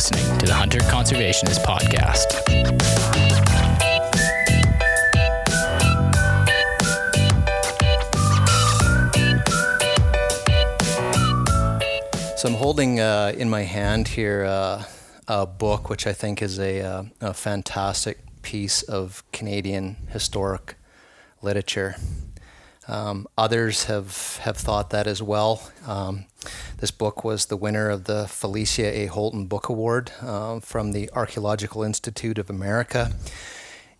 listening to the Hunter Conservationist Podcast. So I'm holding uh, in my hand here uh, a book, which I think is a, uh, a fantastic piece of Canadian historic literature. Um, others have, have thought that as well. Um, this book was the winner of the Felicia A. Holton Book Award uh, from the Archaeological Institute of America.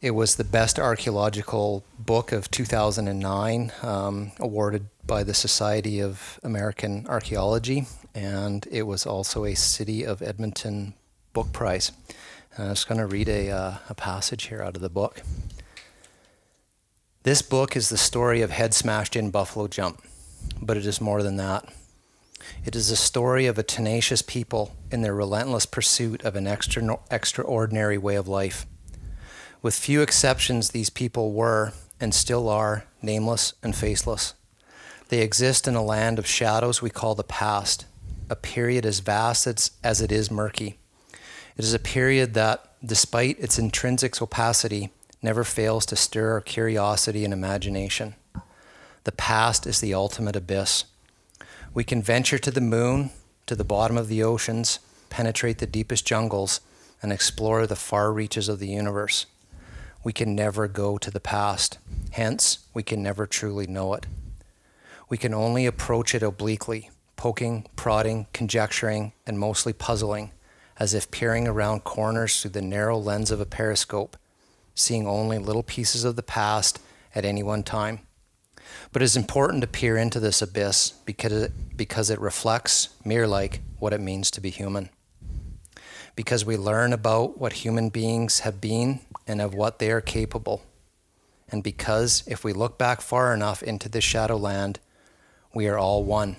It was the best archaeological book of 2009, um, awarded by the Society of American Archaeology, and it was also a City of Edmonton Book Prize. And I'm just going to read a, uh, a passage here out of the book. This book is the story of Head Smashed In Buffalo Jump, but it is more than that. It is a story of a tenacious people in their relentless pursuit of an extra, extraordinary way of life. With few exceptions, these people were, and still are, nameless and faceless. They exist in a land of shadows we call the past, a period as vast as, as it is murky. It is a period that, despite its intrinsic opacity, never fails to stir our curiosity and imagination. The past is the ultimate abyss. We can venture to the moon, to the bottom of the oceans, penetrate the deepest jungles, and explore the far reaches of the universe we can never go to the past. Hence, we can never truly know it. We can only approach it obliquely, poking, prodding, conjecturing, and mostly puzzling, as if peering around corners through the narrow lens of a periscope, seeing only little pieces of the past at any one time. But it is important to peer into this abyss because it, because it reflects, mirror like, what it means to be human. Because we learn about what human beings have been and of what they are capable. And because if we look back far enough into the shadowland, we are all one.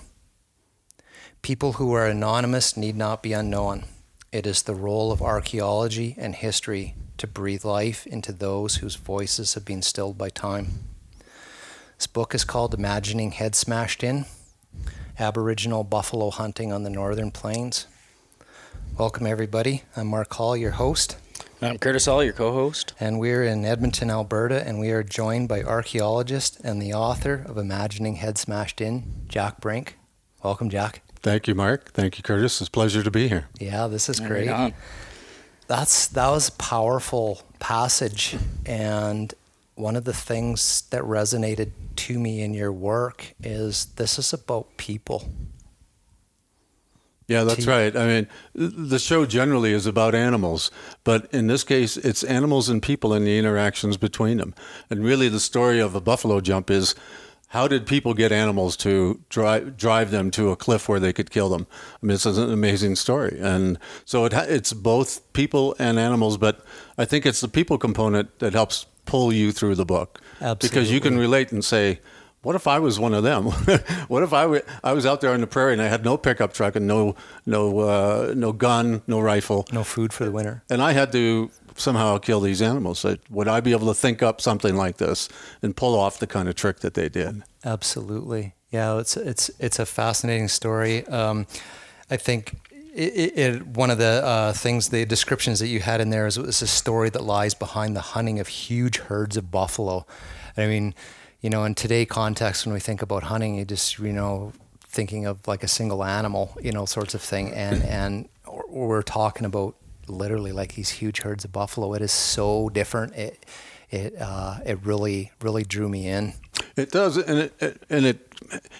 People who are anonymous need not be unknown. It is the role of archaeology and history to breathe life into those whose voices have been stilled by time. This book is called Imagining Head Smashed In Aboriginal Buffalo Hunting on the Northern Plains. Welcome, everybody. I'm Mark Hall, your host. I'm Curtis Hall, your co host. And we're in Edmonton, Alberta, and we are joined by archaeologist and the author of Imagining Head Smashed In, Jack Brink. Welcome, Jack. Thank you, Mark. Thank you, Curtis. It's a pleasure to be here. Yeah, this is great. That's that was a powerful passage, and one of the things that resonated to me in your work is this is about people. Yeah, that's right. I mean, the show generally is about animals, but in this case, it's animals and people and the interactions between them. And really, the story of a buffalo jump is how did people get animals to drive drive them to a cliff where they could kill them? I mean, it's an amazing story, and so it it's both people and animals. But I think it's the people component that helps pull you through the book Absolutely. because you can relate and say what if I was one of them? what if I, w- I was out there on the prairie and I had no pickup truck and no no uh, no gun, no rifle, no food for the winter, and I had to somehow kill these animals? Would I be able to think up something like this and pull off the kind of trick that they did? Absolutely, yeah. It's it's it's a fascinating story. Um, I think it, it, one of the uh, things, the descriptions that you had in there is, is a story that lies behind the hunting of huge herds of buffalo. I mean you know, in today context, when we think about hunting, you just, you know, thinking of like a single animal, you know, sorts of thing. And, and we're talking about literally like these huge herds of buffalo. It is so different. It, it, uh, it really, really drew me in. It does. And it, and it,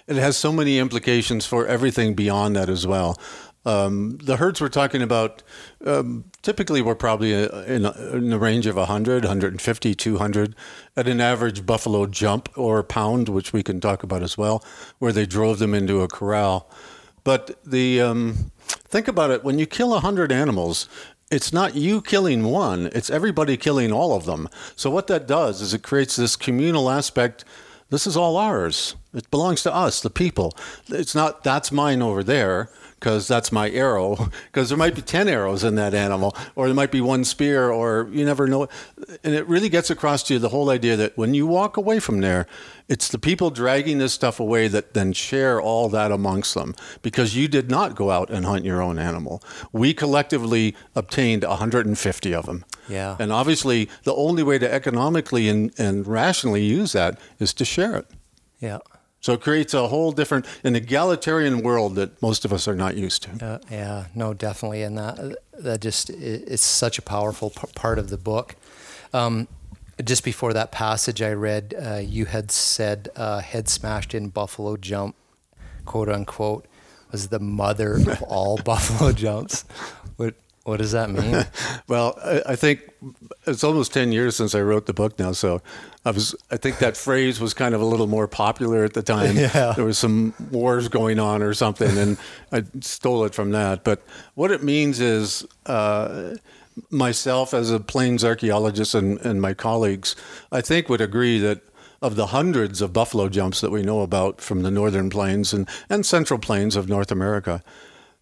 it has so many implications for everything beyond that as well. Um, the herds we're talking about um, typically were probably in, in the range of 100, 150, 200 at an average buffalo jump or pound, which we can talk about as well, where they drove them into a corral. But the um, think about it when you kill 100 animals, it's not you killing one, it's everybody killing all of them. So what that does is it creates this communal aspect. This is all ours. It belongs to us, the people. It's not that's mine over there because that's my arrow. Because there might be 10 arrows in that animal, or there might be one spear, or you never know. And it really gets across to you the whole idea that when you walk away from there, it's the people dragging this stuff away that then share all that amongst them because you did not go out and hunt your own animal. We collectively obtained 150 of them. Yeah. And obviously, the only way to economically and, and rationally use that is to share it. Yeah. So it creates a whole different, an egalitarian world that most of us are not used to. Uh, yeah, no, definitely, and that that just it's such a powerful p- part of the book. Um, just before that passage I read, uh, you had said uh, "head smashed in buffalo jump," quote unquote, was the mother of all buffalo jumps. What what does that mean? well, I, I, think it's almost ten years since I wrote the book now, so I was. I think that phrase was kind of a little more popular at the time. Yeah. There was some wars going on or something, and I stole it from that. But what it means is. Uh, myself, as a plains archaeologist, and, and my colleagues, I think would agree that of the hundreds of buffalo jumps that we know about from the northern plains and, and central plains of North America,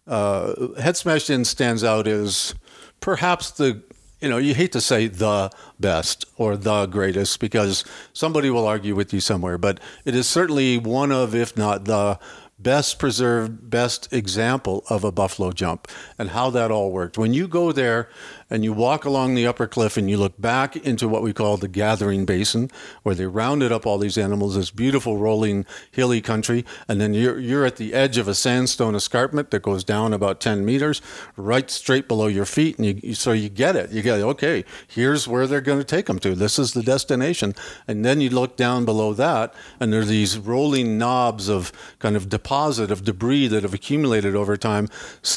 uh, head smashed in stands out as perhaps the you know you hate to say the best or the greatest because somebody will argue with you somewhere but it is certainly one of if not the best preserved, best example of a buffalo jump and how that all worked. When you go there and you walk along the upper cliff and you look back into what we call the gathering basin, where they rounded up all these animals, this beautiful rolling hilly country, and then you're, you're at the edge of a sandstone escarpment that goes down about 10 meters, right straight below your feet. And you, so you get it. You get, okay, here's where they're going to take them to. This is the destination. And then you look down below that, and there's these rolling knobs of kind of deposit of debris that have accumulated over time,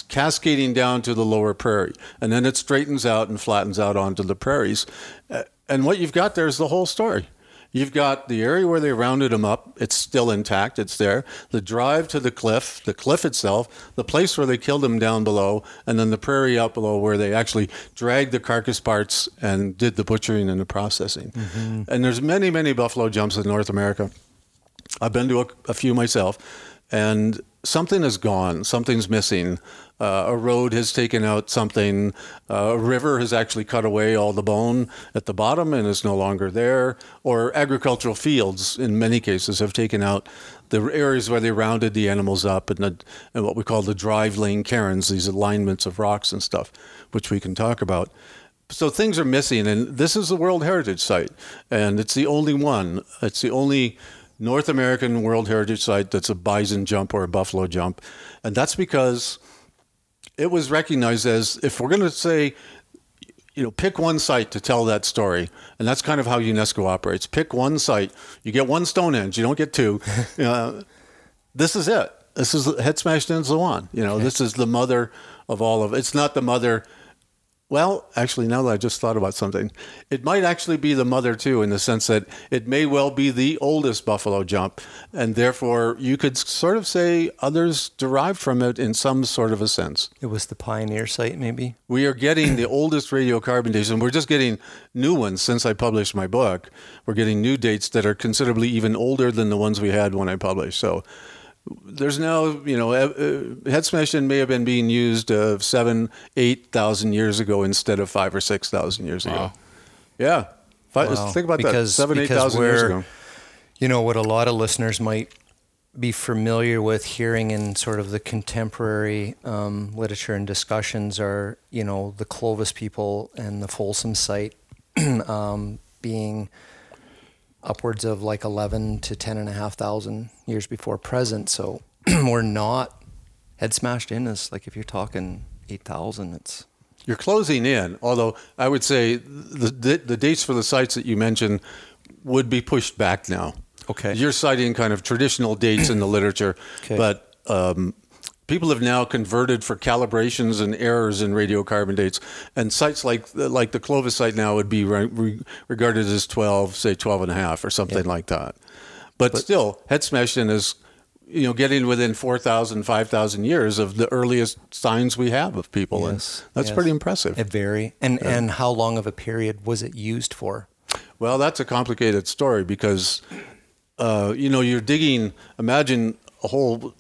cascading down to the lower prairie. And then it straightens out and flattens out onto the prairies. Uh, and what you've got there is the whole story. You've got the area where they rounded them up, it's still intact, it's there. The drive to the cliff, the cliff itself, the place where they killed them down below, and then the prairie up below where they actually dragged the carcass parts and did the butchering and the processing. Mm-hmm. And there's many, many buffalo jumps in North America. I've been to a, a few myself and something is gone, something's missing. Uh, a road has taken out something. Uh, a river has actually cut away all the bone at the bottom and is no longer there. Or agricultural fields, in many cases, have taken out the areas where they rounded the animals up and, the, and what we call the drive lane cairns, these alignments of rocks and stuff, which we can talk about. So things are missing, and this is a World Heritage Site, and it's the only one. It's the only North American World Heritage Site that's a bison jump or a buffalo jump. And that's because it was recognized as if we're going to say, you know, pick one site to tell that story. And that's kind of how UNESCO operates. Pick one site. You get one Stonehenge, you don't get two. uh, this is it. This is Head Smashed in one. You know, okay. this is the mother of all of it. It's not the mother well, actually, now that I just thought about something, it might actually be the mother too, in the sense that it may well be the oldest buffalo jump, and therefore you could sort of say others derived from it in some sort of a sense. It was the pioneer site, maybe. We are getting the oldest radiocarbon dates, and we're just getting new ones since I published my book. We're getting new dates that are considerably even older than the ones we had when I published. So there's now, you know, uh, head smashed in may have been being used uh, seven, eight thousand years ago instead of five or six thousand years ago. Yeah, five, wow. think about because, that. Seven, eight thousand years ago. You know what a lot of listeners might be familiar with hearing in sort of the contemporary um, literature and discussions are, you know, the Clovis people and the Folsom site um, being upwards of like 11 to 10 and a half thousand years before present. So we're not head smashed in as like if you're talking 8,000, it's. You're closing in, although I would say the, the, the dates for the sites that you mentioned would be pushed back now. Okay. You're citing kind of traditional dates in the literature, okay. but um, people have now converted for calibrations and errors in radiocarbon dates and sites like like the clovis site now would be re- regarded as 12 say 12 and a half or something yeah. like that but, but, still head smashed in is you know getting within 4000 5000 years of the earliest signs we have of people yes, and that's yes. pretty impressive it very and yeah. and how long of a period was it used for well that's a complicated story because uh, you know you're digging imagine a whole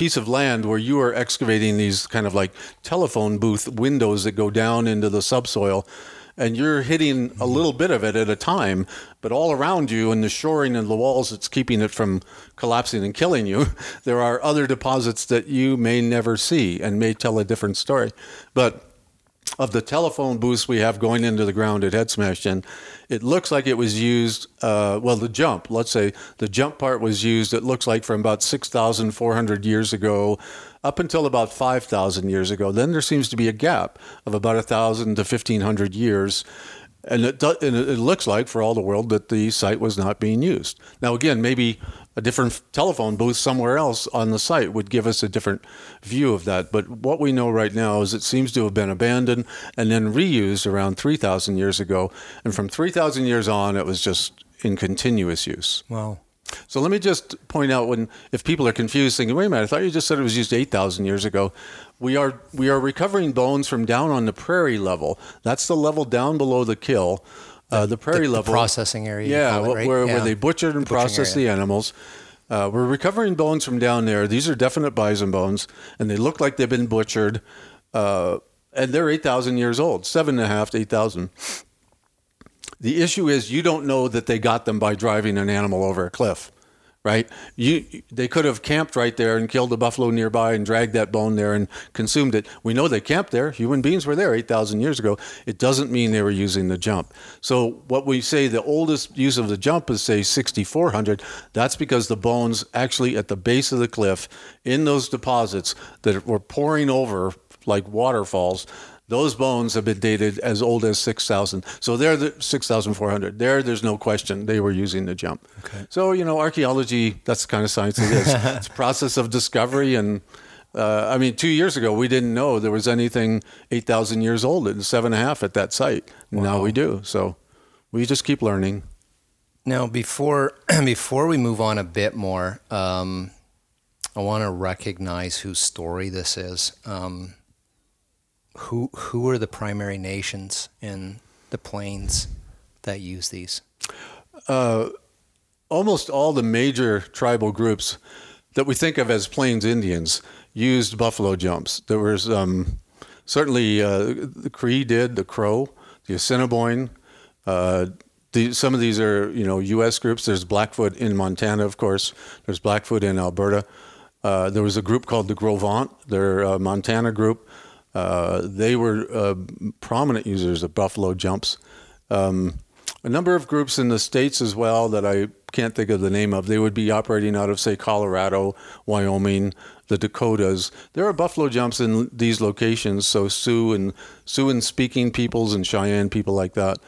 piece of land where you are excavating these kind of like telephone booth windows that go down into the subsoil and you're hitting a little bit of it at a time, but all around you and the shoring and the walls that's keeping it from collapsing and killing you, there are other deposits that you may never see and may tell a different story. But of the telephone booths we have going into the ground at Head Smashed In, it looks like it was used, uh, well, the jump, let's say the jump part was used, it looks like from about 6,400 years ago up until about 5,000 years ago. Then there seems to be a gap of about 1,000 to 1,500 years. And it, do, and it looks like, for all the world, that the site was not being used. Now, again, maybe a different telephone booth somewhere else on the site would give us a different view of that. But what we know right now is it seems to have been abandoned and then reused around 3,000 years ago. And from 3,000 years on, it was just in continuous use. Wow. So let me just point out when if people are confused, thinking, "Wait a minute, I thought you just said it was used eight thousand years ago." We are we are recovering bones from down on the prairie level. That's the level down below the kill, uh, the prairie the, level, the processing area. Yeah, it, right? where yeah. where they butchered and processed area. the animals. Uh, we're recovering bones from down there. These are definite bison bones, and they look like they've been butchered. Uh, and they're eight thousand years old, seven and a half to eight thousand. The issue is you don't know that they got them by driving an animal over a cliff, right? You they could have camped right there and killed a buffalo nearby and dragged that bone there and consumed it. We know they camped there. Human beings were there 8,000 years ago. It doesn't mean they were using the jump. So what we say the oldest use of the jump is say 6400. That's because the bones actually at the base of the cliff in those deposits that were pouring over like waterfalls those bones have been dated as old as 6,000. So they're the 6,400. There, there's no question they were using the jump. Okay. So, you know, archaeology, that's the kind of science it is. it's a process of discovery. And uh, I mean, two years ago, we didn't know there was anything 8,000 years old and seven and a half at that site. Now we do. So we just keep learning. Now, before before we move on a bit more, um, I want to recognize whose story this is. Um, who who are the primary nations in the plains that use these? almost all the major tribal groups that we think of as Plains Indians used buffalo jumps. There was um, certainly uh, the Cree did, the Crow, the Assiniboine. Uh, the, some of these are, you know, U.S. groups. There's Blackfoot in Montana, of course. There's Blackfoot in Alberta. Uh, there was a group called the Gros Ventre. They're a Montana group. Uh, they were uh, prominent users of buffalo jumps. Um, a number of groups in the states as well that I can't think of the name of. They would be operating out of, say, Colorado, Wyoming, the Dakotas. There are buffalo jumps in these locations. So Sioux and Siouan speaking peoples and Cheyenne people like that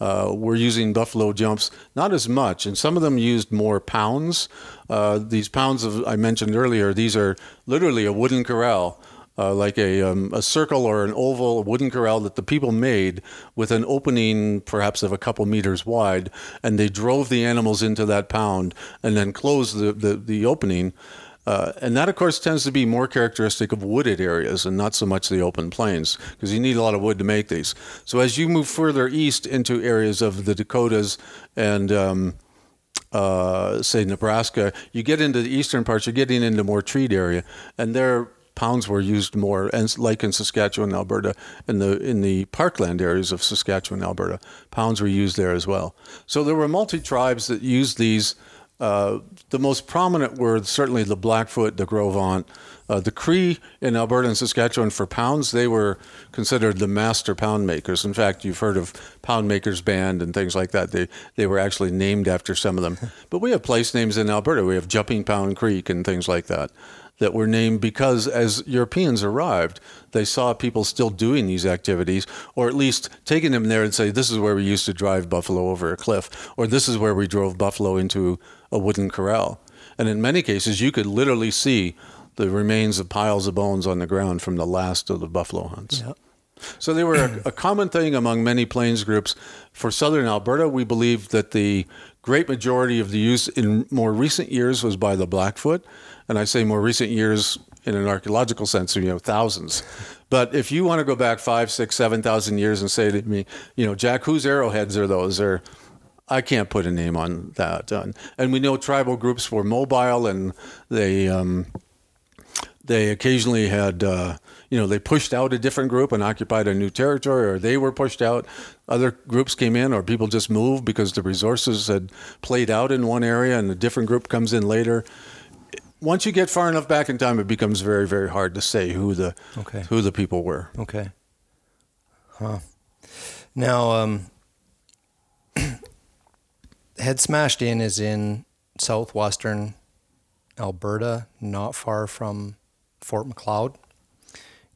uh, were using buffalo jumps. Not as much, and some of them used more pounds. Uh, these pounds of I mentioned earlier. These are literally a wooden corral uh, like a, um, a circle or an oval wooden corral that the people made with an opening perhaps of a couple meters wide, and they drove the animals into that pound and then closed the, the, the opening. Uh, and that, of course, tends to be more characteristic of wooded areas and not so much the open plains, because you need a lot of wood to make these. So as you move further east into areas of the Dakotas and um, uh, say Nebraska, you get into the eastern parts, you're getting into more treed area, and there pounds were used more, and like in Saskatchewan, Alberta, in the in the parkland areas of Saskatchewan, Alberta, pounds were used there as well. So there were multi tribes that used these. Uh, the most prominent were certainly the Blackfoot, the Gros Ventre, uh, the Cree in Alberta and Saskatchewan for pounds. They were considered the master pound makers. In fact, you've heard of Pound Makers Band and things like that. They they were actually named after some of them. But we have place names in Alberta. We have Jumping Pound Creek and things like that that were named because as Europeans arrived, they saw people still doing these activities, or at least taking them there and say, "This is where we used to drive buffalo over a cliff," or "This is where we drove buffalo into a wooden corral." And in many cases, you could literally see the remains of piles of bones on the ground from the last of the buffalo hunts. Yep. So they were a, a common thing among many plains groups. For southern Alberta, we believe that the great majority of the use in more recent years was by the Blackfoot. And I say more recent years in an archaeological sense, you know, thousands. But if you want to go back five, six, seven thousand years and say to me, you know, Jack, whose arrowheads are those? Or I can't put a name on that. And we know tribal groups were mobile and they um, They occasionally had, uh, you know, they pushed out a different group and occupied a new territory, or they were pushed out. Other groups came in, or people just moved because the resources had played out in one area and a different group comes in later. Once you get far enough back in time, it becomes very, very hard to say who the Okay. who the people were. Okay. Huh. Now, um, Head Smashed In is in southwestern Alberta, not far from Fort Macleod.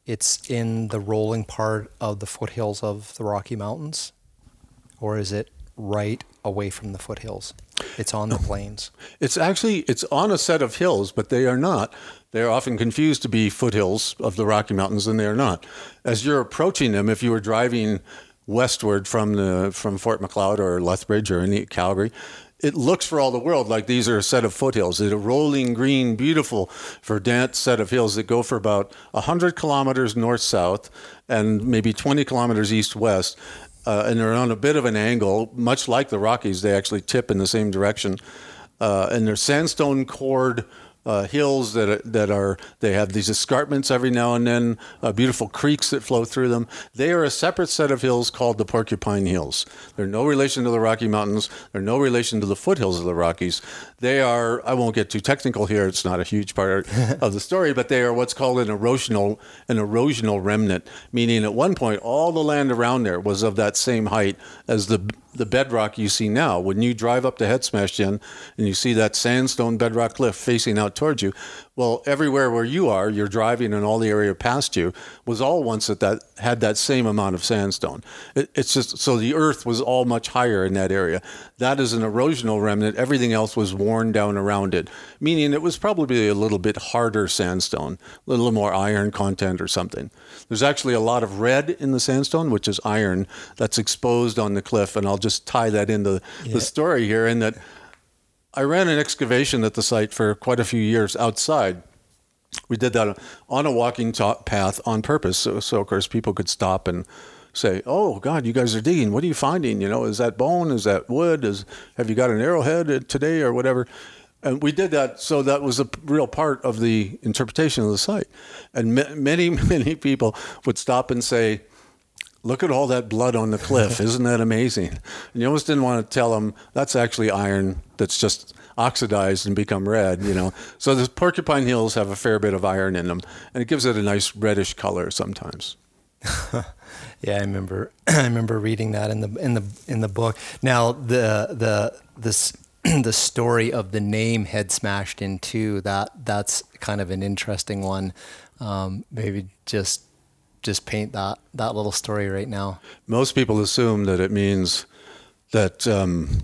It's in the rolling part of the foothills of the Rocky Mountains, or is it right away from the foothills? It's on the plains. It's actually it's on a set of hills, but they are not. They are often confused to be foothills of the Rocky Mountains, and they are not. As you're approaching them, if you were driving westward from the from Fort Macleod or Lethbridge or any Calgary, it looks for all the world like these are a set of foothills. It's a rolling green, beautiful, verdant set of hills that go for about hundred kilometers north south and maybe twenty kilometers east west. Uh, and they're on a bit of an angle, much like the Rockies. They actually tip in the same direction, uh, and they're sandstone cored uh, hills that are, that are they have these escarpments every now and then, uh, beautiful creeks that flow through them. They are a separate set of hills called the Porcupine Hills. They're no relation to the Rocky Mountains. They're no relation to the foothills of the Rockies. They are. I won't get too technical here. It's not a huge part of the story, but they are what's called an erosional an erosional remnant, meaning at one point all the land around there was of that same height as the the bedrock you see now. When you drive up to Head Smashed In and you see that sandstone bedrock cliff facing out towards you, well, everywhere where you are, you're driving and all the area past you was all once at that had that same amount of sandstone. It, it's just so the earth was all much higher in that area. That is an erosional remnant. Everything else was worn down around it, meaning it was probably a little bit harder sandstone, a little more iron content or something. There's actually a lot of red in the sandstone, which is iron that's exposed on the cliff, and I'll just tie that into the story here in that I ran an excavation at the site for quite a few years outside. We did that on a walking path on purpose, so, so of course people could stop and say, "Oh God, you guys are digging. What are you finding? You know, is that bone? Is that wood? Is have you got an arrowhead uh, today or whatever?" And we did that, so that was a real part of the interpretation of the site. And ma- many, many people would stop and say, look at all that blood on the cliff. Isn't that amazing? And you almost didn't want to tell them that's actually iron that's just oxidized and become red, you know. So the porcupine hills have a fair bit of iron in them, and it gives it a nice reddish color sometimes. Yeah, I remember. I remember reading that in the in the in the book. Now the the this the story of the name head smashed in two. That that's kind of an interesting one. Um, maybe just just paint that that little story right now. Most people assume that it means that um,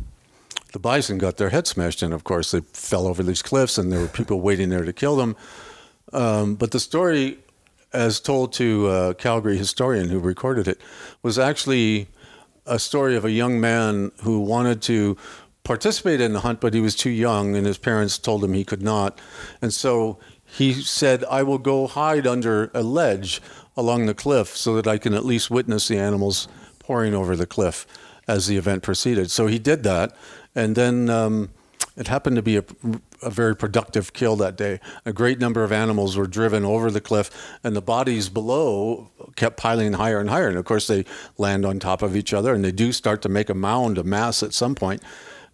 the bison got their head smashed in. Of course, they fell over these cliffs, and there were people waiting there to kill them. Um, but the story, as told to a Calgary historian who recorded it, was actually a story of a young man who wanted to participate in the hunt, but he was too young, and his parents told him he could not. And so he said, I will go hide under a ledge along the cliff so that I can at least witness the animals pouring over the cliff as the event proceeded. So he did that. And then um, it happened to be a, a, very productive kill that day. A great number of animals were driven over the cliff, and the bodies below kept piling higher and higher. And of course, they land on top of each other, and they do start to make a mound, a mass at some point.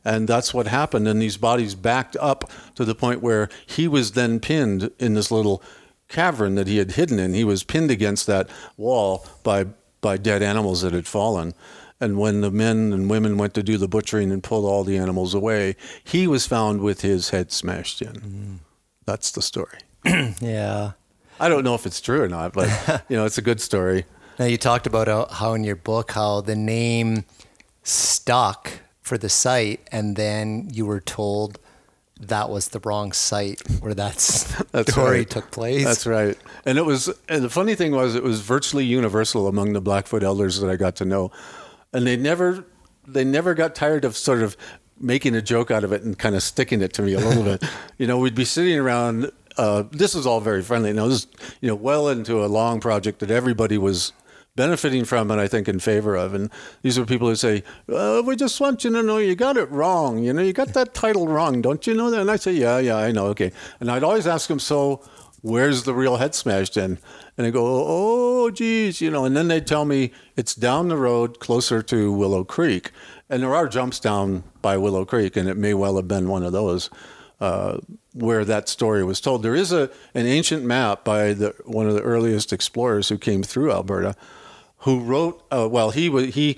And that's what happened. And these bodies backed up to the point where he was then pinned in this little cavern that he had hidden in. He was pinned against that wall by by dead animals that had fallen. And when the men and women went to do the butchering and pull all the animals away, he was found with his head smashed in. Mm. That's the story. yeah. I don't know if it's true or not, but you know, it's a good story. Now you talked about how in your book how the name stuck for the site, and then you were told that was the wrong site where that That's story right. took place. That's right. And it was, and the funny thing was, it was virtually universal among the Blackfoot elders that I got to know, and they never, they never got tired of sort of making a joke out of it and kind of sticking it to me a little bit. You know, we'd be sitting around. Uh, this was all very friendly. Now, this, is, you know, well into a long project that everybody was benefiting from and I think in favor of. And these are people who say, uh, we just want you to know you got it wrong. You know, you got that title wrong. Don't you know that? And I say, yeah, yeah, I know. Okay. And I'd always ask them, so where's the real head smashed in? And they go, oh, geez, you know, and then they tell me it's down the road closer to Willow Creek. And there are jumps down by Willow Creek, and it may well have been one of those uh, where that story was told. There is a an ancient map by the, one of the earliest explorers who came through Alberta, who wrote. Uh, well, he was he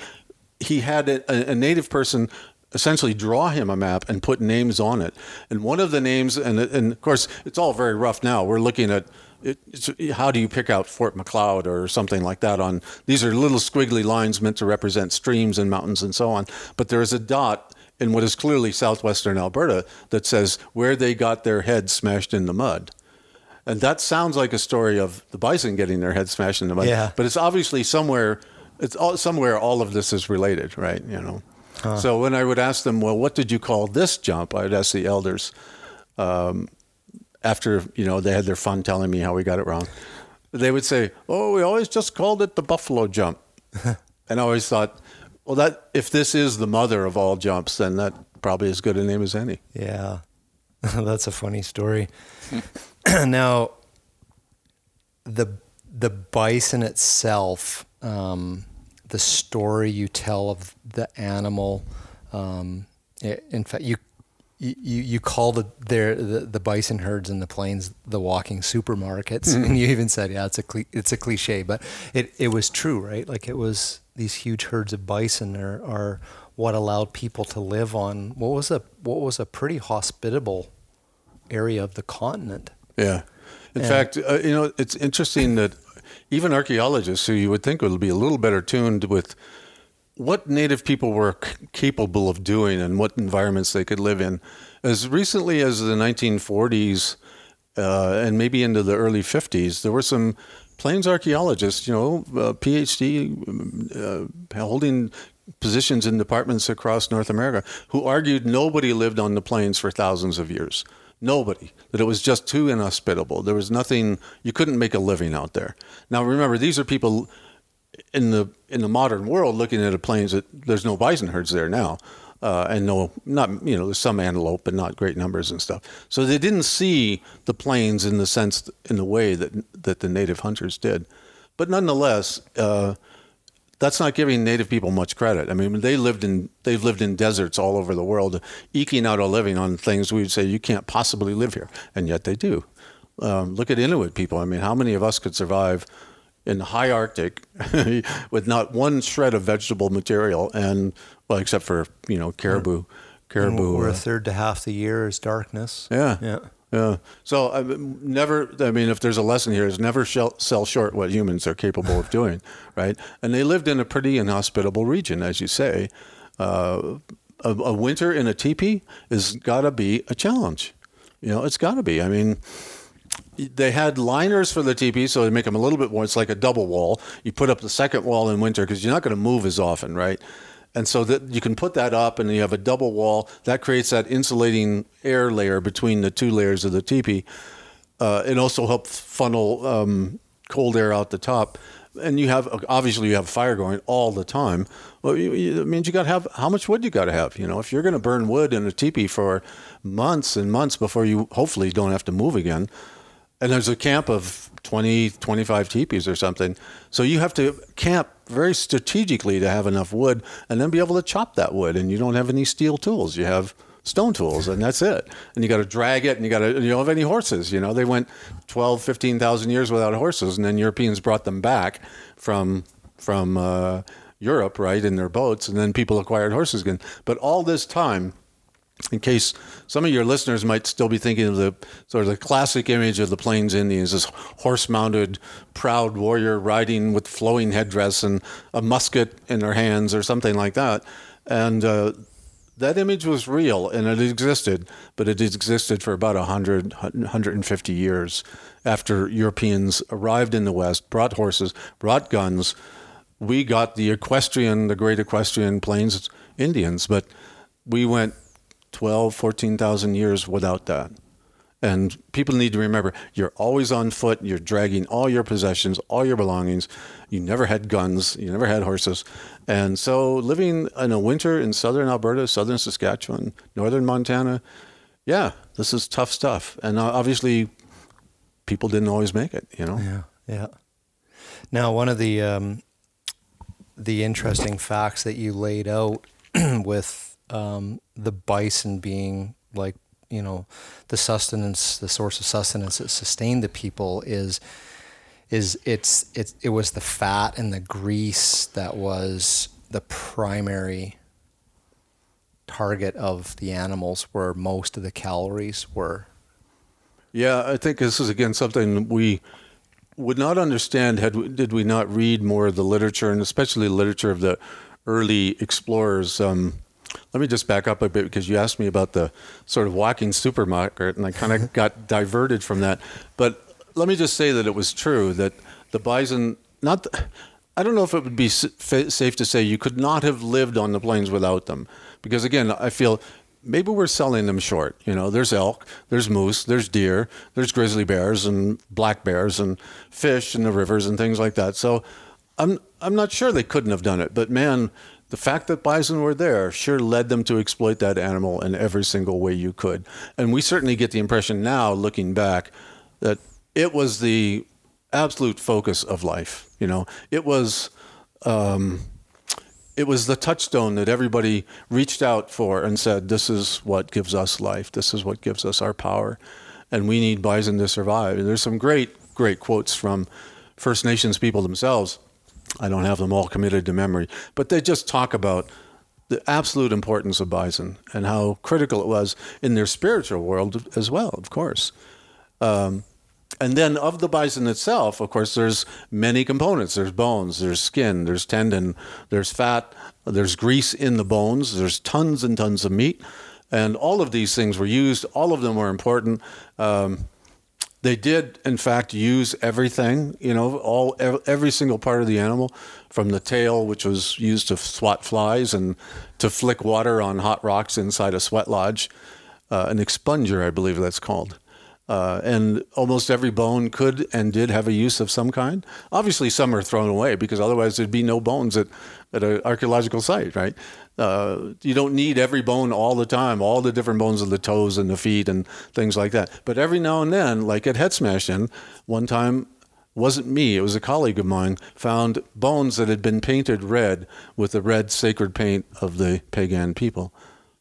he had a, a native person essentially draw him a map and put names on it. And one of the names, and, and of course, it's all very rough now. We're looking at it, how do you pick out Fort Macleod or something like that? On these are little squiggly lines meant to represent streams and mountains and so on. But there is a dot in what is clearly southwestern Alberta that says where they got their heads smashed in the mud. And that sounds like a story of the bison getting their heads smashed in the mud. Yeah. But it's obviously somewhere. It's all, somewhere all of this is related, right? You know. Huh. So when I would ask them, well, what did you call this jump? I'd ask the elders. Um, after you know they had their fun telling me how we got it wrong, they would say, "Oh, we always just called it the buffalo jump," and I always thought, well, that if this is the mother of all jumps, then that probably as good a name as any. Yeah, that's a funny story. now, the the bison itself, um, the story you tell of the animal. Um, in fact, you you, you call the, their, the, the bison herds in the plains the walking supermarkets, mm-hmm. and you even said, "Yeah, it's a it's a cliche," but it, it was true, right? Like it was these huge herds of bison are, are what allowed people to live on what was a what was a pretty hospitable area of the continent. Yeah, in and, fact, uh, you know, it's interesting that even archaeologists, who you would think would be a little better tuned with what native people were c- capable of doing and what environments they could live in. As recently as the 1940s uh, and maybe into the early 50s, there were some plains archaeologists, you know, uh, PhD uh, holding positions in departments across North America, who argued nobody lived on the plains for thousands of years. Nobody. That it was just too inhospitable. There was nothing, you couldn't make a living out there. Now remember, these are people in the in the modern world, looking at the plains, that there's no bison herds there now, uh, and no not you know there's some antelope, but not great numbers and stuff. So they didn't see the plains in the sense in the way that that the native hunters did, but nonetheless. Uh, that's not giving native people much credit. I mean, they lived in they've lived in deserts all over the world, eking out a living on things we would say you can't possibly live here, and yet they do. Um, look at Inuit people. I mean, how many of us could survive in the high Arctic with not one shred of vegetable material, and well, except for you know caribou, caribou. Or a uh, third to half the year is darkness. Yeah, yeah, yeah. So I never. I mean, if there's a lesson here, is never sell short what humans are capable of doing, right? And they lived in a pretty inhospitable region, as you say. Uh, a, a winter in a teepee is got to be a challenge. You know, it's got to be. I mean they had liners for the teepee, so they make them a little bit more. It's like a double wall. You put up the second wall in winter because you're not going to move as often, right? And so that you can put that up, and you have a double wall that creates that insulating air layer between the two layers of the teepee. Uh, it also helps funnel um, cold air out the top. And you have obviously you have fire going all the time. Well, you, you, it means you got to have how much wood you got to have. You know, if you're going to burn wood in a teepee for months and months before you hopefully don't have to move again, and there's a camp of 20, 25 teepees or something. So you have to camp very strategically to have enough wood and then be able to chop that wood. And you don't have any steel tools. You have stone tools and that's it. And you got to drag it and you got to, you don't have any horses. You know, they went 12, 15,000 years without horses and then Europeans brought them back from, from, uh, Europe, right, in their boats, and then people acquired horses again. But all this time, in case some of your listeners might still be thinking of the sort of the classic image of the Plains Indians, this horse-mounted, proud warrior riding with flowing headdress and a musket in their hands or something like that. And uh, that image was real and it existed, but it existed for about 100, 150 years after Europeans arrived in the West, brought horses, brought guns. We got the equestrian, the great equestrian Plains Indians, but we went 12, 14,000 years without that. And people need to remember you're always on foot, you're dragging all your possessions, all your belongings. You never had guns, you never had horses. And so living in a winter in southern Alberta, southern Saskatchewan, northern Montana, yeah, this is tough stuff. And obviously, people didn't always make it. You know. Yeah, yeah. Now, one of the um, the interesting facts that you laid out with um, the bison being like you know the sustenance, the source of sustenance that sustained the people is is it's it it was the fat and the grease that was the primary target of the animals where most of the calories were. Yeah, I think this is again something we would not understand had we, did we not read more of the literature and especially literature of the early explorers. Um, let me just back up a bit because you asked me about the sort of walking supermarket, and I kind of got diverted from that. But let me just say that it was true that the bison, not, the, I don't know if it would be safe to say you could not have lived on the plains without them, because again, I feel maybe we're selling them short. You know, there's elk, there's moose, there's deer, there's grizzly bears and black bears and fish in the rivers and things like that. So I'm I'm not sure they couldn't have done it, but man, the fact that bison were there sure led them to exploit that animal in every single way you could. And we certainly get the impression now, looking back, that it was the absolute focus of life. You know, it was. Um, it was the touchstone that everybody reached out for and said, "This is what gives us life. This is what gives us our power, and we need bison to survive." And there's some great, great quotes from First Nations people themselves. I don't have them all committed to memory, but they just talk about the absolute importance of bison and how critical it was in their spiritual world as well. Of course. Um, and then of the bison itself, of course, there's many components. There's bones, there's skin, there's tendon, there's fat, there's grease in the bones, there's tons and tons of meat. And all of these things were used, all of them were important. Um, they did, in fact, use everything, you know, all every single part of the animal, from the tail, which was used to swat flies and to flick water on hot rocks inside a sweat lodge, uh, an expunger, I believe that's called. Uh, and almost every bone could and did have a use of some kind. Obviously, some are thrown away because otherwise there'd be no bones at, at an archaeological site, right? Uh, you don't need every bone all the time, all the different bones of the toes and the feet and things like that. But every now and then, like at Head Smash one time wasn't me, it was a colleague of mine, found bones that had been painted red with the red sacred paint of the Peigan people.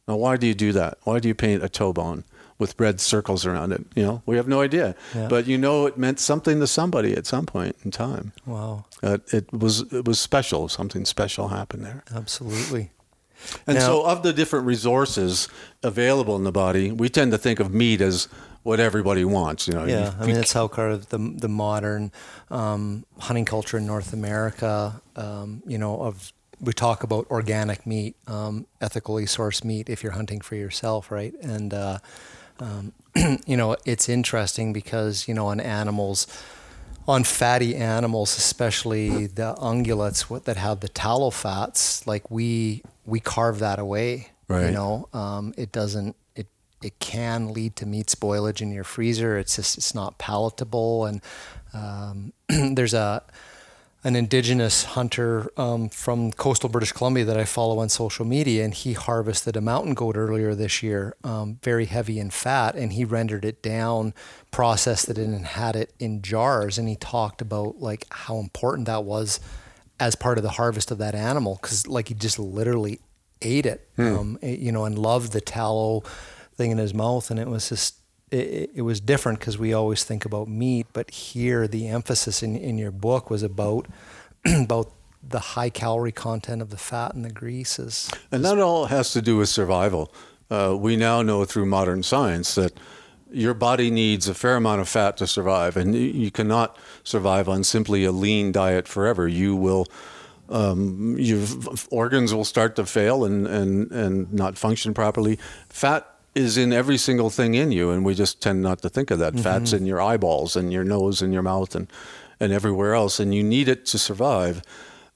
Now, why do you do that? Why do you paint a toe bone? With red circles around it. You know, we have no idea, yeah. but you know, it meant something to somebody at some point in time. Wow, uh, it was it was special. Something special happened there. Absolutely. And now, so, of the different resources available in the body, we tend to think of meat as what everybody wants. You know. Yeah, I mean that's how kind of the the modern um, hunting culture in North America. Um, you know, of we talk about organic meat, um, ethically sourced meat if you're hunting for yourself, right? And uh, um, you know, it's interesting because, you know, on animals, on fatty animals, especially the ungulates that have the tallow fats, like we we carve that away. Right. You know, um, it doesn't. It it can lead to meat spoilage in your freezer. It's just it's not palatable, and um, there's a an indigenous hunter um, from coastal British Columbia that I follow on social media, and he harvested a mountain goat earlier this year, um, very heavy in fat, and he rendered it down, processed it, and had it in jars. And he talked about like how important that was as part of the harvest of that animal, because like he just literally ate it, hmm. um, you know, and loved the tallow thing in his mouth, and it was just it, it was different because we always think about meat, but here the emphasis in, in your book was about about the high calorie content of the fat and the greases. And that all has to do with survival. Uh, we now know through modern science that your body needs a fair amount of fat to survive, and you cannot survive on simply a lean diet forever. You will. Um, your organs will start to fail and, and, and not function properly. Fat is in every single thing in you, and we just tend not to think of that. Mm-hmm. Fat's in your eyeballs and your nose and your mouth and and everywhere else, and you need it to survive.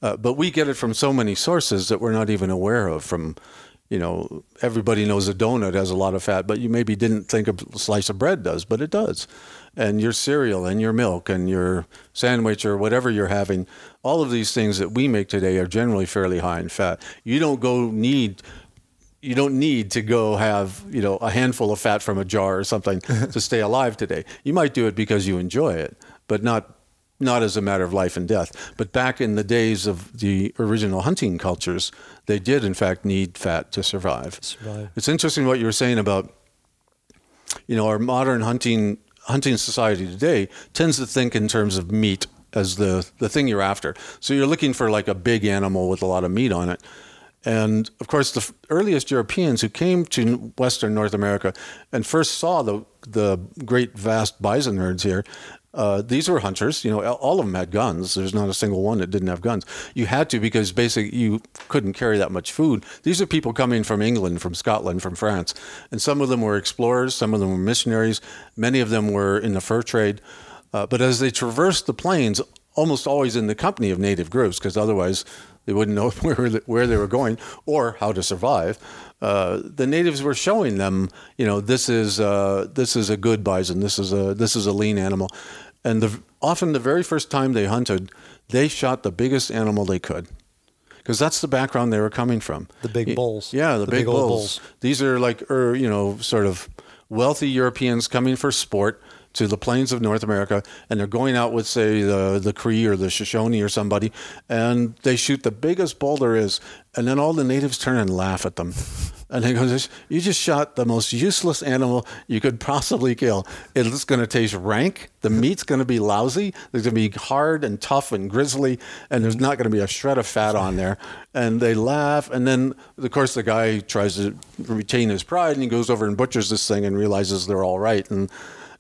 Uh, but we get it from so many sources that we're not even aware of. From you know, everybody knows a donut has a lot of fat, but you maybe didn't think a slice of bread does, but it does. And your cereal and your milk and your sandwich or whatever you're having, all of these things that we make today are generally fairly high in fat. You don't go need you don't need to go have you know a handful of fat from a jar or something to stay alive today. You might do it because you enjoy it, but not not as a matter of life and death. But back in the days of the original hunting cultures, they did in fact need fat to survive. Survive. It's interesting what you were saying about you know our modern hunting hunting society today tends to think in terms of meat as the the thing you're after. So you're looking for like a big animal with a lot of meat on it. And of course, the earliest Europeans who came to Western North America and first saw the the great vast bison herds here, uh, these were hunters. You know, all of them had guns. There's not a single one that didn't have guns. You had to because basically you couldn't carry that much food. These are people coming from England, from Scotland, from France, and some of them were explorers, some of them were missionaries, many of them were in the fur trade. Uh, but as they traversed the plains, almost always in the company of native groups, because otherwise they wouldn't know where where they were going or how to survive. Uh, the natives were showing them, you know, this is uh, this is a good bison, this is a this is a lean animal, and the, often the very first time they hunted, they shot the biggest animal they could. Because that's the background they were coming from. The big bulls. Yeah, the, The big, big bulls. bulls. These are like, er, you know, sort of wealthy Europeans coming for sport to the plains of North America, and they're going out with, say, the the Cree or the Shoshone or somebody, and they shoot the biggest bull there is, and then all the natives turn and laugh at them. And they go, "You just shot the most useless animal you could possibly kill. It's going to taste rank. The meat's going to be lousy. It's going to be hard and tough and grisly, and there's not going to be a shred of fat on there." And they laugh, and then of course the guy tries to retain his pride, and he goes over and butchers this thing and realizes they're all right, and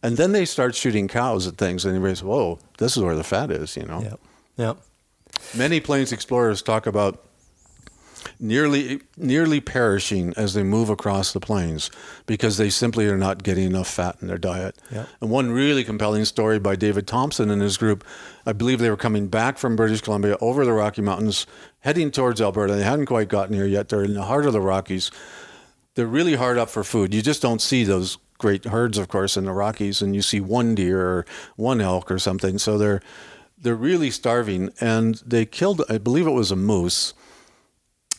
and then they start shooting cows at things, and he realizes, "Whoa, this is where the fat is," you know. Yep. Yep. Many plains explorers talk about nearly nearly perishing as they move across the plains because they simply are not getting enough fat in their diet. Yeah. And one really compelling story by David Thompson and his group, I believe they were coming back from British Columbia over the Rocky Mountains, heading towards Alberta. They hadn't quite gotten here yet. They're in the heart of the Rockies. They're really hard up for food. You just don't see those great herds, of course, in the Rockies, and you see one deer or one elk or something. So they're they're really starving, and they killed. I believe it was a moose.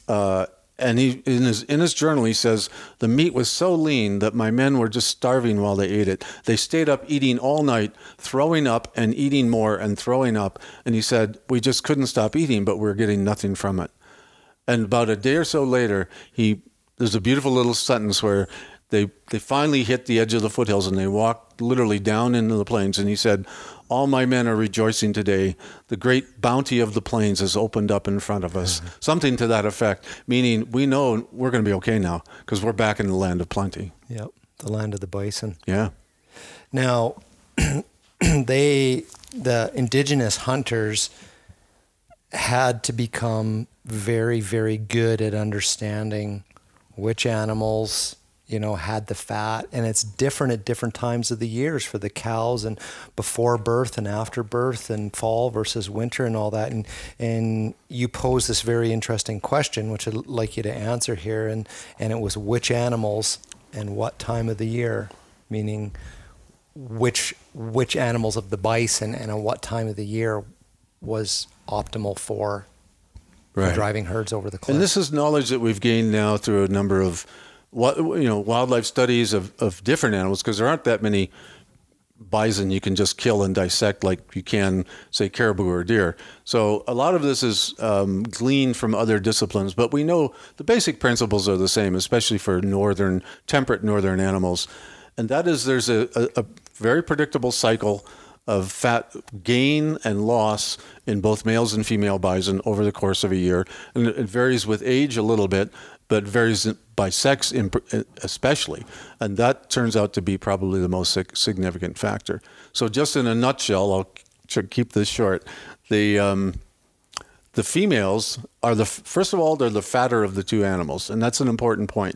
Uh, and he in his in his journal he says the meat was so lean that my men were just starving while they ate it. They stayed up eating all night, throwing up and eating more and throwing up. And he said we just couldn't stop eating, but we are getting nothing from it. And about a day or so later, he there's a beautiful little sentence where they they finally hit the edge of the foothills and they walked literally down into the plains. And he said, "All my men are rejoicing today. The great bounty of the plains has opened up in front of us." Mm-hmm. Something to that effect, meaning we know we're going to be okay now because we're back in the land of plenty. Yep. The land of the bison. Yeah. Now, they, the indigenous hunters, had to become very, very good at understanding which animals, you know, had the fat. And it's different at different times of the years for the cows and before birth and after birth and fall versus winter and all that. And, and you pose this very interesting question, which I'd like you to answer here. And, and it was which animals and what time of the year, meaning which which animals of the bison and at what time of the year was optimal for, Right. driving herds over the cliff. And this is knowledge that we've gained now through a number of, you know, wildlife studies of, of different animals because there aren't that many bison you can just kill and dissect like you can, say, caribou or deer. So a lot of this is um, gleaned from other disciplines, but we know the basic principles are the same, especially for northern, temperate northern animals. And that is there's a, a, a very predictable cycle of fat gain and loss in both males and female bison over the course of a year. And it varies with age a little bit, but varies by sex in, especially. And that turns out to be probably the most sig- significant factor. So, just in a nutshell, I'll tr- keep this short. The um, the females are the first of all they're the fatter of the two animals, and that's an important point.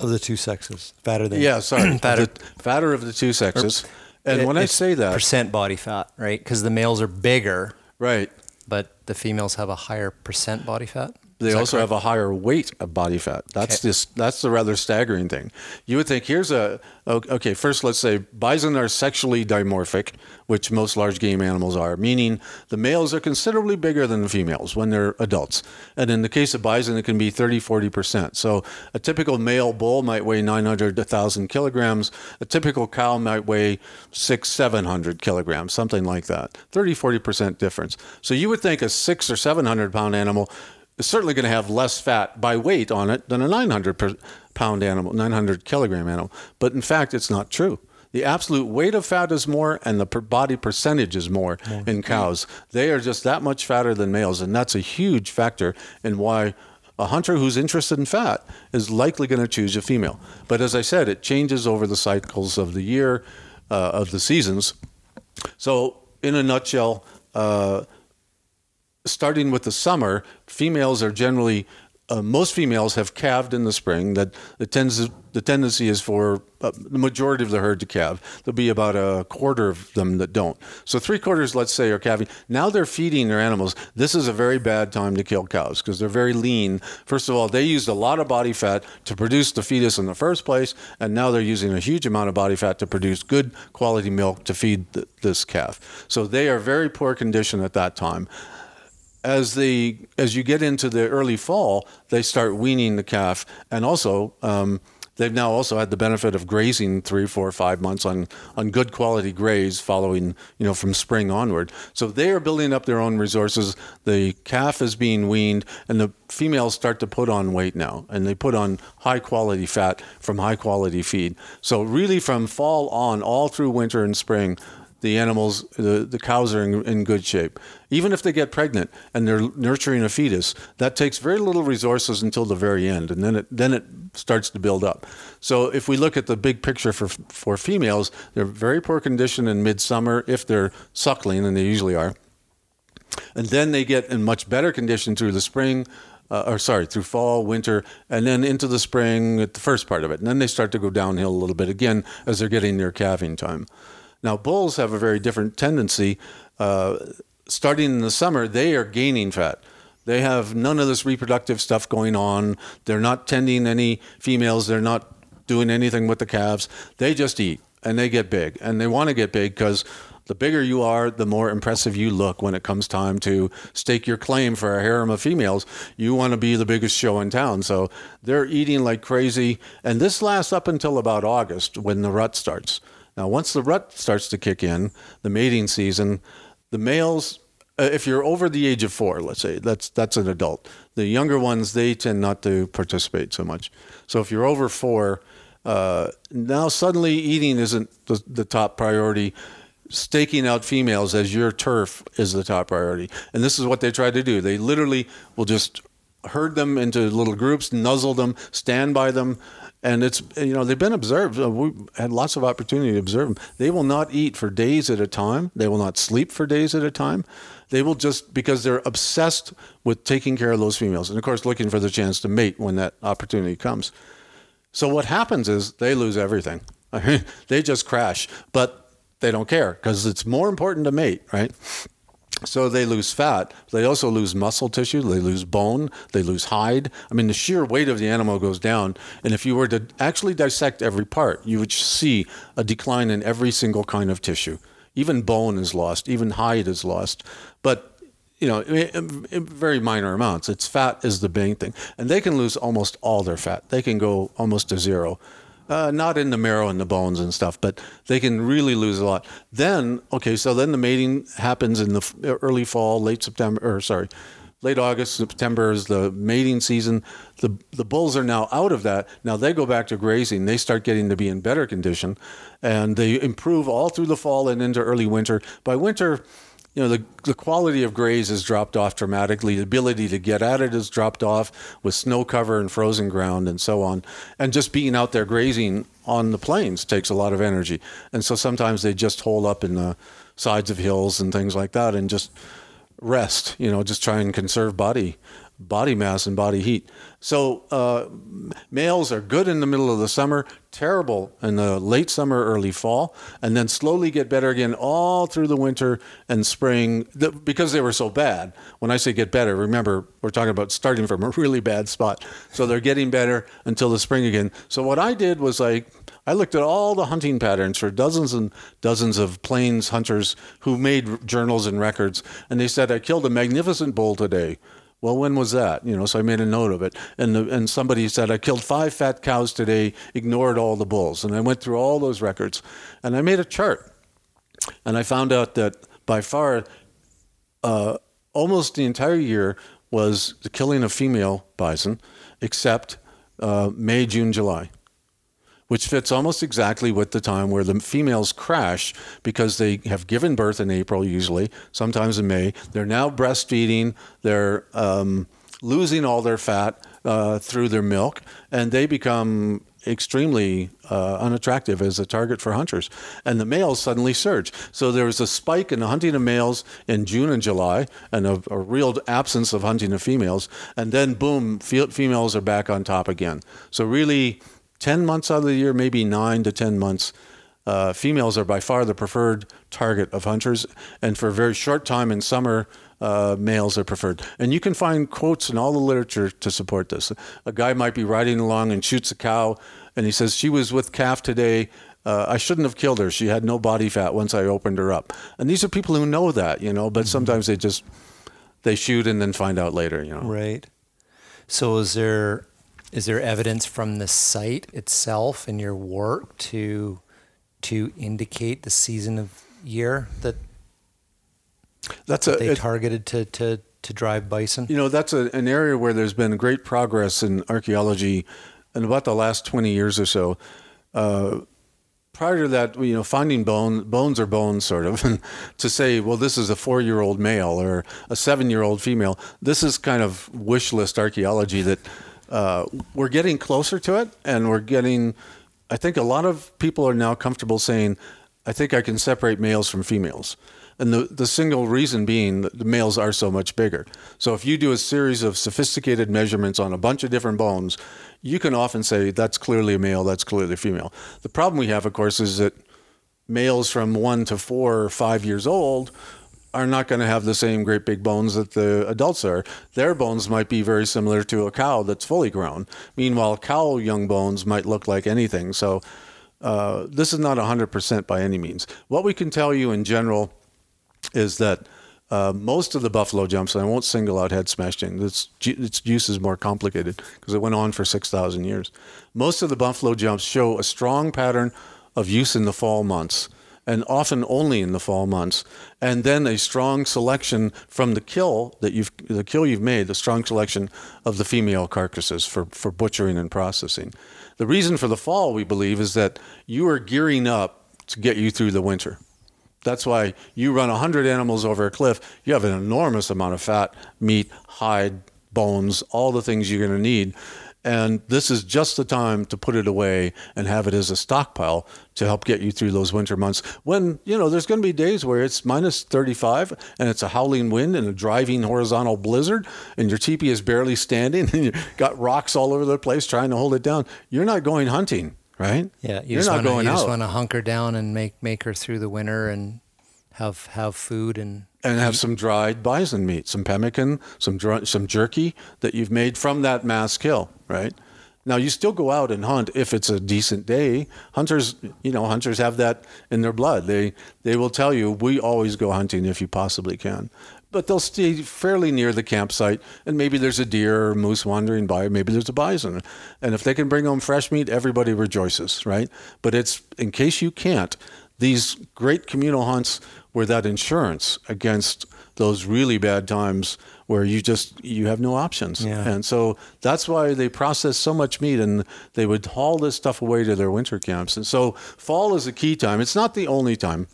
of the two sexes, fatter than Yeah, sorry, fatter. the fatter of the two sexes. And when I say that, percent body fat, right? Because the males are bigger, right, but the females have a higher percent body fat. They also have a higher weight of body fat. That's Okay. just that's the rather staggering thing. You would think here's a okay. First, let's say bison are sexually dimorphic, which most large game animals are, meaning the males are considerably bigger than the females when they're adults. And in the case of bison, it can be 30, 40 percent. So a typical male bull might weigh 900 to 1,000 kilograms. A typical cow might weigh six, 700 kilograms, something like that. 30, 40 percent difference. So you would think a six or 700 pound animal is certainly going to have less fat by weight on it than a 900 per pound animal, 900 kilogram animal. But in fact, it's not true. The absolute weight of fat is more, and the per body percentage is more in cows. They are just that much fatter than males, and that's a huge factor in why a hunter who's interested in fat is likely going to choose a female. But as I said, it changes over the cycles of the year, uh, of the seasons. So, in a nutshell, uh, starting with the summer, females are generally uh, most females have calved in the spring. That the tends the tendency is for uh, the majority of the herd to calve. There'll be about a quarter of them that don't. So three quarters, let's say, are calving. Now they're feeding their animals. This is a very bad time to kill cows because they're very lean. First of all, they used a lot of body fat to produce the fetus in the first place, and now they're using a huge amount of body fat to produce good quality milk to feed th- this calf. So they are very poor condition at that time as the as you get into the early fall, they start weaning the calf, and also um, they've now also had the benefit of grazing three, four, five months on on good quality graze, following you know from spring onward. So they are building up their own resources. The calf is being weaned, and the females start to put on weight now, and they put on high quality fat from high quality feed. So really, from fall on, all through winter and spring the animals, the, the cows are in, in good shape. Even if they get pregnant and they're nurturing a fetus, that takes very little resources until the very end, and then it then it starts to build up. So if we look at the big picture for for females, they're very poor condition in midsummer if they're suckling, and they usually are, and then they get in much better condition through the spring. Uh, or sorry, through fall, winter, and then into the spring at the first part of it. And then they start to go downhill a little bit again as they're getting near calving time. Now, bulls have a very different tendency. Uh, starting in the summer, they are gaining fat. They have none of this reproductive stuff going on. They're not tending any females. They're not doing anything with the calves. They just eat and they get big. And they want to get big because the bigger you are, the more impressive you look when it comes time to stake your claim for a harem of females. You want to be the biggest show in town. So they're eating like crazy. And this lasts up until about August when the rut starts. Now, once the rut starts to kick in, the mating season, the males, uh, if you're over the age of four, let's say that's that's an adult. The younger ones they tend not to participate so much. So if you're over four, uh, now suddenly eating isn't the, the top priority. Staking out females as your turf is the top priority, and this is what they try to do. They literally will just herd them into little groups, nuzzle them, stand by them, and it's you know they've been observed. Uh, We had lots of opportunity to observe them. They will not eat for days at a time. They will not sleep for days at a time. They will just because they're obsessed with taking care of those females, and of course looking for the chance to mate when that opportunity comes. So what happens is they lose everything. they just crash, but they don't care because it's more important to mate, right? So they lose fat. They also lose muscle tissue. They lose bone. They lose hide. I mean, the sheer weight of the animal goes down. And if you were to actually dissect every part, you would see a decline in every single kind of tissue. Even bone is lost. Even hide is lost. But you know, very minor amounts. It's fat is the main thing, and they can lose almost all their fat. They can go almost to zero. Uh, not in the marrow and the bones and stuff, but they can really lose a lot. Then, okay, so then the mating happens in the early fall, late September, or sorry, late August, September is the mating season. The the bulls are now out of that. Now they go back to grazing. They start getting to be in better condition, and they improve all through the fall and into early winter. By winter, you know, the, the quality of graze has dropped off dramatically. The ability to get at it has dropped off with snow cover and frozen ground and so on. And just being out there grazing on the plains takes a lot of energy. And so sometimes they just hole up in the sides of hills and things like that and just rest, you know, just try and conserve body body mass and body heat. So uh, males are good in the middle of the summer, terrible in the late summer, early fall, and then slowly get better again all through the winter and spring the, because they were so bad. When I say get better, remember we're talking about starting from a really bad spot. So they're getting better until the spring again. So what I did was like I looked at all the hunting patterns for dozens and dozens of plains hunters who made journals and records, and they said I killed a magnificent bull today. Well, when was that? You know, so I made a note of it. And the, and somebody said I killed five fat cows today, ignored all the bulls, and I went through all those records, and I made a chart, and I found out that by far, uh, almost the entire year was the killing of female bison, except uh, May, June, July which fits almost exactly with the time where the females crash because they have given birth in April, usually, sometimes in May. They're now breastfeeding, they're um, losing all their fat uh, through their milk, and they become extremely uh, unattractive as a target for hunters. And the males suddenly surge. So there was a spike in the hunting of males in June and July, and a, a real absence of hunting of females. And then, boom, females are back on top again. So, really, 10 months out of the year, maybe nine to 10 months, uh, females are by far the preferred target of hunters. And for a very short time in summer, uh, males are preferred. And you can find quotes in all the literature to support this. A guy might be riding along and shoots a cow, and he says, She was with calf today. Uh, I shouldn't have killed her. She had no body fat once I opened her up. And these are people who know that, you know, but mm-hmm. sometimes they just they shoot and then find out later, you know. Right. So is there is there evidence from the site itself in your work to to indicate the season of year that that's that a, they it, targeted to, to to drive bison? You know, that's a, an area where there's been great progress in archaeology in about the last 20 years or so. Uh, prior to that, you know, finding bone, bones are bones, sort of, and to say, well, this is a four-year-old male or a seven-year-old female, this is kind of wish list archaeology that uh, we're getting closer to it, and we're getting. I think a lot of people are now comfortable saying, "I think I can separate males from females," and the the single reason being that the males are so much bigger. So if you do a series of sophisticated measurements on a bunch of different bones, you can often say that's clearly a male, that's clearly a female. The problem we have, of course, is that males from one to four or five years old are not going to have the same great big bones that the adults are. Their bones might be very similar to a cow that's fully grown. Meanwhile, cow young bones might look like anything. So uh, this is not 100% by any means. What we can tell you in general is that uh, most of the buffalo jumps, and I won't single out Head Smashed In, its, its use is more complicated because it went on for 6,000 years. Most of the buffalo jumps show a strong pattern of use in the fall months and often only in the fall months. And then a strong selection from the kill that you've the kill you've made, the strong selection of the female carcasses for, for butchering and processing. The reason for the fall, we believe, is that you are gearing up to get you through the winter. That's why you run 100 animals over a cliff, you have an enormous amount of fat, meat, hide, bones, all the things you're going to need. And this is just the time to put it away and have it as a stockpile to help get you through those winter months when, you know, there's going to be days where it's minus 35 and it's a howling wind and a driving horizontal blizzard and your teepee is barely standing and you've got rocks all over the place trying to hold it down. You're not going hunting, right? Yeah, you are not wanna, going you out. just want to hunker down and make, make her through the winter and have, have food and and have some dried bison meat, some pemmican, some dr- some jerky that you've made from that mass kill, right? Now you still go out and hunt if it's a decent day. Hunters, you know, hunters have that in their blood. They they will tell you we always go hunting if you possibly can. But they'll stay fairly near the campsite, and maybe there's a deer or moose wandering by, maybe there's a bison, and if they can bring home fresh meat, everybody rejoices, right? But it's in case you can't, these great communal hunts were that insurance against those really bad times where you just you have no options. Yeah. and so that's why they process so much meat and they would haul this stuff away to their winter camps. And so fall is a key time. It's not the only time.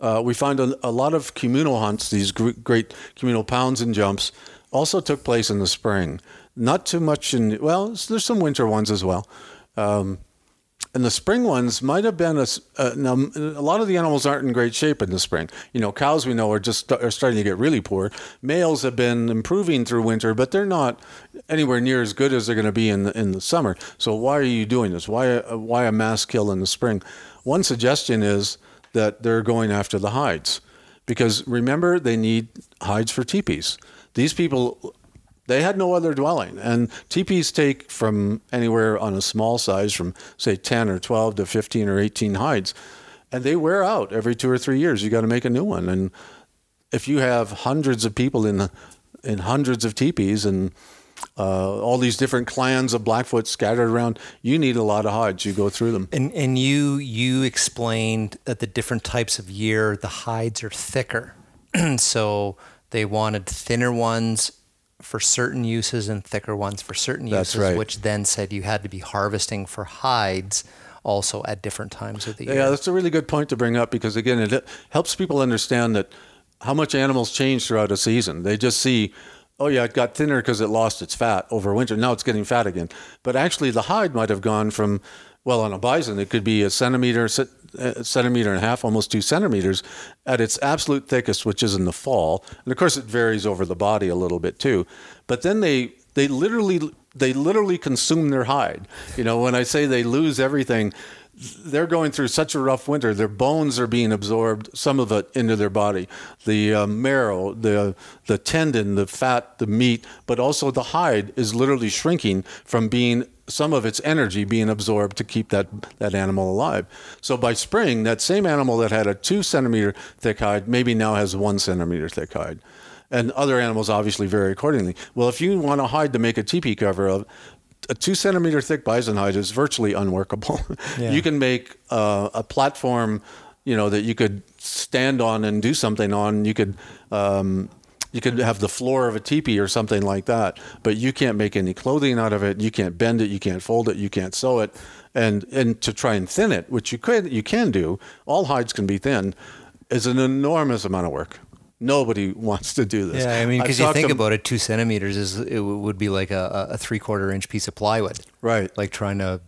Uh, we find a, a, lot of communal hunts these great communal pounds and jumps also took place in the spring. Not too much in well there's some winter ones as well. Um, and the spring ones might have been a uh, now a lot of the animals aren't in great shape in the spring. You know, cows we know are just are starting to get really poor. Males have been improving through winter, but they're not anywhere near as good as they're going to be in the, in the summer. So why are you doing this? Why uh, why a mass kill in the spring? One suggestion is that they're going after the hides, because remember they need hides for teepees. These people they had no other dwelling. And teepees take from anywhere on a small size, from say 10 or 12 to 15 or 18 hides, and they wear out every two or three years. You got to make a new one. And if you have hundreds of people in in hundreds of teepees and uh, all these different clans of Blackfoot scattered around, you need a lot of hides. You go through them. And and you you explained that the different types of year the hides are thicker, so they wanted thinner ones for certain uses and thicker ones for certain That's uses, right. which then said you had to be harvesting for hides also at different times of the year. Yeah, that's a really good point to bring up because again, it helps people understand that how much animals change throughout a season. They just see, oh yeah, it got thinner because it lost its fat over winter. Now it's getting fat again. But actually, the hide might have gone from, well, on a bison, it could be a centimeter, ce- a centimeter and a half, almost two centimeters, at its absolute thickest, which is in the fall. And of course, it varies over the body a little bit too. But then they they literally they literally consume their hide. You know, when I say they lose everything, they're going through such a rough winter. Their bones are being absorbed, some of it into their body, the uh, marrow, the the tendon, the fat, the meat, but also the hide is literally shrinking from being some of its energy being absorbed to keep that that animal alive. So by spring, that same animal that had a two centimeter thick hide maybe now has one centimeter thick hide and other animals obviously vary accordingly. Well, if you want a hide to make a teepee cover of, a two centimeter thick bison hide is virtually unworkable. Yeah. You can make uh, a platform, you know, that you could stand on and do something on. You could. Um, you could have the floor of a teepee or something like that, but you can't make any clothing out of it. You can't bend it. You can't fold it. You can't sew it, and and to try and thin it, which you could you can do. All hides can be thinned, is an enormous amount of work. Nobody wants to do this. Yeah, I mean, because you think to- about it, two centimeters is it would be like a, a three quarter inch piece of plywood, right, like trying to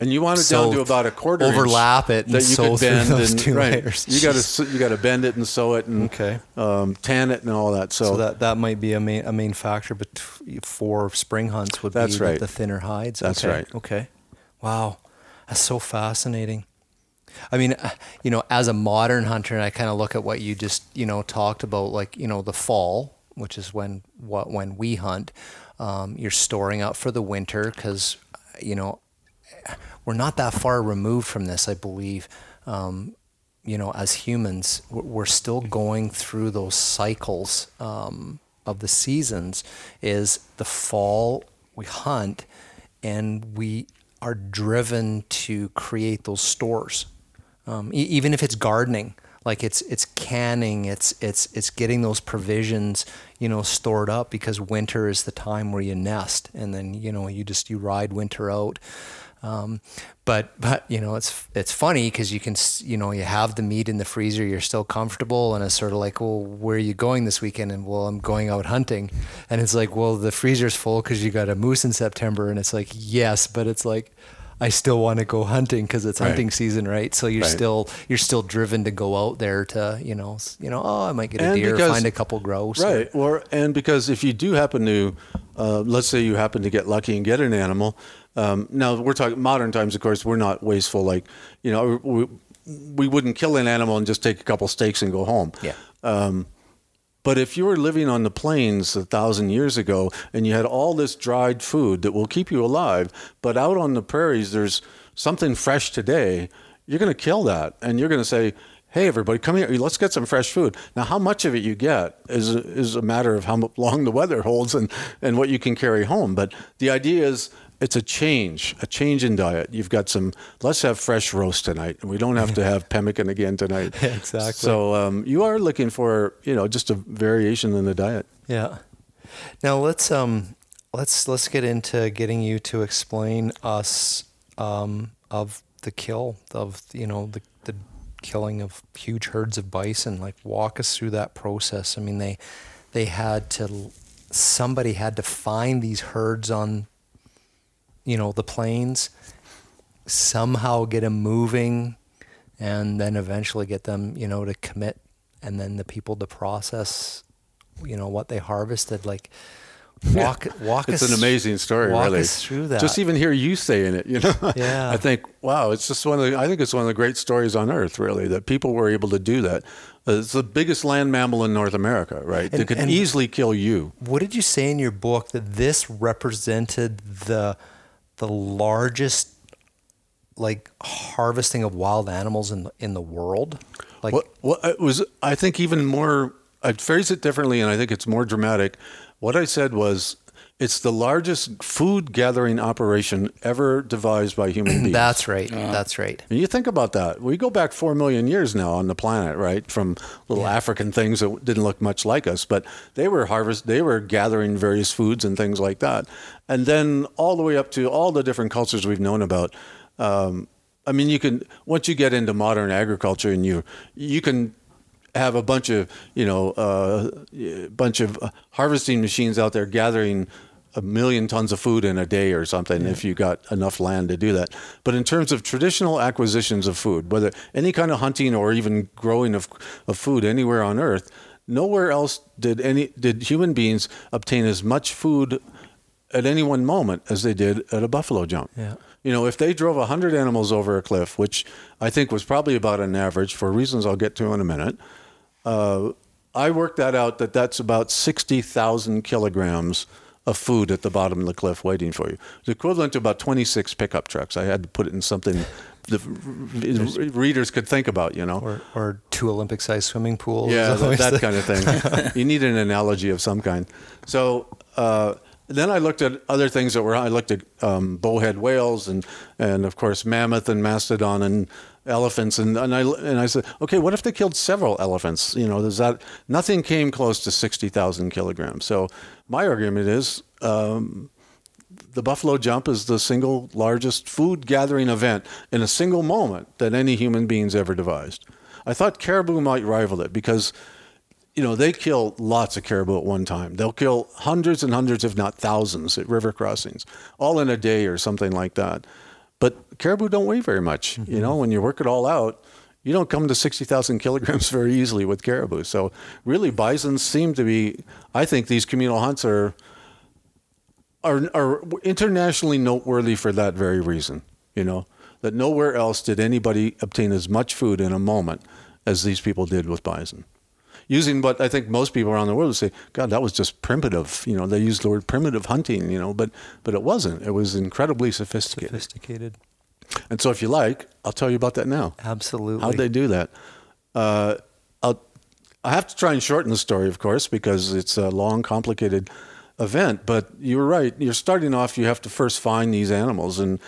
and you want it sew- down to about a quarter overlap it and that you could bend those and two right. layers. You got to you got to bend it and sew it and Okay. um, tan it and all that. So, So that that might be a main a main factor, but for spring hunts would That's be the- right. the, thinner hides. That's okay. right. Okay, wow, that's so fascinating. I mean, uh, you know, as a modern hunter, and I kind of look at what you just you know talked about, like you know the fall, which is when what when we hunt. Um, you're storing up for the winter because you know we're not that far removed from this, I believe. Um, you know, as humans, we're- still going through those cycles um, of the seasons. Is the fall we hunt, and we are driven to create those stores, um, e- even if it's gardening. Like it's it's canning, it's it's it's getting those provisions, you know, stored up because winter is the time where you nest, and then you know you just you ride winter out. Um, but but you know it's it's funny because you can you know you have the meat in the freezer, you're still comfortable, and it's sort of like, well, where are you going this weekend? And well, I'm going out hunting, and it's like, well, the freezer's full because you got a moose in September, and it's like, yes, but it's like. I still want to go hunting because it's Right. hunting season, right? So you're Right. still you're still driven to go out there to you know you know oh I might get a And deer, because- find a couple grouse, or- right, or and because if you do happen to, uh, let's say you happen to get lucky and get an animal. Um, now we're talking modern times, of course. We're not wasteful. Like you know, we, we wouldn't kill an animal and just take a couple steaks and go home. Yeah. Um, but if you were living on the plains a thousand years ago and you had all this dried food that will keep you alive, but out on the prairies there's something fresh today, you're going to kill that and you're going to say, "Hey, everybody, come here. Let's get some fresh food." Now, how much of it you get is is a matter of how long the weather holds and and what you can carry home. But the idea is it's a change, a change in diet. You've got some. Let's have fresh roast tonight, and we don't have to have pemmican again tonight. Exactly. So um, you are looking for you know just a variation in the diet. Yeah. Now let's um let's let's get into getting you to explain us um of the kill of you know the the killing of huge herds of bison. Like walk us through that process. I mean they they had to somebody had to find these herds on you know the plains, somehow get them moving and then eventually get them, you know, to commit and then the people to process, you know, what they harvested. Like, walk, walk It's us. an amazing story, walk really. us through that. Just even hear you saying it, you know. Yeah. I think, wow, it's just one of the. I think it's one of the great stories on earth, really, that people were able to do that. Uh, It's the biggest land mammal in North America, right? And- it could easily kill you. what did you say in your book that this represented the the largest like harvesting of wild animals in the, in the world? Like What, what it was, I think, even more. I'd phrase it differently, and I think it's more dramatic. What I said was, it's the largest food gathering operation ever devised by human beings. that's right. that's right. And you think about that. We go back four million years now on the planet, right? From little African things that didn't look much like us, but they were harvest, they were gathering various foods and things like that, and then all the way up to all the different cultures we've known about. Um, I mean, you can once you get into modern agriculture and you you can have a bunch of you know uh, a bunch of uh, harvesting machines out there gathering a million tons of food in a day or something if you got enough land to do that. But in terms of traditional acquisitions of food, whether any kind of hunting or even growing of, of food anywhere on earth, nowhere else did any did human beings obtain as much food at any one moment as they did at a buffalo jump. Yeah. You know, if they drove 100 animals over a cliff, which I think was probably about an average for reasons I'll get to in a minute, uh, I worked that out that that's about 60,000 kilograms of food at the bottom of the cliff waiting for you. It's equivalent to about 26 pickup trucks. I had to put it in something the readers could think about, you know. Or or two Olympic sized swimming pools. Yeah, that, that kind of thing. you need an analogy of some kind. So uh, then I looked at other things that were. I looked at um, bowhead whales and and of course mammoth and mastodon and elephants and and I and I said, okay, what if they killed several elephants? You know, does that nothing came close to sixty thousand kilograms. So my argument is. Um, the buffalo jump is the single largest food gathering event in a single moment that any human beings ever devised. I thought caribou might rival it because, you know, they kill lots of caribou at one time. They'll kill hundreds and hundreds, if not thousands, at river crossings, all in a day or something like that. But caribou don't weigh very much. You mm-hmm. know, when you work it all out, you don't come to 60,000 kilograms very easily with caribou. So really, bisons seem to be, I think these communal hunts are are are internationally noteworthy for that very reason. You know that nowhere else did anybody obtain as much food in a moment as these people did with bison. Using what I think most people around the world would say, God, that was just primitive. You know, they used the word primitive hunting. You know, but but it wasn't. It was incredibly sophisticated. sophisticated. And so, if you like, I'll tell you about that now. Absolutely. How'd they do that? Uh, I'll, I have to try and shorten the story, of course, because it's a long, complicated event. But you were right. You're starting off. You have to first find these animals, and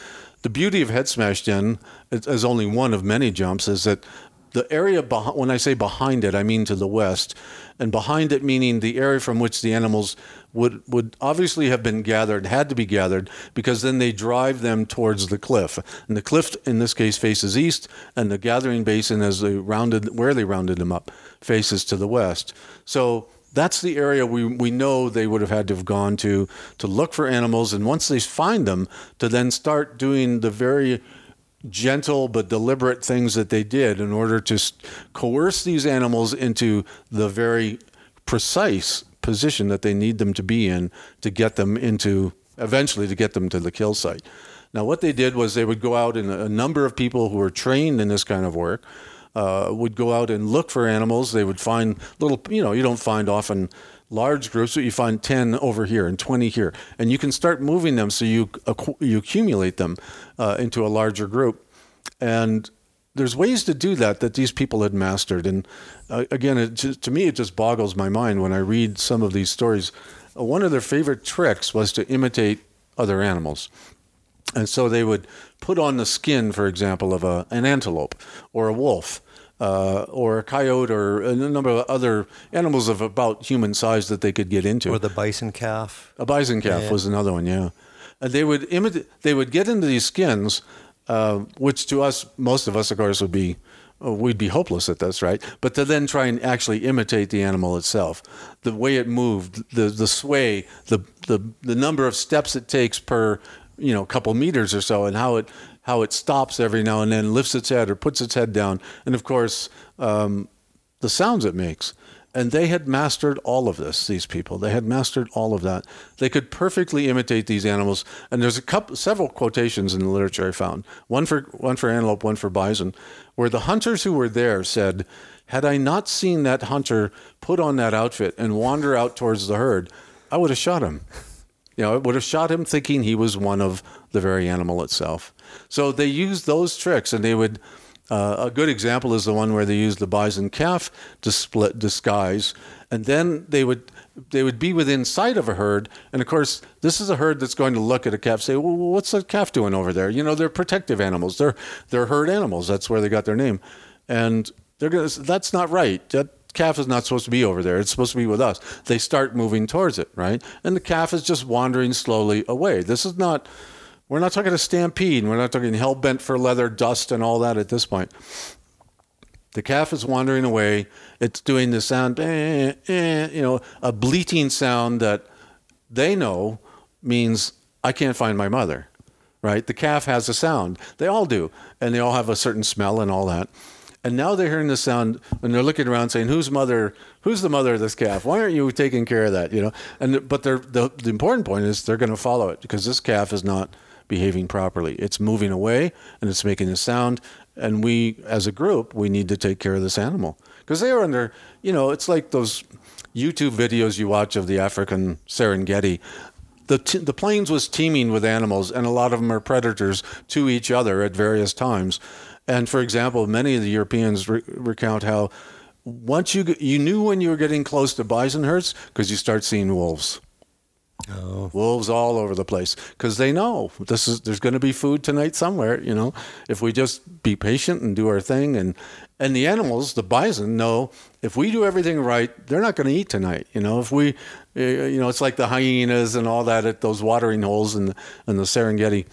the beauty of Head Smashed In, as only one of many jumps, is that the area behind. When I say behind it, I mean to the west, and behind it meaning the area from which the animals would would obviously have been gathered, had to be gathered, because then they drive them towards the cliff, and the cliff in this case faces east, and the gathering basin, as they rounded where they rounded them up, faces to the west. So that's the area we, we know they would have had to have gone to to look for animals, and once they find them, to then start doing the very gentle but deliberate things that they did in order to coerce these animals into the very precise position that they need them to be in to get them into eventually to get them to the kill site. Now, what they did was they would go out, and a number of people who were trained in this kind of work uh, would go out and look for animals. They would find little, you know, you don't find often large groups, but you find 10 over here and 20 here. And you can start moving them so you, you accumulate them uh, into a larger group. And there's ways to do that that these people had mastered. And uh, again, it just, to me, it just boggles my mind when I read some of these stories. Uh, one of their favorite tricks was to imitate other animals. And so they would put on the skin, for example, of a, an antelope or a wolf uh, or a coyote or a number of other animals of about human size that they could get into. Or the bison calf. A bison calf Yeah. was another one, yeah. And they would imitate. They would get into these skins, uh, which to us, most of us, of course, would be. oh, We'd be hopeless at this, right? But to then try and actually imitate the animal itself, the way it moved, the the sway, the the the number of steps it takes per, you know, couple meters or so, and how it how it stops every now and then, lifts its head or puts its head down, and of course, um, the sounds it makes. And they had mastered all of this, these people. They had mastered all of that. They could perfectly imitate these animals. And there's a couple, several quotations in the literature I found. One for one for antelope, one for bison, where the hunters who were there said, "Had I not seen that hunter put on that outfit and wander out towards the herd, I would have shot him. You know, I would have shot him thinking he was one of the very animal itself." So they used those tricks, and they would uh, a good example is the one where they used the bison calf to split disguise, and then they would they would be within sight of a herd, and of course this is a herd that's going to look at a calf, say, "Well, what's that calf doing over there?" You know, they're protective animals. They're they're herd animals. That's where they got their name, and they're gonna. That's not right. That calf is not supposed to be over there. It's supposed to be with us. They start moving towards it, right? And the calf is just wandering slowly away. This is not we're not talking a stampede. We're not talking hell bent for leather, dust, and all that at this point. The calf is wandering away. It's doing the sound, eh, eh, you know, a bleating sound that they know means I can't find my mother, right? The calf has a sound. They all do. And they all have a certain smell and all that. And now they're hearing the sound and they're looking around saying, "Whose mother? Who's the mother of this calf? Why aren't you taking care of that?" You know. And but the the important point is they're going to follow it because this calf is not behaving properly. It's moving away and it's making a sound. And we, as a group, we need to take care of this animal because they are under, you know, it's like those YouTube videos you watch of the African Serengeti. The, t- the plains was teeming with animals, and a lot of them are predators to each other at various times. And for example, many of the Europeans re- recount how once you you knew when you were getting close to bison herds because you start seeing wolves. Oh. Wolves all over the place because they know this is there's going to be food tonight somewhere. You know, if we just be patient and do our thing, and and the animals, the bison, know if we do everything right, they're not going to eat tonight. You know, if we, you know, it's like the hyenas and all that at those watering holes the, in the Serengeti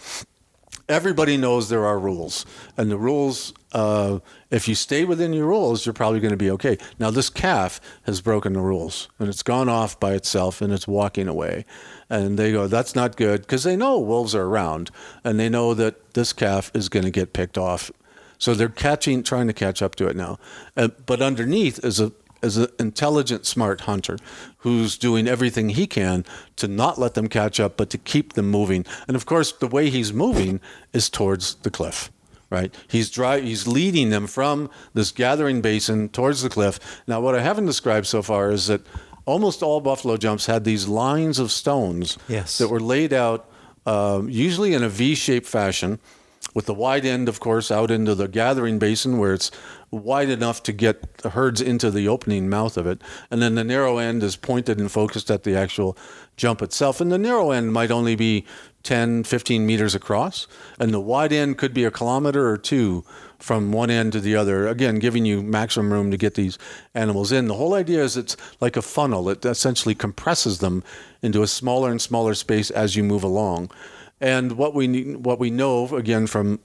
everybody knows there are rules, and the rules. Uh, if you stay within your rules, you're probably going to be okay. Now, this calf has broken the rules, and it's gone off by itself, and it's walking away. And they go, "That's not good," because they know wolves are around, and they know that this calf is going to get picked off. So they're catching, trying to catch up to it now. Uh, but underneath is a as an intelligent, smart hunter who's doing everything he can to not let them catch up, but to keep them moving. And of course, the way he's moving is towards the cliff. Right, he's dry, he's leading them from this gathering basin towards the cliff. Now, what I haven't described so far is that almost all buffalo jumps had these lines of stones yes. that were laid out, uh, usually in a V-shaped fashion, with the wide end, of course, out into the gathering basin where it's wide enough to get the herds into the opening mouth of it. And then the narrow end is pointed and focused at the actual jump itself. And the narrow end might only be 10, 15 meters across. And the wide end could be a kilometer or two from one end to the other, again, giving you maximum room to get these animals in. The whole idea is it's like a funnel, it essentially compresses them into a smaller and smaller space as you move along. And what we what we know again from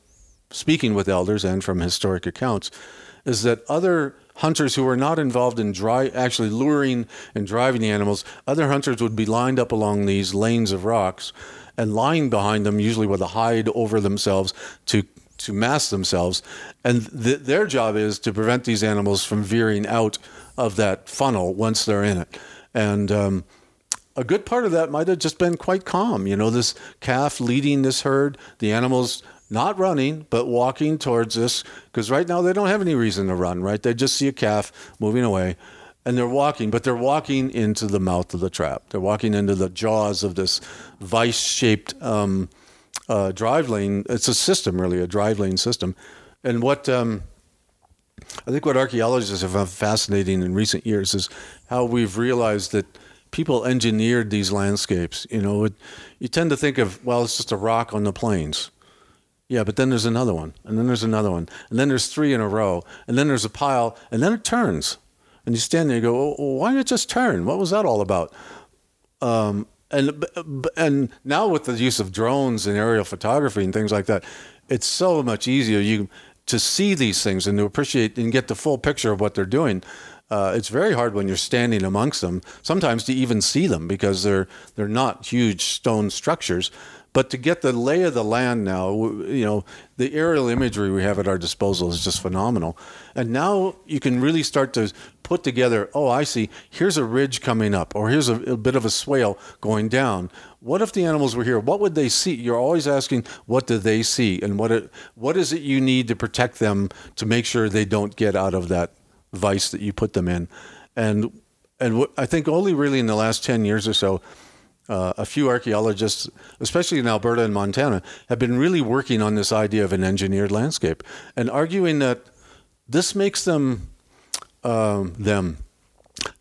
speaking with elders and from historic accounts is that other hunters who were not involved in dry, actually luring and driving the animals, other hunters would be lined up along these lanes of rocks and lying behind them, usually with a hide over themselves to to mask themselves. And th- their job is to prevent these animals from veering out of that funnel once they're in it. And um, a good part of that might have just been quite calm. You know, this calf leading this herd, the animals not running, but walking towards this, because right now they don't have any reason to run, right? They just see a calf moving away and they're walking, but they're walking into the mouth of the trap. They're walking into the jaws of this vice shaped um, uh, drive lane. It's a system, really, a drive lane system. And what um, I think what archaeologists have found fascinating in recent years is how we've realized that people engineered these landscapes. You know, it, you tend to think of, well, it's just a rock on the plains. Yeah, but then there's another one, and then there's another one, and then there's three in a row, and then there's a pile, and then it turns. And you stand there and go, why did it just turn? What was that all about? Um, and and now with the use of drones and aerial photography and things like that, it's so much easier you to see these things and to appreciate and get the full picture of what they're doing. Uh, it's very hard when you're standing amongst them. Sometimes to even see them because they're they're not huge stone structures, But to get the lay of the land now, you know, the aerial imagery we have at our disposal is just phenomenal. And now you can really start to put together, oh, I see, here's a ridge coming up, or here's a, a bit of a swale going down. What if the animals were here? What would they see? You're always asking, what do they see? And what, it, what is it you need to protect them to make sure they don't get out of that vice that you put them in? And, and what, I think only really in the last 10 years or so, uh, a few archaeologists, especially in Alberta and Montana, have been really working on this idea of an engineered landscape and arguing that this makes them um, them.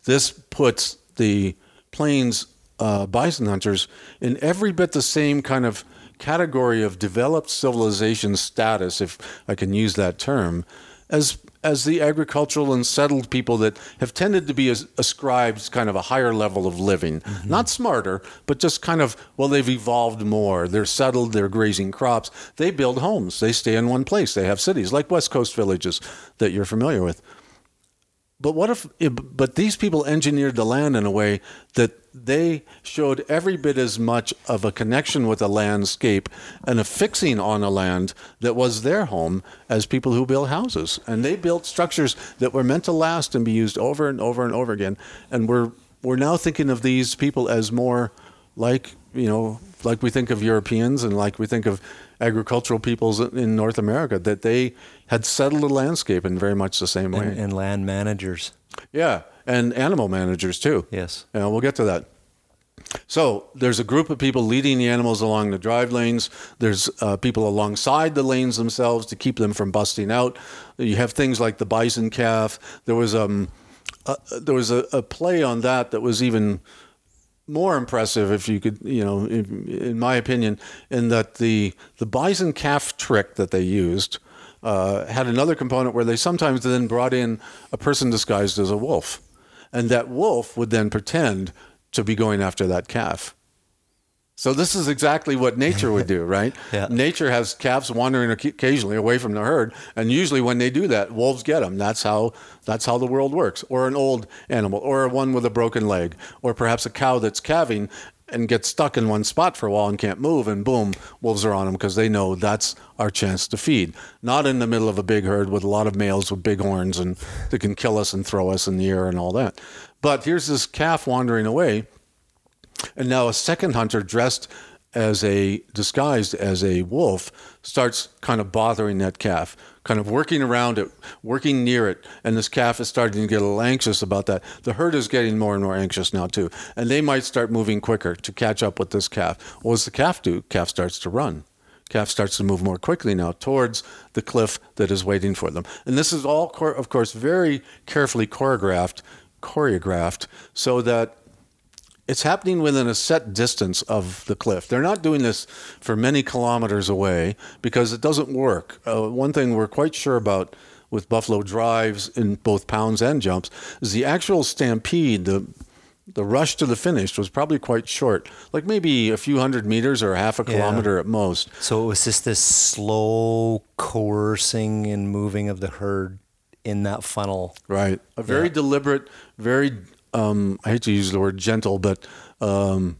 This puts the plains uh, bison hunters in every bit the same kind of category of developed civilization status, if I can use that term, as as the agricultural and settled people that have tended to be as, ascribed kind of a higher level of living. Mm-hmm. Not smarter, but just kind of, well, they've evolved more. They're settled, they're grazing crops. They build homes, they stay in one place, they have cities, like West Coast villages that you're familiar with. But what if, eh, but these people engineered the land in a way that they showed every bit as much of a connection with a landscape and a fixing on a land that was their home as people who build houses. And they built structures that were meant to last and be used over and over and over again. And we're, we're now thinking of these people as more like, you know, like we think of Europeans and like we think of agricultural peoples in North America, that they had settled the landscape in very much the same way. And, and land managers. Yeah, and animal managers too. Yes. Yeah, we'll get to that. So there's a group of people leading the animals along the drive lanes. There's uh, people alongside the lanes themselves to keep them from busting out. You have things like the bison calf. There was um, uh, there was a, a play on that that was even more impressive, if you could, you know, in, in my opinion, in that the the bison calf trick that they used uh, had another component where they sometimes then brought in a person disguised as a wolf, and that wolf would then pretend to be going after that calf. So this is exactly what nature would do, right? yeah. Nature has calves wandering occasionally away from the herd, and usually when they do that, wolves get them. That's how that's how the world works. Or an old animal, or one with a broken leg, or perhaps a cow that's calving and gets stuck in one spot for a while and can't move, and boom, wolves are on them because they know that's our chance to feed. Not in the middle of a big herd with a lot of males with big horns and that can kill us and throw us in the air and all that. But here's this calf wandering away and now a second hunter dressed as a disguised as a wolf starts kind of bothering that calf, kind of working around it, working near it, and this calf is starting to get a little anxious about that. The herd is getting more and more anxious now too, and they might start moving quicker to catch up with this calf. What does the calf do? Calf starts to run. Calf starts to move more quickly now towards the cliff that is waiting for them. And this is all, of course, very carefully choreographed, choreographed, so that it's happening within a set distance of the cliff. They're not doing this for many kilometers away because it doesn't work. Uh, one thing we're quite sure about with buffalo drives in both pounds and jumps is the actual stampede, the the rush to the finish was probably quite short, like maybe a few hundred meters or half a kilometer yeah. at most. So it was just this slow coercing and moving of the herd in that funnel. Right. A very yeah. deliberate, very um, I hate to use the word gentle, but um,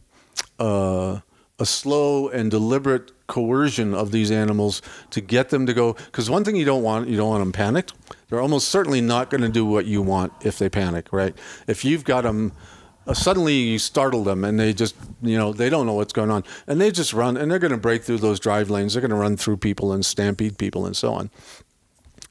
uh, a slow and deliberate coercion of these animals to get them to go. Because one thing you don't want, you don't want them panicked. They're almost certainly not going to do what you want if they panic, right? If you've got them. Uh, suddenly you startle them and they just you know they don't know what's going on and they just run and they're going to break through those drive lanes they're going to run through people and stampede people and so on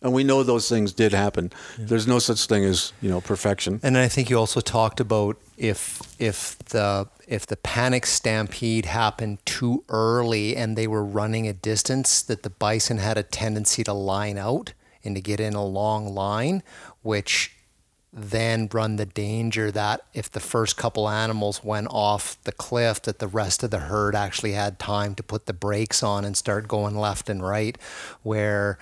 and we know those things did happen. Yeah. There's no such thing as you know perfection. And I think you also talked about if if the if the panic stampede happened too early and they were running a distance, that the bison had a tendency to line out and to get in a long line, which then run the danger that if the first couple animals went off the cliff that the rest of the herd actually had time to put the brakes on and start going left and right where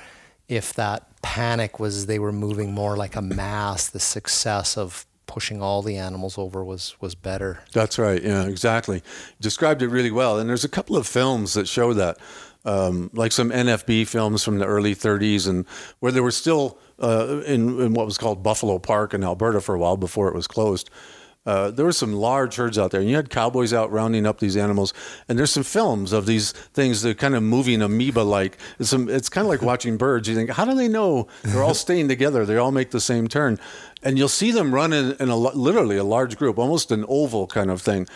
if that panic was they were moving more like a mass, the success of pushing all the animals over was was better. That's right. Yeah, exactly. Described it really well. And there's a couple of films that show that, um, like some NFB films from the early 30s, and where they were still uh, in, in what was called Buffalo Park in Alberta for a while before it was closed. Uh, there were some large herds out there, and you had cowboys out rounding up these animals. And there's some films of these things that are kind of moving amoeba-like. It's, it's kind of like watching birds. You think, how do they know they're all staying together? They all make the same turn, and you'll see them run in, in a literally a large group, almost an oval kind of thing.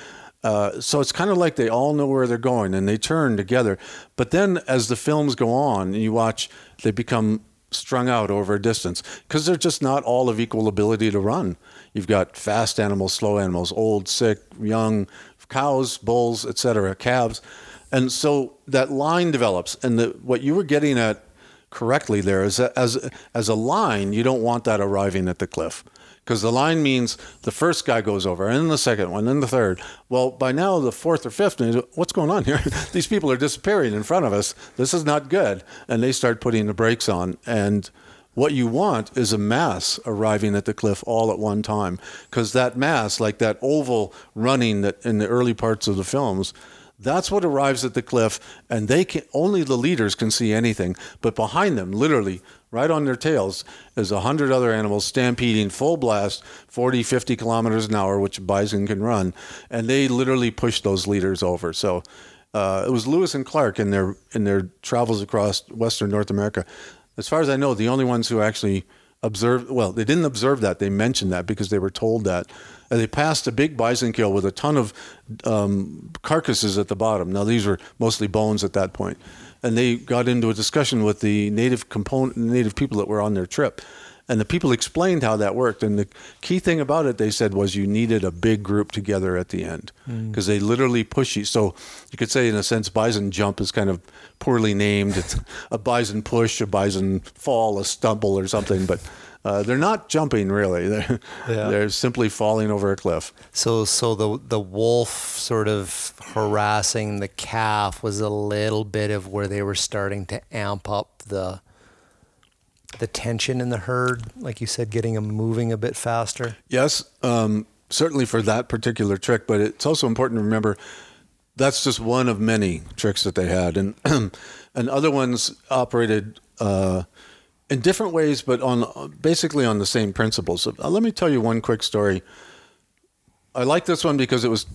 Uh, so it's kind of like they all know where they're going and they turn together. But then as the films go on, you watch, they become strung out over a distance because they're just not all of equal ability to run. You've got fast animals, slow animals, old, sick, young, cows, bulls, etc., calves. And so that line develops. And the, what you were getting at correctly there is that as, as a line, you don't want that arriving at the cliff because the line means the first guy goes over, and then the second one, then the third. Well, by now the fourth or fifth, what's going on here? These people are disappearing in front of us. This is not good, and they start putting the brakes on. And what you want is a mass arriving at the cliff all at one time, because that mass, like that oval running that in the early parts of the films. That's what arrives at the cliff, and they can only the leaders can see anything. But behind them, literally right on their tails is a hundred other animals stampeding full blast 40 50 kilometers an hour which bison can run. And they literally push those leaders over. So uh, it was lewis and clark in their in their travels across western north america. As far as i know the only ones who actually observed well they didn't observe that. They mentioned that because they were told that and they passed a big bison kill with a ton of um, carcasses at the bottom now these were mostly bones at that point and they got into a discussion with the native component, native people that were on their trip, and the people explained how that worked. And the key thing about it, they said, was you needed a big group together at the end because mm. they literally push you. So you could say, in a sense, bison jump is kind of poorly named. It's a bison push, a bison fall, a stumble, or something, but. Uh, they're not jumping really. They're, yeah. they're simply falling over a cliff. So, so the the wolf sort of harassing the calf was a little bit of where they were starting to amp up the the tension in the herd, like you said, getting them moving a bit faster. Yes, um, certainly for that particular trick. But it's also important to remember that's just one of many tricks that they had, and and other ones operated. Uh, in different ways, but on basically on the same principles. Uh, let me tell you one quick story. I like this one because it was.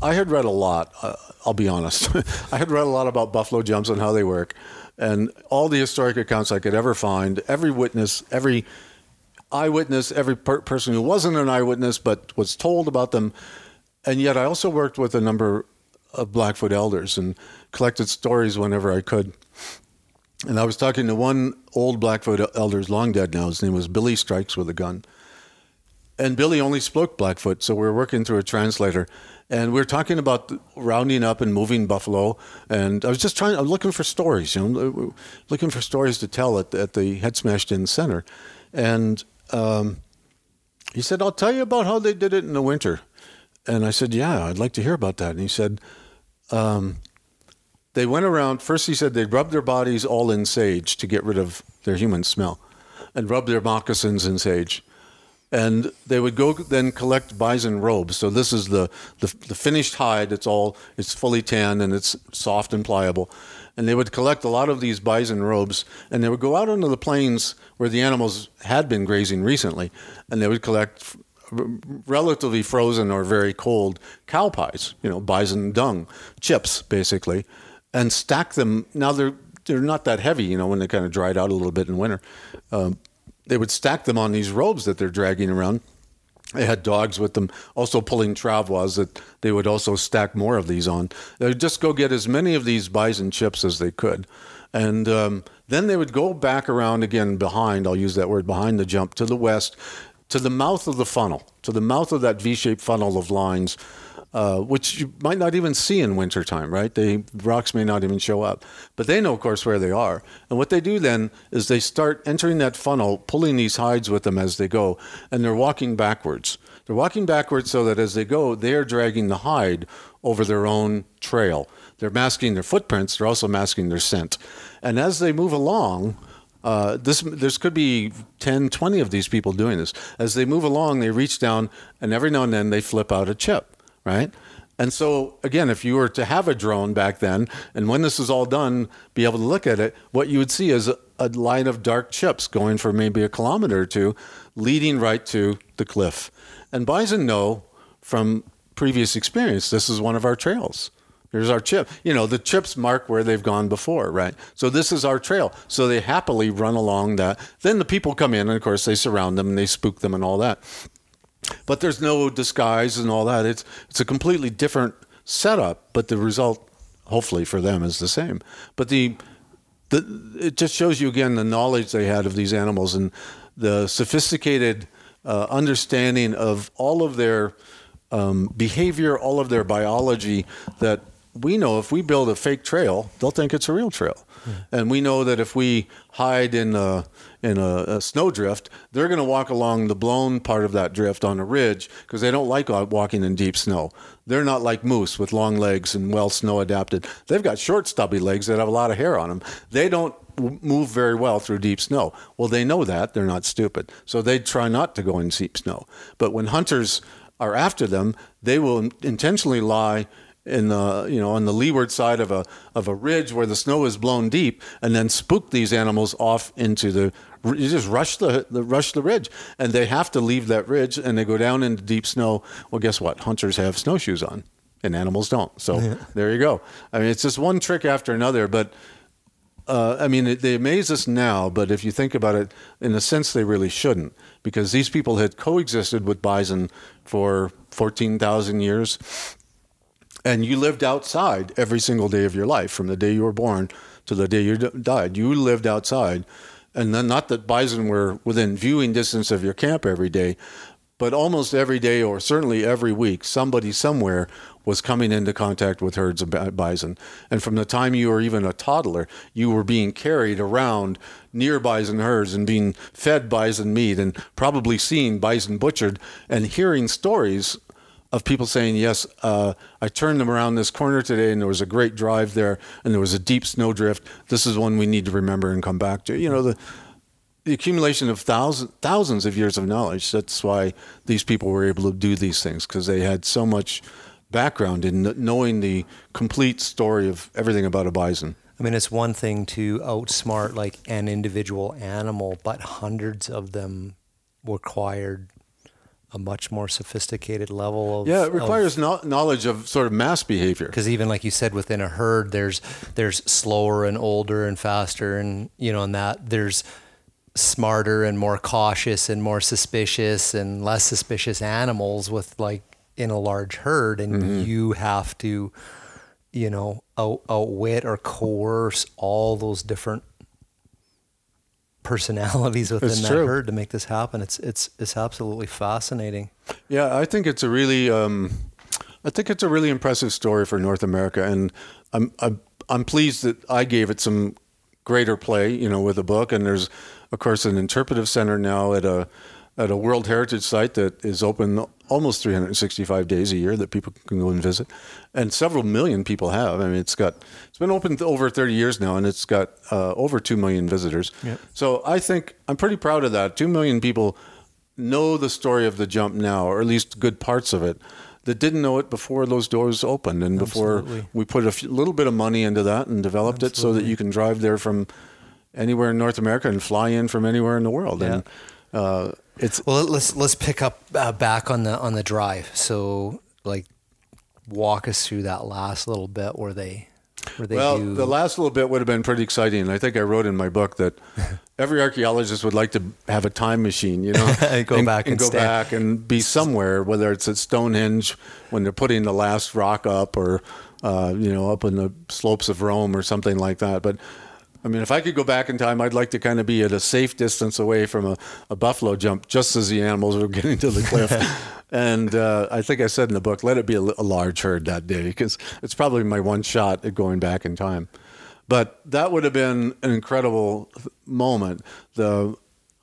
I had read a lot. Uh, I'll be honest. I had read a lot about buffalo jumps and how they work, and all the historic accounts I could ever find. Every witness, every eyewitness, every per- person who wasn't an eyewitness but was told about them, and yet I also worked with a number of Blackfoot elders and collected stories whenever I could. And I was talking to one old Blackfoot elder, long dead now. His name was Billy Strikes with a gun. And Billy only spoke Blackfoot, so we were working through a translator. And we were talking about rounding up and moving buffalo. And I was just trying, I was looking for stories, you know, looking for stories to tell at, at the Head Smashed In Center. And um, he said, I'll tell you about how they did it in the winter. And I said, Yeah, I'd like to hear about that. And he said, um, they went around. First, he said they'd rub their bodies all in sage to get rid of their human smell, and rub their moccasins in sage. And they would go then collect bison robes. So this is the, the, the finished hide. It's all it's fully tanned and it's soft and pliable. And they would collect a lot of these bison robes, and they would go out onto the plains where the animals had been grazing recently, and they would collect relatively frozen or very cold cow pies, you know, bison dung, chips basically, and stack them. Now they're they're not that heavy, you know, when they kind of dried out a little bit in winter. Um, they would stack them on these robes that they're dragging around. They had dogs with them, also pulling travois that they would also stack more of these on. They would just go get as many of these bison chips as they could. And um, then they would go back around again behind, I'll use that word, behind the jump to the west, to the mouth of the funnel, to the mouth of that V shaped funnel of lines uh, which you might not even see in wintertime, right? The rocks may not even show up. But they know, of course, where they are. And what they do then is they start entering that funnel, pulling these hides with them as they go, and they're walking backwards. They're walking backwards so that as they go, they are dragging the hide over their own trail. They're masking their footprints, they're also masking their scent. And as they move along, uh, this this could be 10, 20 of these people doing this. As they move along, they reach down, and every now and then they flip out a chip right? And so, again, if you were to have a drone back then, and when this is all done, be able to look at it, what you would see is a, line of dark chips going for maybe a kilometer or two, leading right to the cliff. And bison know from previous experience. This is one of our trails. Here's our chip. You know, the chips mark where they've gone before, right? So this is our trail. So they happily run along that. Then the people come in, and of course, they surround them and they spook them and all that. But there's no disguise and all that. It's it's a completely different setup, but the result, hopefully for them, is the same. But the the it just shows you again the knowledge they had of these animals and the sophisticated uh, understanding of all of their um, behavior, all of their biology that we know if we build a fake trail, they'll think it's a real trail. And we know that if we hide in a, in a, a snowdrift, they're going to walk along the blown part of that drift on a ridge because they don't like walking in deep snow. They're not like moose with long legs and well snow adapted. They've got short, stubby legs that have a lot of hair on them. They don't move very well through deep snow. Well, they know that. They're not stupid. So they try not to go in deep snow. But when hunters are after them, they will intentionally lie in the you know on the leeward side of a of a ridge where the snow is blown deep, and then spook these animals off into the you just rush the, the rush the ridge, and they have to leave that ridge, and they go down into deep snow. Well, guess what? Hunters have snowshoes on, and animals don't. So yeah. there you go. I mean, it's just one trick after another, but. Uh, I mean, it, they amaze us now, but if you think about it, in a sense, they really shouldn't, because these people had coexisted with bison for 14,000 years. And you lived outside every single day of your life, from the day you were born to the day you died. You lived outside. And then, not that bison were within viewing distance of your camp every day, but almost every day, or certainly every week, somebody somewhere was coming into contact with herds of bison. And from the time you were even a toddler, you were being carried around near bison herds and being fed bison meat and probably seeing bison butchered and hearing stories of people saying, Yes, uh, I turned them around this corner today and there was a great drive there and there was a deep snowdrift. This is one we need to remember and come back to. You know, the, the accumulation of thousands, thousands of years of knowledge. That's why these people were able to do these things because they had so much background in knowing the complete story of everything about a bison. I mean, it's one thing to outsmart like an individual animal, but hundreds of them required a much more sophisticated level of yeah it requires of, knowledge of sort of mass behavior because even like you said within a herd there's there's slower and older and faster and you know and that there's smarter and more cautious and more suspicious and less suspicious animals with like in a large herd and mm-hmm. you have to you know out, outwit or coerce all those different personalities within it's that true. herd to make this happen. It's it's it's absolutely fascinating. Yeah i think it's a really um, i think it's a really impressive story for north america and i'm i'm, I'm pleased that i gave it some greater play you know with the book. And there's of course an interpretive center now at a at a World Heritage site that is open almost 365 days a year that people can go and visit, and several million people have. I mean, it's got it's been open over 30 years now, and it's got uh, over two million visitors. Yep. So I think I'm pretty proud of that. Two million people know the story of the jump now, or at least good parts of it. That didn't know it before those doors opened, and Absolutely. before we put a little bit of money into that and developed Absolutely. it so that you can drive there from anywhere in North America and fly in from anywhere in the world. Yeah. And uh, it's well. Let's let's pick up uh, back on the on the drive. So like, walk us through that last little bit where they where they well, do... the last little bit would have been pretty exciting. I think I wrote in my book that every archaeologist would like to have a time machine, you know, go and, back and, and go stand. back and be somewhere, whether it's at Stonehenge when they're putting the last rock up, or uh, you know, up in the slopes of Rome or something like that. But I mean, if I could go back in time, I'd like to kind of be at a safe distance away from a, a buffalo jump just as the animals were getting to the cliff. and uh, I think I said in the book, let it be a, a large herd that day because it's probably my one shot at going back in time. But that would have been an incredible moment. The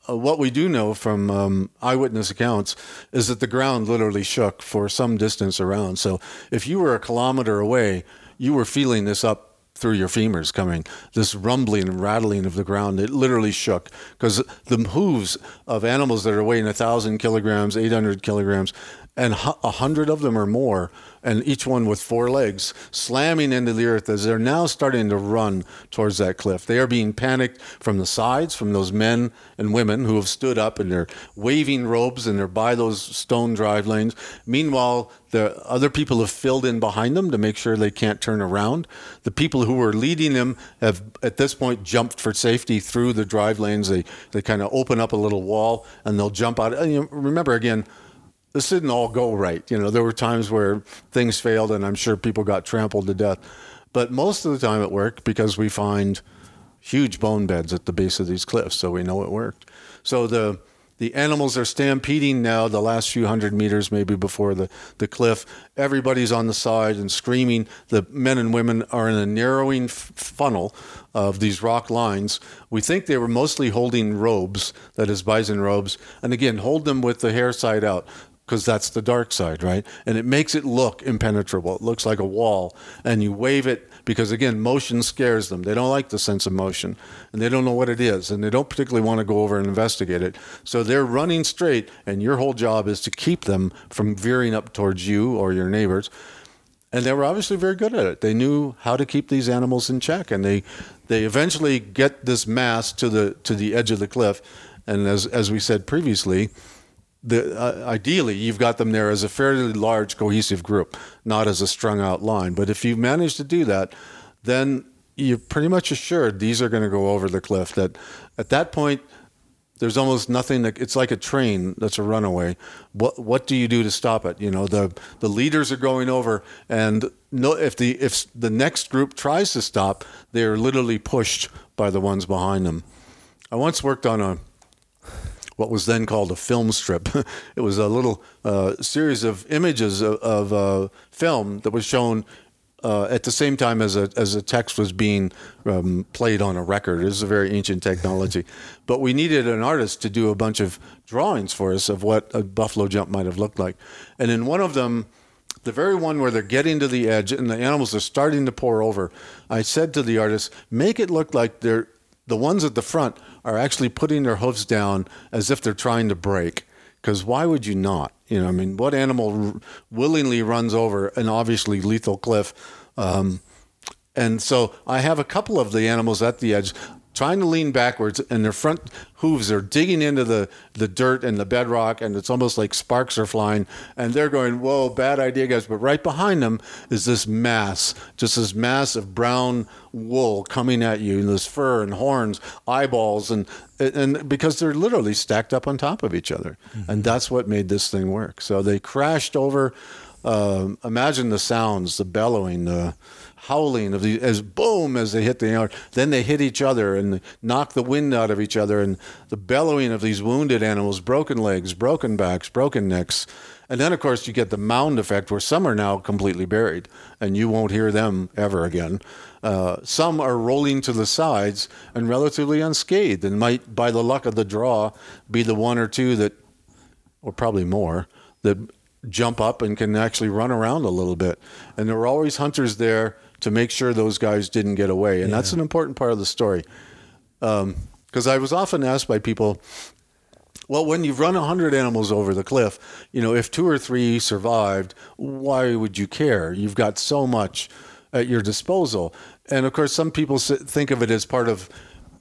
uh, what we do know from um, eyewitness accounts is that the ground literally shook for some distance around. So if you were a kilometer away, you were feeling this up through your femurs coming, this rumbling and rattling of the ground. It literally shook because the hooves of animals that are weighing 1,000 kilograms, 800 kilograms, and a hundred of them or more, and each one with four legs, slamming into the earth as they're now starting to run towards that cliff. They are being panicked from the sides, from those men and women who have stood up and they're waving robes and they're by those stone drive lanes. Meanwhile, the other people have filled in behind them to make sure they can't turn around. The people who were leading them have, at this point, jumped for safety through the drive lanes. They they kind of open up a little wall and they'll jump out. And you remember again, this didn't all go right. You know, there were times where things failed, and I'm sure people got trampled to death. But most of the time it worked because we find huge bone beds at the base of these cliffs, so we know it worked. So the the animals are stampeding now the last few hundred meters maybe before the, the cliff everybody's on the side and screaming the men and women are in a narrowing f- funnel of these rock lines we think they were mostly holding robes that is bison robes and again hold them with the hair side out because that's the dark side, right? And it makes it look impenetrable. It looks like a wall. And you wave it because, again, motion scares them. They don't like the sense of motion and they don't know what it is. And they don't particularly want to go over and investigate it. So they're running straight, and your whole job is to keep them from veering up towards you or your neighbors. And they were obviously very good at it. They knew how to keep these animals in check, and they they eventually get this mass to the to the edge of the cliff. And as as we said previously, the, uh, ideally you've got them there as a fairly large cohesive group, not as a strung out line. But if you manage to do that, then you're pretty much assured these are going to go over the cliff. That at that point, there's almost nothing that it's like a train that's a runaway. What what do you do to stop it? You know the the leaders are going over, and no if the if the next group tries to stop, they are literally pushed by the ones behind them. I once worked on a what was then called a film strip. it was a little uh, series of images of, of uh, film that was shown uh, at the same time as a, as a text was being um, played on a record. It is a very ancient technology. but we needed an artist to do a bunch of drawings for us of what a buffalo jump might have looked like. And in one of them, the very one where they're getting to the edge and the animals are starting to pour over, I said to the artist, make it look like they're the ones at the front are actually putting their hooves down as if they're trying to break. Because why would you not? You know, I mean, what animal r- willingly runs over an obviously lethal cliff? Um, and so I have a couple of the animals at the edge trying to lean backwards, and their front hooves are digging into the, the dirt and the bedrock, and it's almost like sparks are flying. And they're going, Whoa, bad idea, guys. But right behind them is this mass, just this mass of brown wool coming at you, and this fur and horns, eyeballs, and, and because they're literally stacked up on top of each other. Mm-hmm. And that's what made this thing work. So they crashed over. Uh, imagine the sounds, the bellowing, the howling of the as boom as they hit the yard. Then they hit each other and knock the wind out of each other, and the bellowing of these wounded animals, broken legs, broken backs, broken necks. And then, of course, you get the mound effect where some are now completely buried and you won't hear them ever again. Uh, some are rolling to the sides and relatively unscathed and might, by the luck of the draw, be the one or two that, or probably more, that jump up and can actually run around a little bit. And there are always hunters there to make sure those guys didn't get away. And yeah. that's an important part of the story. Because um, I was often asked by people, well, when you've run 100 animals over the cliff, you know, if two or three survived, why would you care? You've got so much at your disposal. And of course, some people think of it as part of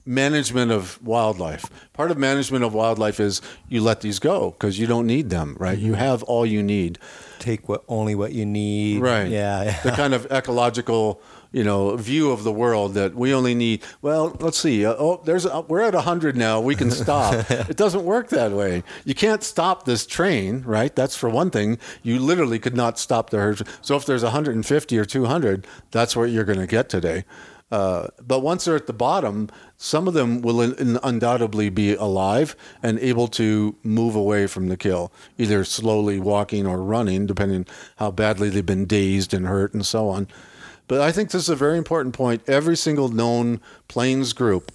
management of wildlife. Part of management of wildlife is you let these go because you don't need them, right? Mm-hmm. You have all you need. Take what only what you need. Right. Yeah. yeah. The kind of ecological, you know, view of the world that we only need. Well, let's see. Uh, oh, there's a, we're at hundred now. We can stop. it doesn't work that way. You can't stop this train, right? That's for one thing. You literally could not stop the herd. So if there's 150 or 200, that's what you're going to get today. Uh, but once they're at the bottom, some of them will in, undoubtedly be alive and able to move away from the kill, either slowly walking or running, depending how badly they've been dazed and hurt and so on. But I think this is a very important point. Every single known plains group,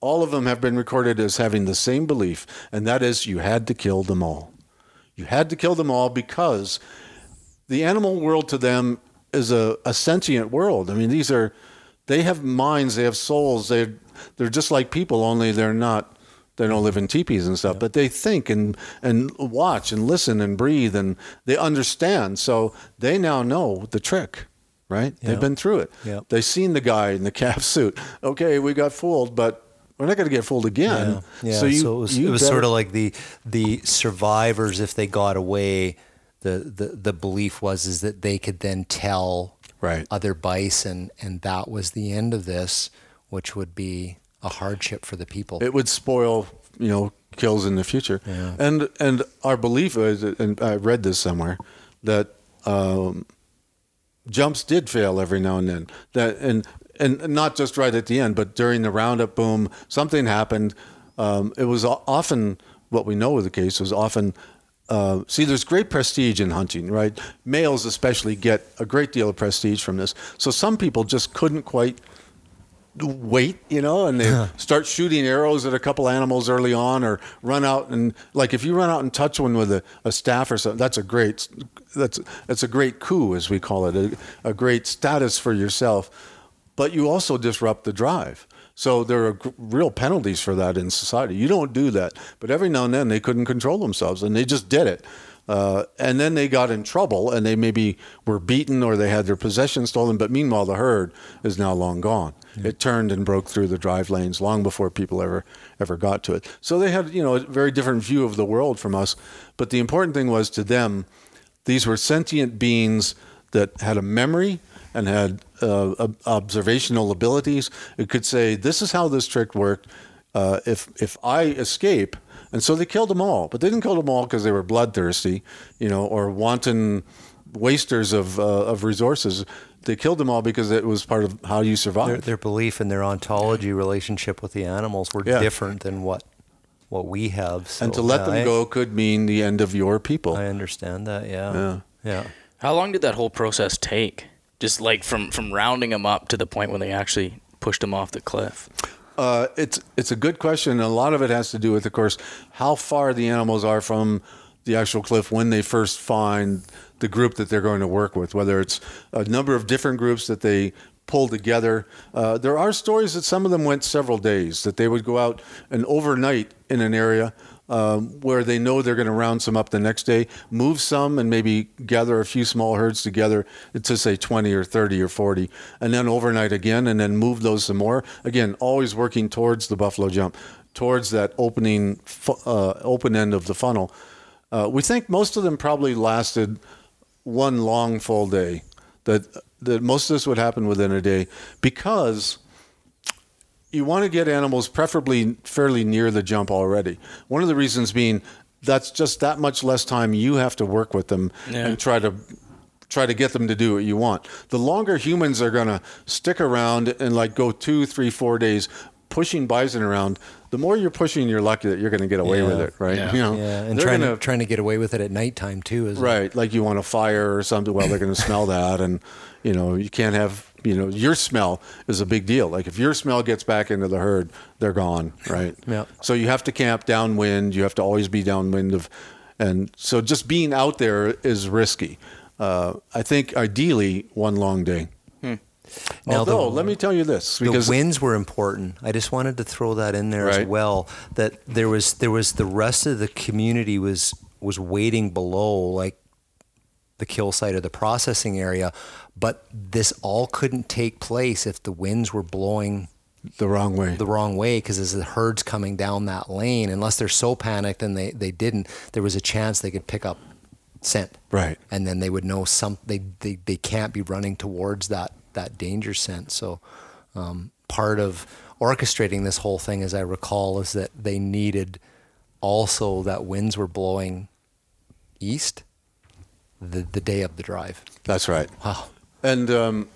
all of them have been recorded as having the same belief, and that is you had to kill them all. You had to kill them all because the animal world to them is a, a sentient world. I mean, these are they have minds, they have souls. They they're just like people, only they're not They don't live in teepees and stuff, but they think and and watch and listen and breathe and they understand. So they now know the trick, right? Yeah. They've been through it. Yeah. They've seen the guy in the calf suit. Okay, we got fooled, but we're not going to get fooled again. Yeah, yeah. So, you, it was, it was sort of like the the survivors if they got away. The, the the belief was is that they could then tell Right. other bison, and that was the end of this, which would be a hardship for the people. it would spoil you know kills in the future Yeah. and and our belief is and i read this somewhere that um, jumps did fail every now and then that and and not just right at the end but during the roundup boom something happened um, it was often what we know was the case was often uh, see, there's great prestige in hunting, right? Males especially get a great deal of prestige from this. So some people just couldn't quite wait, you know, and they start shooting arrows at a couple animals early on, or run out and like if you run out and touch one with a, a staff or something, that's a great that's that's a great coup, as we call it, a, a great status for yourself. But you also disrupt the drive. So there are real penalties for that in society. You don't do that, but every now and then they couldn't control themselves, and they just did it. Uh, and then they got in trouble, and they maybe were beaten or they had their possessions stolen. But meanwhile, the herd is now long gone. It turned and broke through the drive lanes long before people ever ever got to it. So they had you know a very different view of the world from us. But the important thing was to them, these were sentient beings that had a memory and had uh, observational abilities. It could say, "This is how this trick worked. Uh, if if I escape." And so they killed them all, but they didn't kill them all because they were bloodthirsty, you know, or wanton wasters of uh, of resources. They killed them all because it was part of how you survive. their, their belief and their ontology relationship with the animals were Yeah. different than what what we have. So, and to let yeah, them I- go could mean the end of your people. I understand that. Yeah. Yeah. Yeah. How long did that whole process take? Just like from from rounding them up to the point when they actually pushed them off the cliff. Uh, it's it's a good question. A lot of it has to do with, of course, how far the animals are from the actual cliff when they first find the group that they're going to work with. Whether it's a number of different groups that they pull together. Uh, there are stories that some of them went several days. That they would go out and overnight in an area. Um, where they know they're going to round some up the next day, move some and maybe gather a few small herds together to say 20 or 30 or 40, and then overnight again, and then move those some more. Again, always working towards the buffalo jump, towards that opening, uh, open end of the funnel. Uh, we think most of them probably lasted one long full day. That that most of this would happen within a day because you want to get animals preferably fairly near the jump already. One of the reasons being that's just that much less time you have to work with them Yeah. and try to try to get them to do what you want. The longer humans are going to stick around and like go two, three, four days pushing bison around, the more you're pushing, you're lucky that you're going to get away with it, right? Yeah. You know, Yeah. And trying gonna- to trying to get away with it at nighttime too. Is Right, like you want a fire or something. Well, they're going to smell that, and you know you can't have you know your smell is a big deal. Like if your smell gets back into the herd, they're gone. Right. Yeah. So you have to camp downwind. You have to always be downwind of, and so just being out there is risky. Uh, I think ideally one long day. Now the- Although, let me tell you this, because the winds were important. I just wanted to throw that in there as well. That there was there was the rest of the community was was waiting below, like the kill site or the processing area, but this all couldn't take place if the winds were blowing the wrong way. the wrong way because as the herd's coming down that lane, unless they're so panicked and they, they didn't, there was a chance they could pick up scent. Right. And then they would know some they, they, they can't be running towards that that danger scent. So um, part of orchestrating this whole thing, as I recall, is that they needed also that winds were blowing east the, the day of the drive. That's right. Wow. And um,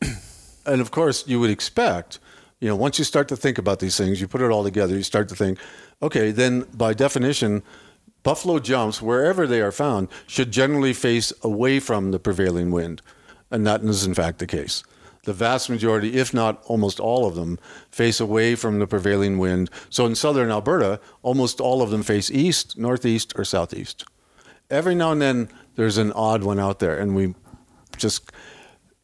and of course, you would expect, you know, once you start to think about these things, you put it all together, you start to think, okay, then by definition, buffalo jumps wherever they are found should generally face away from the prevailing wind, and that is in fact the case. The vast majority, if not almost all of them, face away from the prevailing wind. So in southern Alberta, almost all of them face east, northeast, or southeast. Every now and then, there's an odd one out there, and we just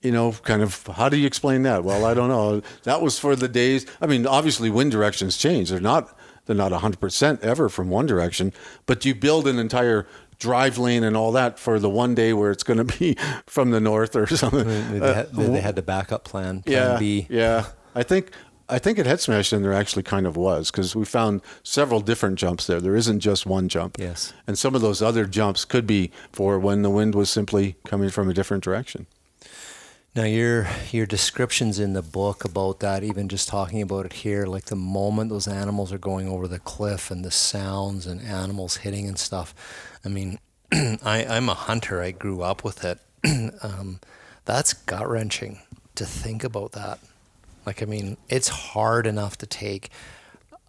you know, kind of, how do you explain that? Well, I don't know. That was for the days. I mean, obviously, wind directions change. They're not they're not 100% ever from one direction, but you build an entire drive lane and all that for the one day where it's going to be from the north or something. They, uh, had, maybe they had the backup plan, plan yeah, B. Yeah, I think I think at Head Smashed In there actually kind of was because we found several different jumps there. There isn't just one jump. Yes. And some of those other jumps could be for when the wind was simply coming from a different direction. Now your your descriptions in the book about that, even just talking about it here, like the moment those animals are going over the cliff and the sounds and animals hitting and stuff. I mean, I, I'm a hunter. I grew up with it. um, that's gut wrenching to think about that. Like, I mean, it's hard enough to take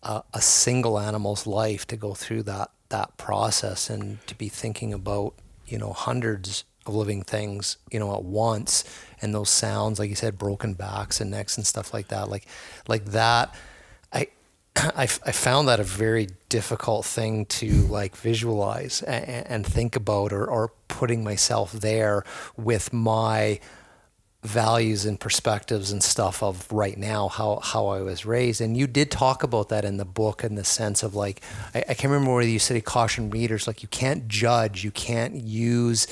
a, a single animal's life to go through that that process and to be thinking about you know hundreds of living things, you know, at once, and those sounds, like you said, broken backs and necks and stuff like that, like, like that. I, I, I found that a very difficult thing to like visualize and, and think about, or, or putting myself there with my values and perspectives and stuff of right now how how I was raised and you did talk about that in the book in the sense of like I, I can't remember whether you said caution readers like you can't judge you can't use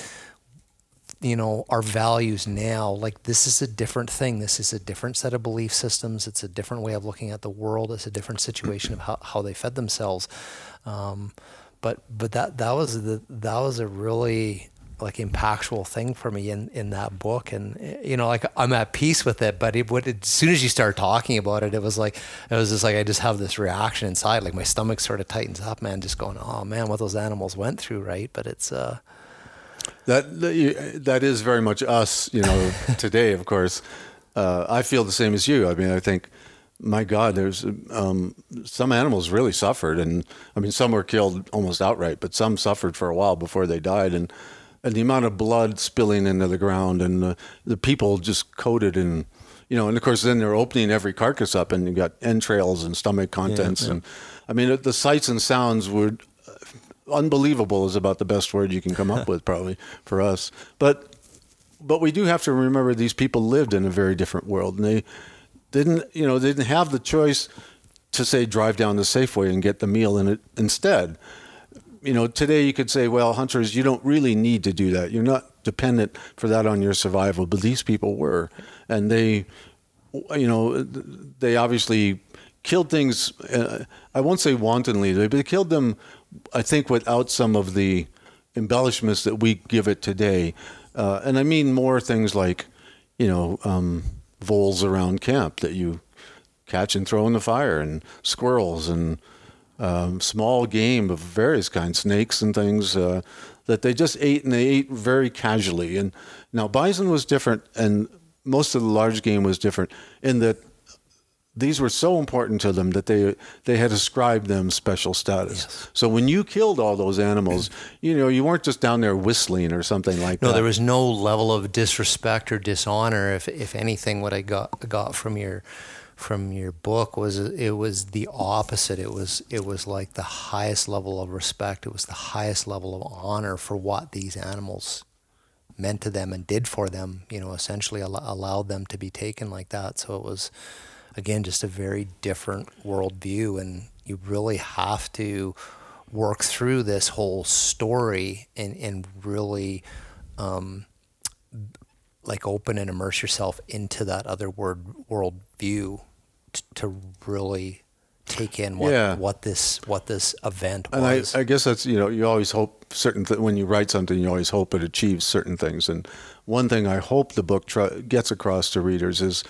you know our values now like this is a different thing. This is a different set of belief systems. It's a different way of looking at the world. It's a different situation of how, how they fed themselves. Um, but but that that was the that was a really like impactful thing for me in in that book. And you know like I'm at peace with it but it would as soon as you start talking about it it was like it was just like I just have this reaction inside. Like my stomach sort of tightens up man just going oh man what those animals went through right? But it's uh that that is very much us, you know, today. Of course, uh, I feel the same as you. I mean, I think, my God, there's um, some animals really suffered, and I mean, some were killed almost outright, but some suffered for a while before they died, and and the amount of blood spilling into the ground, and the, the people just coated in. You know, and of course, then they're opening every carcass up, and you got entrails and stomach contents, yeah, yeah. and I mean, the sights and sounds were unbelievable is about the best word you can come up with probably for us. But but we do have to remember these people lived in a very different world and they didn't you know they didn't have the choice to say drive down the Safeway and get the meal in it instead. You know, today you could say, well, hunters, you don't really need to do that. You're not dependent for that on your survival, but these people were, and they, you know, they obviously killed things. Uh, I won't say wantonly, but they killed them I think without some of the embellishments that we give it today, uh, and I mean more things like, you know, um, voles around camp that you catch and throw in the fire, and squirrels and um, small game of various kinds, snakes and things uh, that they just ate, and they ate very casually. And now bison was different, and most of the large game was different in that these were so important to them that they they had ascribed them special status. Yes. So when you killed all those animals, you know, you weren't just down there whistling or something like no, that. No, there was no level of disrespect or dishonor. If if anything, what I got got from your from your book was it was the opposite. It was it was like the highest level of respect. It was the highest level of honor for what these animals meant to them and did for them. You know, essentially allowed them to be taken like that. So it was again, just a very different worldview. And you really have to work through this whole story and, and really um, like open and immerse yourself into that other word world view t- to really take in what, yeah. what this what this event and was. I, I guess that's you know you always hope certain th- when you write something you always hope it achieves certain things and one thing I hope the book tr- gets across to readers is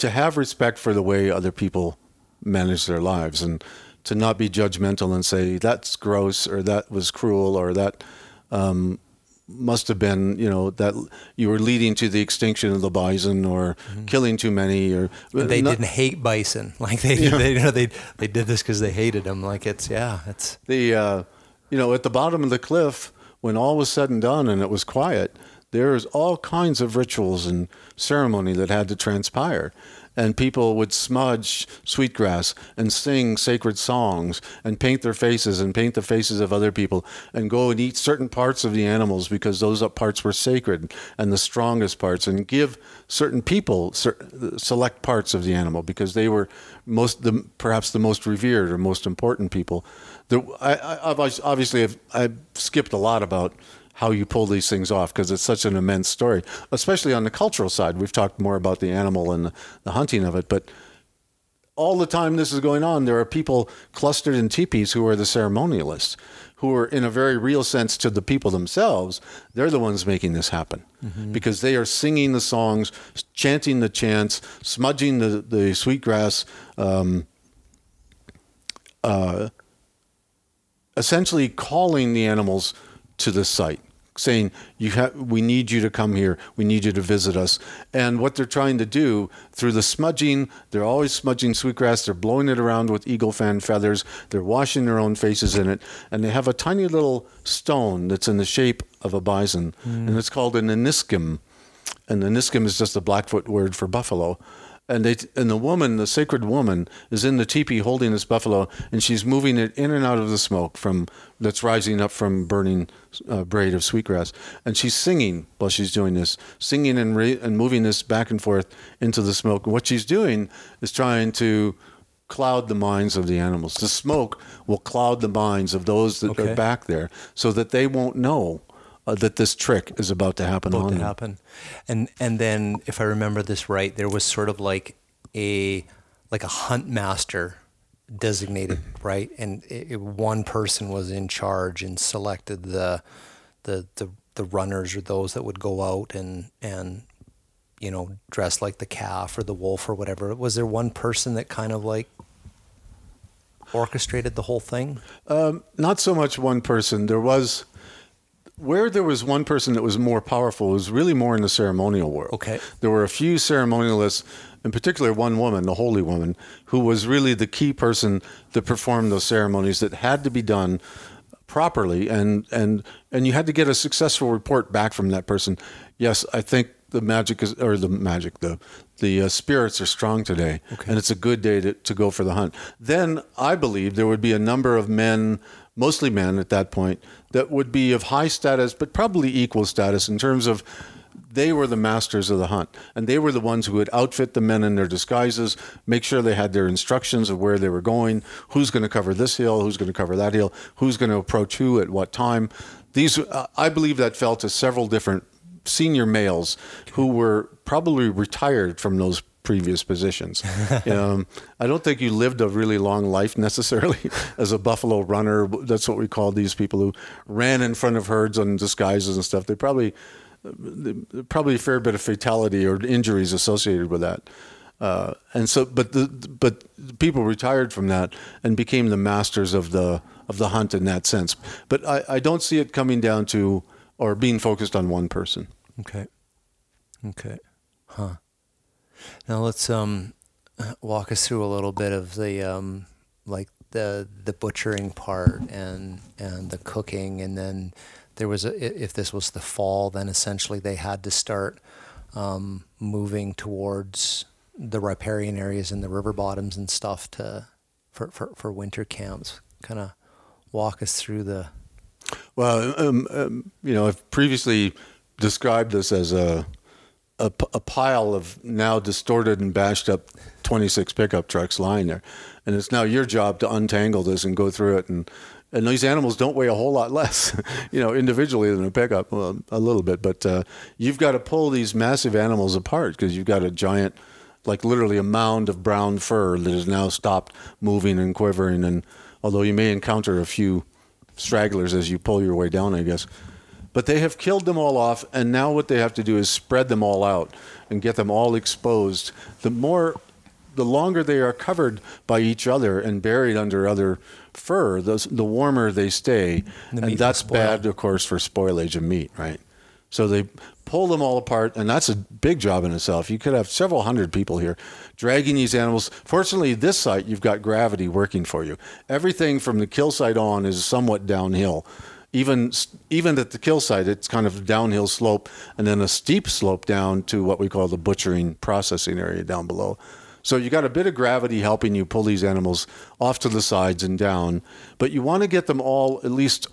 to have respect for the way other people manage their lives and to not be judgmental and say that's gross or that was cruel or that um, must have been you know that you were leading to the extinction of the bison or mm-hmm. killing too many or they not, didn't hate bison like they yeah. they you know they they did this because they hated them like it's yeah it's the uh, you know at the bottom of the cliff when all was said and done and it was quiet There's all kinds of rituals and ceremony that had to transpire and people would smudge sweetgrass and sing sacred songs and paint their faces and paint the faces of other people and go and eat certain parts of the animals because those parts were sacred and the strongest parts and give certain people select parts of the animal because they were most the perhaps the most revered or most important people. The, I, obviously I've, I've skipped a lot about how you pull these things off because it's such an immense story, especially on the cultural side. We've talked more about the animal and the, hunting of it, but all the time this is going on, there are people clustered in teepees who are the ceremonialists, who are, in a very real sense, to the people themselves, they're the ones making this happen mm-hmm. because they are singing the songs, chanting the chants, smudging the, the sweetgrass, um, uh, essentially calling the animals to the site saying you have we need you to come here. We need you to visit us. And what they're trying to do through the smudging they're always smudging sweetgrass. They're blowing it around with eagle fan feathers. They're washing their own faces in it. And they have a tiny little stone that's in the shape of a bison. Mm. and it's called an iniskim and iniskim is just a blackfoot word for buffalo and they and the woman, the sacred woman, is in the teepee holding this buffalo, and she's moving it in and out of the smoke from that's rising up from burning uh, braid of sweetgrass, and she's singing while she's doing this, singing and re- and moving this back and forth into the smoke. And what she's doing is trying to cloud the minds of the animals. The smoke will cloud the minds of those that okay. are back there, so that they won't know uh, that this trick is about to happen about on to them. happen. And and then if I remember this right, there was sort of like a like a hunt master designated, right? And it, it, one person was in charge and selected the the the the runners or those that would go out and and you know dress like the calf or the wolf or whatever. Was there one person that kind of like orchestrated the whole thing? Um, not so much one person. There was where there was one person that was more powerful was really more in the ceremonial world. Okay. There were a few ceremonialists, in particular one woman, the holy woman, who was really the key person that performed those ceremonies that had to be done properly and and and you had to get a successful report back from that person. Yes, I think the magic is or the magic the the uh, spirits are strong today okay. and it's a good day to, to go for the hunt then i believe there would be a number of men mostly men at that point, that would be of high status, but probably equal status in terms of they were the masters of the hunt. And they were the ones who would outfit the men in their disguises, make sure they had their instructions of where they were going, who's going to cover this hill, who's going to cover that hill, who's going to approach who at what time. These, uh, I believe that fell to several different senior males who were probably retired from those previous positions. um, I don't think you lived a really long life necessarily as a buffalo runner. That's what we call these people who ran in front of herds on disguises and stuff. They probably probably a fair bit of fatality or injuries associated with that. Uh, and so, but the but people retired from that and became the masters of the of the hunt in that sense. But I, I don't see it coming down to or being focused on one person. Okay. Okay. Huh. Now let's um, walk us through a little bit of the um, like the the butchering part and and the cooking, and then there was a, if this was the fall, then essentially they had to start um, moving towards the riparian areas and the river bottoms and stuff to for for, for winter camps. Kind of walk us through the. Well, um, um, you know, I've previously described this as a a, a, pile of now distorted and bashed up 26 pickup trucks lying there. And it's now your job to untangle this and go through it. And, and these animals don't weigh a whole lot less, you know, individually than a pickup, well, a little bit. But uh, you've got to pull these massive animals apart because you've got a giant, like literally a mound of brown fur that has now stopped moving and quivering. And although you may encounter a few stragglers as you pull your way down, I guess. But they have killed them all off, and now what they have to do is spread them all out and get them all exposed. The more, the longer they are covered by each other and buried under other fur, the, the warmer they stay. The and that's bad, of course, for spoilage of meat, right? So they pull them all apart, and that's a big job in itself. You could have several hundred people here dragging these animals. Fortunately, this site, you've got gravity working for you. Everything from the kill site on is somewhat downhill even even at the kill site, it's kind of a downhill slope and then a steep slope down to what we call the butchering processing area down below. So you got a bit of gravity helping you pull these animals off to the sides and down, but you want to get them all at least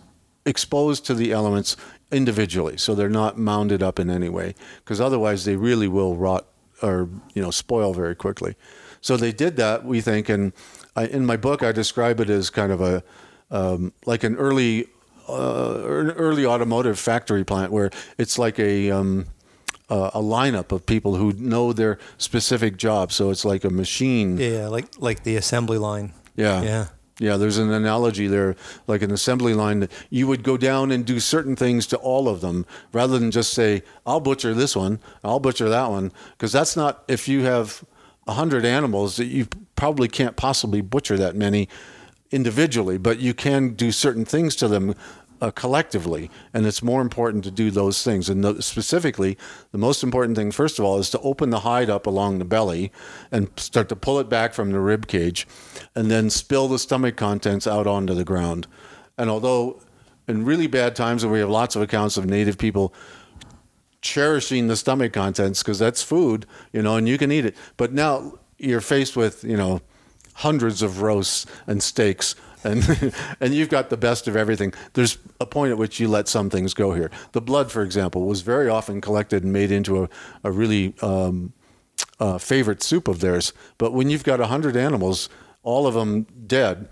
exposed to the elements individually, so they're not mounded up in any way, because otherwise they really will rot or you know spoil very quickly. So they did that, we think, and I, in my book I describe it as kind of a um, like an early uh, an early automotive factory plant where it's like a um, uh, a lineup of people who know their specific job. So it's like a machine. Yeah, like like the assembly line. Yeah. Yeah. Yeah, there's an analogy there, like an assembly line that you would go down and do certain things to all of them rather than just say, I'll butcher this one, I'll butcher that one. Because that's not, if you have 100 animals, that you probably can't possibly butcher that many individually, but you can do certain things to them uh, collectively, and it's more important to do those things. And the, specifically, the most important thing, first of all, is to open the hide up along the belly and start to pull it back from the rib cage, and then spill the stomach contents out onto the ground. And although in really bad times, and we have lots of accounts of native people cherishing the stomach contents because that's food, you know, and you can eat it. But now you're faced with, you know, hundreds of roasts and steaks and and you've got the best of everything. There's a point at which you let some things go here. The blood, for example, was very often collected and made into a, a really um, uh, favorite soup of theirs. But when you've got a hundred animals, all of them dead,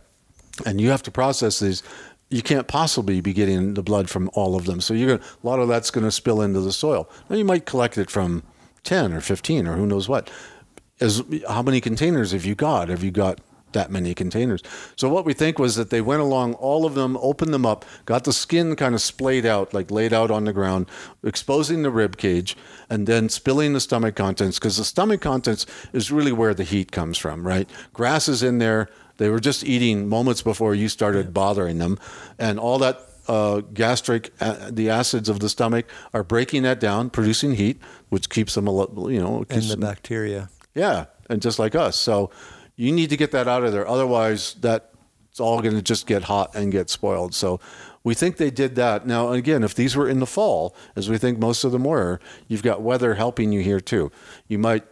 and you have to process these, you can't possibly be getting the blood from all of them. So you're gonna, a lot of that's going to spill into the soil. Now you might collect it from ten or fifteen or who knows what. As how many containers have you got? Have you got that many containers. So what we think was that they went along all of them, opened them up, got the skin kind of splayed out, like laid out on the ground, exposing the rib cage, and then spilling the stomach contents because the stomach contents is really where the heat comes from, right? Grass is in there. They were just eating moments before you started bothering them, and all that uh, gastric, uh, the acids of the stomach are breaking that down, producing heat, which keeps them, you know, And the them- bacteria. yeah, and just like us. So you need to get that out of there. Otherwise, that's all going to just get hot and get spoiled. So we think they did that. Now, again, if these were in the fall, as we think most of them were, you've got weather helping you here too. You might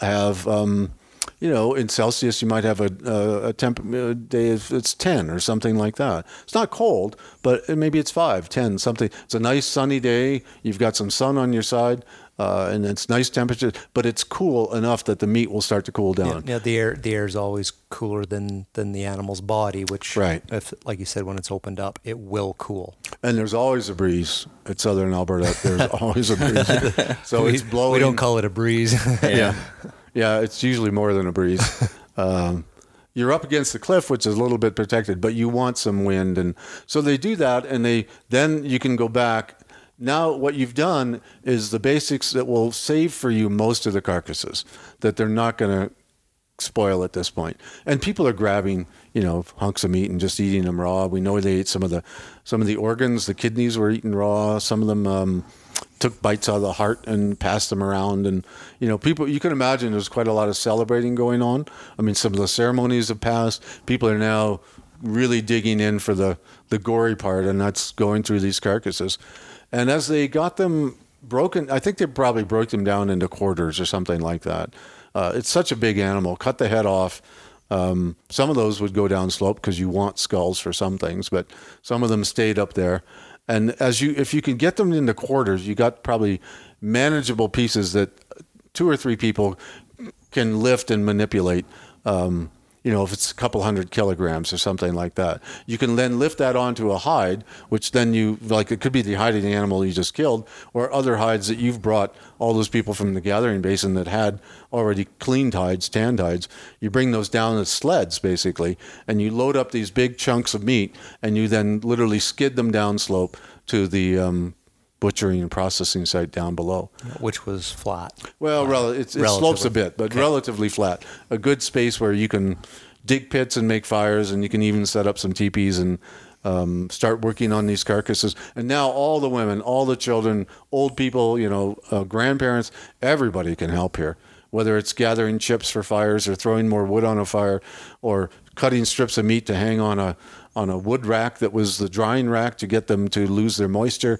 have. Um, you know, in Celsius, you might have a, a, a temp a day if it's 10 or something like that. It's not cold, but maybe it's 5, 10, something. It's a nice sunny day. You've got some sun on your side, uh, and it's nice temperature, but it's cool enough that the meat will start to cool Yeah, down. yeah, the air the air is always cooler than than the animal's body, which Right. if like you said, when it's opened up, it will cool. And there's always a breeze at southern Alberta. There's always a breeze. So we, it's blowing. We don't call it a breeze. yeah. Yeah, it's usually more than a breeze. um, you're up against the cliff, which is a little bit protected, but you want some wind, and so they do that, and they then you can go back. Now, what you've done is the basics that will save for you most of the carcasses that they're not going to spoil at this point. And people are grabbing, you know, hunks of meat and just eating them raw. We know they ate some of the some of the organs, the kidneys were eaten raw. Some of them um, took bites out of the heart and passed them around. And you know, people you can imagine there's quite a lot of celebrating going on. I mean, some of the ceremonies have passed. People are now really digging in for the the gory part, and that's going through these carcasses. And as they got them broken, I think they probably broke them down into quarters or something like that. Uh, it's such a big animal. Cut the head off. Um, some of those would go down slope because you want skulls for some things, but some of them stayed up there. And as you, if you can get them into quarters, you got probably manageable pieces that two or three people can lift and manipulate. Um, you know, if it's a couple hundred kilograms or something like that, you can then lift that onto a hide, which then you like it could be the hide of the animal you just killed, or other hides that you've brought all those people from the gathering basin that had already cleaned hides, tanned hides. You bring those down as sleds basically, and you load up these big chunks of meat, and you then literally skid them down slope to the um, butchering and processing site down below. which was flat. Well, rel- it's, it slopes a bit, but relatively flat. A good space where you can dig pits and make fires, and you can even set up some teepees and um, start working on these carcasses. And now all the women, all the children, old people, you know, uh, grandparents, everybody can help here. Whether it's gathering chips for fires or throwing more wood on a fire or cutting strips of meat to hang on a on a wood rack that was the drying rack to get them to lose their moisture.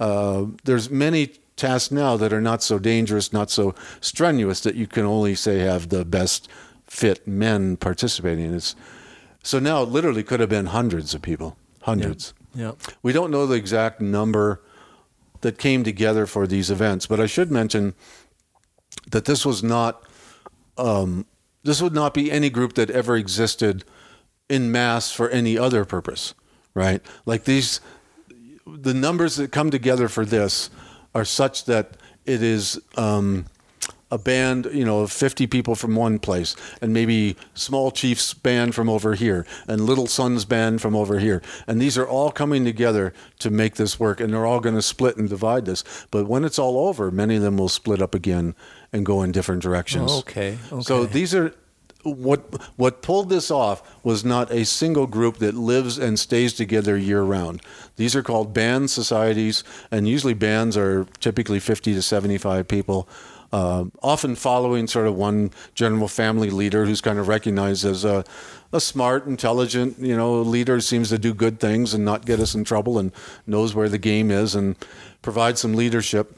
Uh, there's many tasks now that are not so dangerous, not so strenuous that you can only say have the best fit men participating. It's so now it literally could have been hundreds of people, hundreds. Yeah. We don't know the exact number that came together for these events, but I should mention that this was not um, this would not be any group that ever existed in mass for any other purpose, right? Like these, the numbers that come together for this are such that it is. Um, a band, you know, of 50 people from one place, and maybe Small Chief's band from over here, and Little Son's band from over here. And these are all coming together to make this work, and they're all going to split and divide this. But when it's all over, many of them will split up again and go in different directions. Oh, okay, So these are. What what pulled this off was not a single group that lives and stays together year round. These are called band societies, and usually bands are typically 50 to 75 people uh, often following sort of one general family leader who's kind of recognized as a, a smart, intelligent, you know, leader seems to do good things and not get us in trouble and knows where the game is and provides some leadership.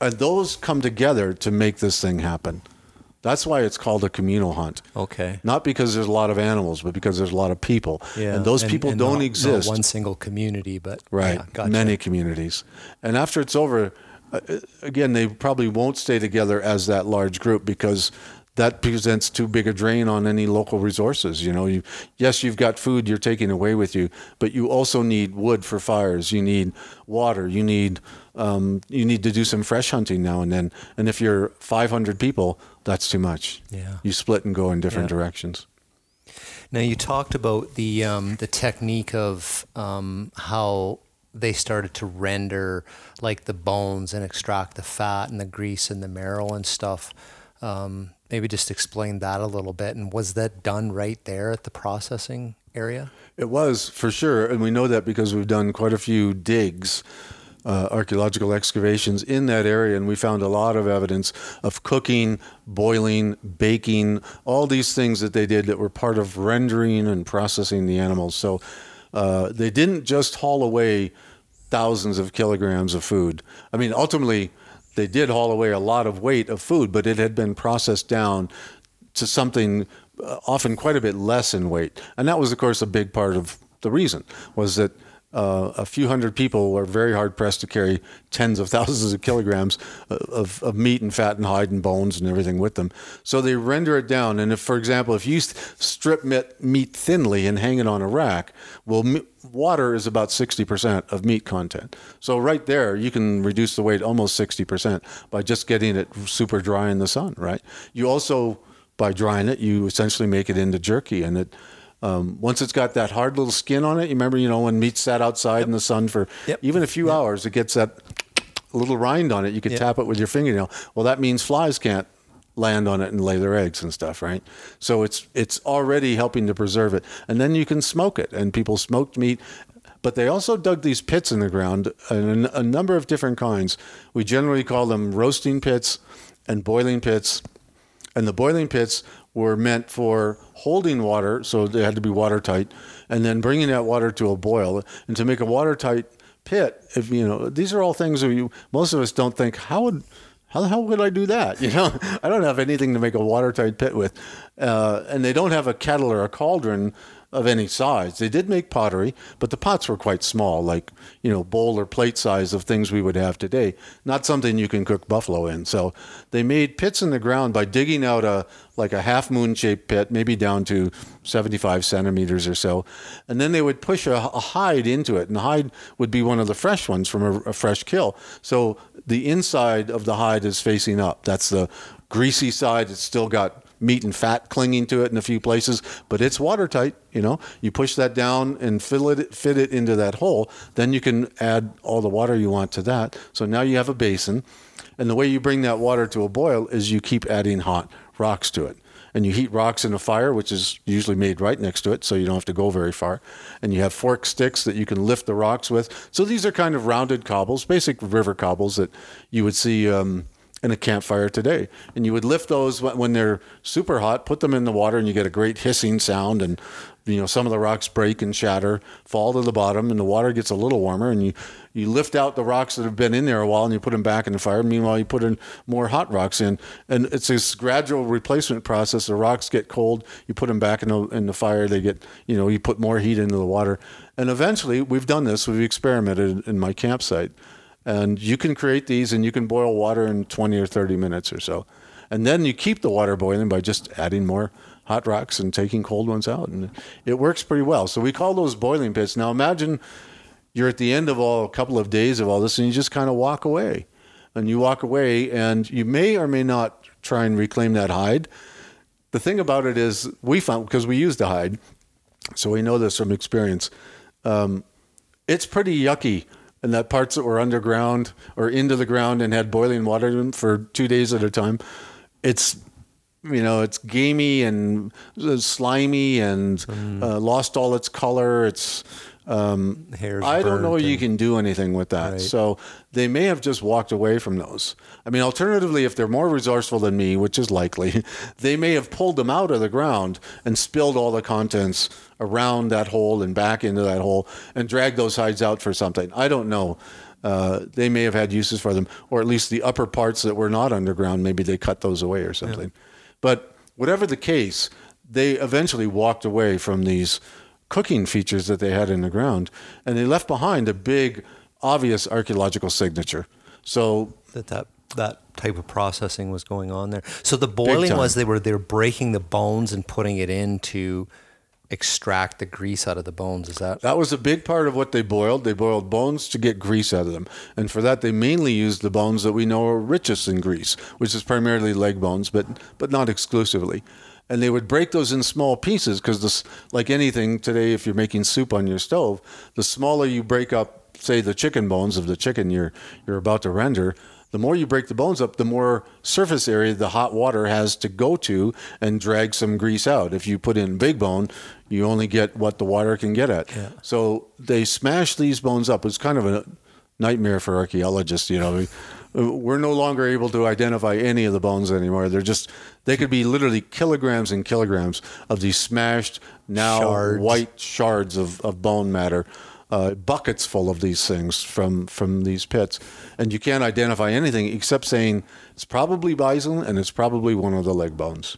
And those come together to make this thing happen. That's why it's called a communal hunt. Okay. Not because there's a lot of animals, but because there's a lot of people. Yeah. And those people and don't not- not exist. one single community, but Right. yeah, gotcha. Many communities. And after it's over, uh, again, they probably won't stay together as that large group because that presents too big a drain on any local resources. You know, you, yes, you've got food you're taking away with you, but you also need wood for fires. You need water. You need um, you need to do some fresh hunting now and then. And if you're 500 people, that's too much. Yeah. You split and go in different Yeah. directions. Now you talked about the um, the technique of um, how they started to render like the bones and extract the fat and the grease and the marrow and stuff. Um, maybe just explain that a little bit. And was that done right there at the processing area? It was for sure, and we know that because we've done quite a few digs, uh, archaeological excavations in that area, and we found a lot of evidence of cooking, boiling, baking, all these things that they did that were part of rendering and processing the animals. So uh, they didn't just haul away thousands of kilograms of food. I mean, ultimately, they did haul away a lot of weight of food, but it had been processed down to something uh, often quite a bit less in weight. And that was, of course, a big part of the reason was that uh, a few hundred people are very hard pressed to carry tens of thousands of kilograms of, of meat and fat and hide and bones and everything with them. So they render it down. And if, for example, if you strip meat, meat thinly and hang it on a rack, well, water is about 60% of meat content. So right there, you can reduce the weight almost 60% by just getting it super dry in the sun, right? You also, by drying it, you essentially make it into jerky and it, um, once it's got that hard little skin on it, you remember, you know, when meat sat outside in the sun for Yep. even a few hours, it gets that little rind on it. You could Yep. tap it with your fingernail. Well, that means flies can't land on it and lay their eggs and stuff, right? So it's it's already helping to preserve it, and then you can smoke it. And people smoked meat, but they also dug these pits in the ground, and a, a number of different kinds. We generally call them roasting pits and boiling pits and the boiling pits were meant for holding water, so they had to be watertight, and then bringing that water to a boil. And to make a watertight pit, if you know, these are all things that you, most of us don't think how would. How the hell would I do that? You know, I don't have anything to make a watertight pit with, uh, and they don't have a kettle or a cauldron of any size. They did make pottery, but the pots were quite small, like you know, bowl or plate size of things we would have today. Not something you can cook buffalo in. So they made pits in the ground by digging out a like a half moon shaped pit, maybe down to 75 centimeters or so, and then they would push a, a hide into it, and the hide would be one of the fresh ones from a, a fresh kill. So the inside of the hide is facing up. That's the greasy side. It's still got meat and fat clinging to it in a few places, but it's watertight. You know, you push that down and fill it, fit it into that hole. Then you can add all the water you want to that. So now you have a basin, and the way you bring that water to a boil is you keep adding hot rocks to it. And you heat rocks in a fire, which is usually made right next to it, so you don't have to go very far. And you have fork sticks that you can lift the rocks with. So these are kind of rounded cobbles, basic river cobbles that you would see um, in a campfire today. And you would lift those when they're super hot, put them in the water, and you get a great hissing sound. And you know some of the rocks break and shatter, fall to the bottom, and the water gets a little warmer. And you you lift out the rocks that have been in there a while, and you put them back in the fire. Meanwhile, you put in more hot rocks in, and it's this gradual replacement process. The rocks get cold, you put them back in the in the fire. They get you know you put more heat into the water, and eventually we've done this. We've experimented in my campsite and you can create these and you can boil water in 20 or 30 minutes or so. And then you keep the water boiling by just adding more hot rocks and taking cold ones out. And it works pretty well. So we call those boiling pits. Now imagine you're at the end of all a couple of days of all this and you just kind of walk away. And you walk away and you may or may not try and reclaim that hide. The thing about it is we found because we used the hide so we know this from experience um, it's pretty yucky and that parts that were underground or into the ground and had boiling water in them for two days at a time, it's you know it's gamey and slimy and mm. uh, lost all its color. It's um, I don't know you can do anything with that. Right. So they may have just walked away from those. I mean, alternatively, if they're more resourceful than me, which is likely, they may have pulled them out of the ground and spilled all the contents around that hole and back into that hole and drag those hides out for something. I don't know. Uh, they may have had uses for them, or at least the upper parts that were not underground, maybe they cut those away or something. Yeah. But whatever the case, they eventually walked away from these cooking features that they had in the ground, and they left behind a big, obvious archaeological signature. So that that that type of processing was going on there. So the boiling was they were they were breaking the bones and putting it in to extract the grease out of the bones. Is that that was a big part of what they boiled? They boiled bones to get grease out of them, and for that they mainly used the bones that we know are richest in grease, which is primarily leg bones, but but not exclusively and they would break those in small pieces because like anything today if you're making soup on your stove the smaller you break up say the chicken bones of the chicken you're you're about to render the more you break the bones up the more surface area the hot water has to go to and drag some grease out if you put in big bone you only get what the water can get at yeah. so they smash these bones up it's kind of a nightmare for archaeologists you know we're no longer able to identify any of the bones anymore. They're just they could be literally kilograms and kilograms of these smashed now shards. white shards of, of bone matter. Uh, buckets full of these things from from these pits, and you can't identify anything except saying it's probably bison and it's probably one of the leg bones,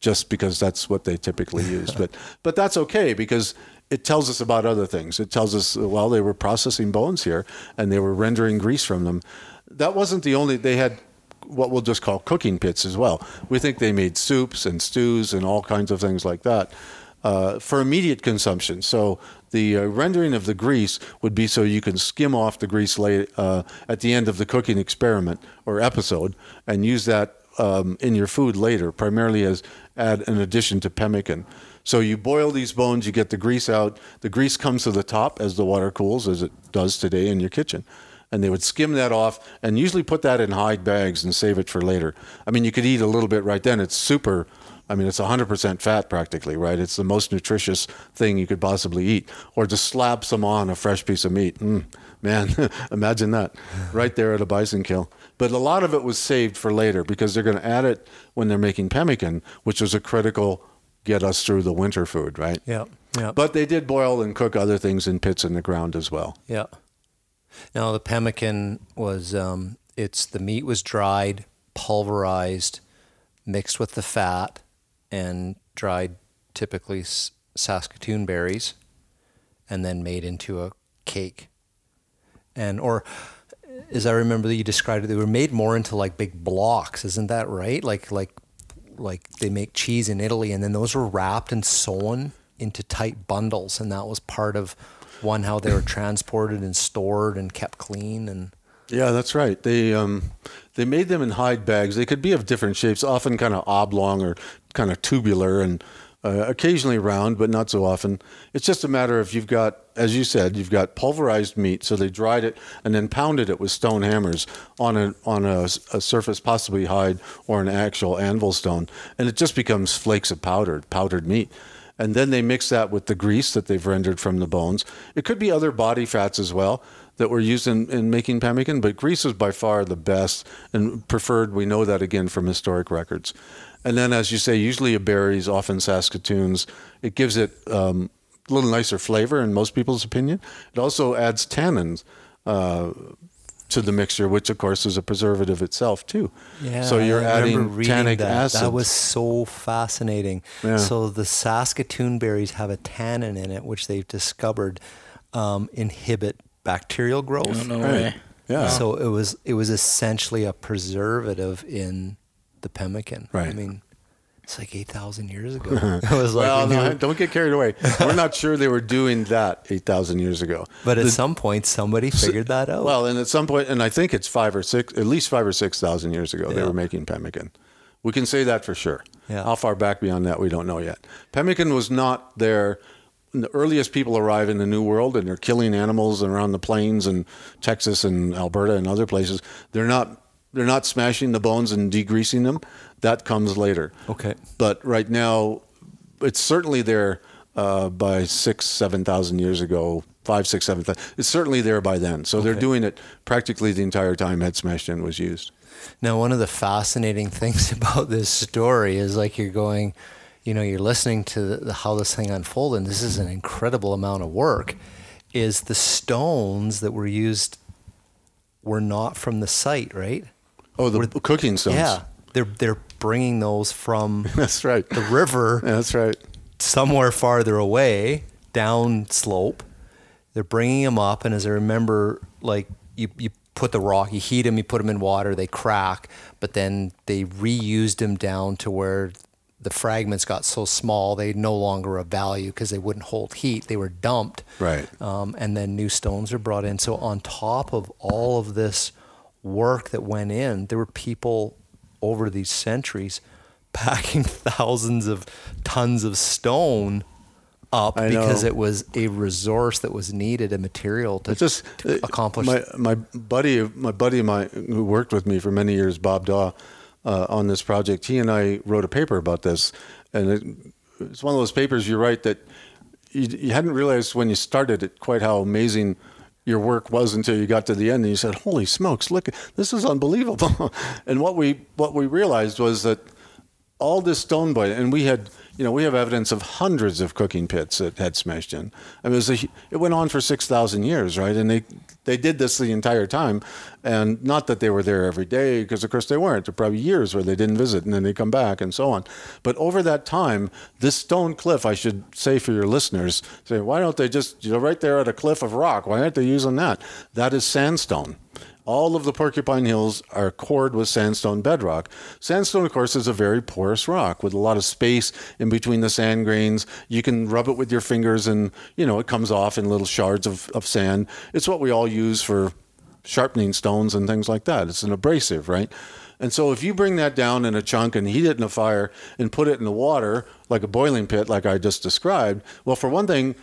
just because that's what they typically use. but but that's okay because it tells us about other things. It tells us well they were processing bones here and they were rendering grease from them that wasn't the only. They had what we'll just call cooking pits as well. We think they made soups and stews and all kinds of things like that uh, for immediate consumption. So the uh, rendering of the grease would be so you can skim off the grease late, uh, at the end of the cooking experiment or episode and use that um, in your food later, primarily as add an addition to pemmican. So you boil these bones, you get the grease out. The grease comes to the top as the water cools, as it does today in your kitchen and they would skim that off and usually put that in hide bags and save it for later. I mean, you could eat a little bit right then. It's super. I mean, it's 100% fat practically, right? It's the most nutritious thing you could possibly eat. Or just slap some on a fresh piece of meat. Mm, man, imagine that right there at a bison kill. But a lot of it was saved for later because they're going to add it when they're making pemmican, which was a critical get us through the winter food, right? Yeah. Yeah. But they did boil and cook other things in pits in the ground as well. Yeah. Now the pemmican was um, it's the meat was dried, pulverized, mixed with the fat, and dried typically Saskatoon berries, and then made into a cake. And or as I remember that you described it, they were made more into like big blocks, isn't that right? Like like like they make cheese in Italy, and then those were wrapped and sewn into tight bundles, and that was part of one how they were transported and stored and kept clean and yeah that's right. They um, they made them in hide bags. They could be of different shapes often kind of oblong or kind of tubular and uh, occasionally round but not so often. It's just a matter of you've got as you said you've got pulverized meat so they dried it and then pounded it with stone hammers on a on a, a surface possibly hide or an actual anvil stone and it just becomes flakes of powdered powdered meat and then they mix that with the grease that they've rendered from the bones. It could be other body fats as well that were used in, in making pemmican, but grease is by far the best and preferred. We know that again from historic records. And then, as you say, usually a berries, often Saskatoons. It gives it um, a little nicer flavor in most people's opinion. It also adds tannins. Uh, to the mixture, which of course is a preservative itself too. Yeah, so you're I remember adding reading tannic that. acid. That was so fascinating. Yeah. So the Saskatoon berries have a tannin in it, which they've discovered um, inhibit bacterial growth. Oh, no Right. way. Yeah. So it was it was essentially a preservative in the pemmican. Right. I mean, it's like eight thousand years ago. it was like, well, no, don't get carried away. We're not sure they were doing that 8,000 years ago. but at The- some point, somebody figured that out. Well, and at some point, and I think it's five or six, at least five or 6,000 years ago, they were making pemmican. We can say that for sure. Yeah. How far back beyond that, we don't know yet. Pemmican was not there. The earliest people arrive in the New World and they're killing animals around the plains and Texas and Alberta and other places. They're not they're not smashing the bones and degreasing them. That comes later. Okay. But right now, it's certainly there uh, by six, seven thousand years ago. Five, six, seven thousand. It's certainly there by then. So they're doing it practically the entire time Head Smashed In was used. Now, one of the fascinating things about this story is like you're going, you know, you're listening to the, the, how this thing unfolded. And this is an incredible amount of work. Is the stones that were used were not from the site, right? Oh, the cooking stones. Yeah, they're they're bringing those from That's right. the river That's right. somewhere farther away, down slope. They're bringing them up, and as I remember, like you, you put the rock, you heat them, you put them in water, they crack, but then they reused them down to where the fragments got so small they no longer of value because they wouldn't hold heat. They were dumped, Right. um, and then new stones are brought in. So on top of all of this work that went in, there were people over these centuries packing thousands of tons of stone up I because know. it was a resource that was needed, a material to, just to uh, accomplish. My my buddy, my buddy of mine who worked with me for many years, Bob Dawe, uh, on this project. He and I wrote a paper about this, and it, it's one of those papers you write that you, you hadn't realized when you started it quite how amazing your work was until you got to the end, and you said, "Holy smokes! Look, this is unbelievable." and what we what we realized was that all this stone boy, and we had, you know, we have evidence of hundreds of cooking pits that had smashed in. I mean, it, was a, it went on for six thousand years, right? And they they did this the entire time, and not that they were there every day, because of course they weren't. There were probably years where they didn't visit, and then they come back, and so on. But over that time, this stone cliff, I should say for your listeners, say, why don't they just, you know, right there at a cliff of rock? Why aren't they using that? That is sandstone. All of the Porcupine Hills are cored with sandstone bedrock. Sandstone, of course, is a very porous rock with a lot of space in between the sand grains. You can rub it with your fingers and, you know, it comes off in little shards of, of sand. It's what we all use for sharpening stones and things like that. It's an abrasive, right? And so if you bring that down in a chunk and heat it in a fire and put it in the water, like a boiling pit, like I just described, well, for one thing,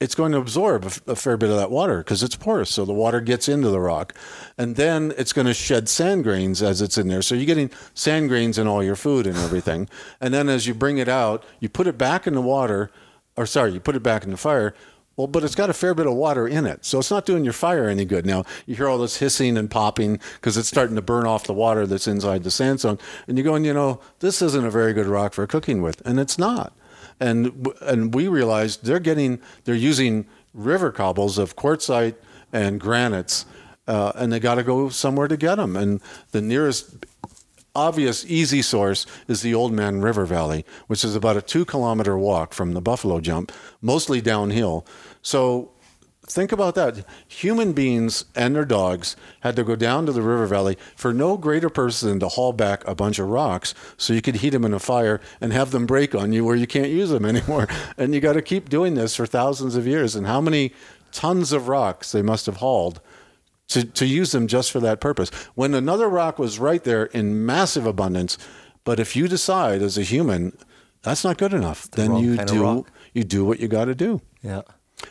it's going to absorb a, f- a fair bit of that water because it's porous. So the water gets into the rock. And then it's going to shed sand grains as it's in there. So you're getting sand grains in all your food and everything. and then as you bring it out, you put it back in the water, or sorry, you put it back in the fire. Well, but it's got a fair bit of water in it. So it's not doing your fire any good. Now, you hear all this hissing and popping because it's starting to burn off the water that's inside the sandstone. And you're going, you know, this isn't a very good rock for cooking with. And it's not and and we realized they're getting they're using river cobbles of quartzite and granites, uh, and they got to go somewhere to get them. And the nearest obvious easy source is the Oldman River Valley, which is about a two kilometer walk from the Buffalo Jump, mostly downhill. So think about that. Human beings and their dogs had to go down to the river valley for no greater purpose than to haul back a bunch of rocks so you could heat them in a fire and have them break on you where you can't use them anymore. And you got to keep doing this for thousands of years. And how many tons of rocks they must have hauled to, to use them just for that purpose. When another rock was right there in massive abundance, but if you decide as a human that's not good enough, then you do you do what you got to do. yeah.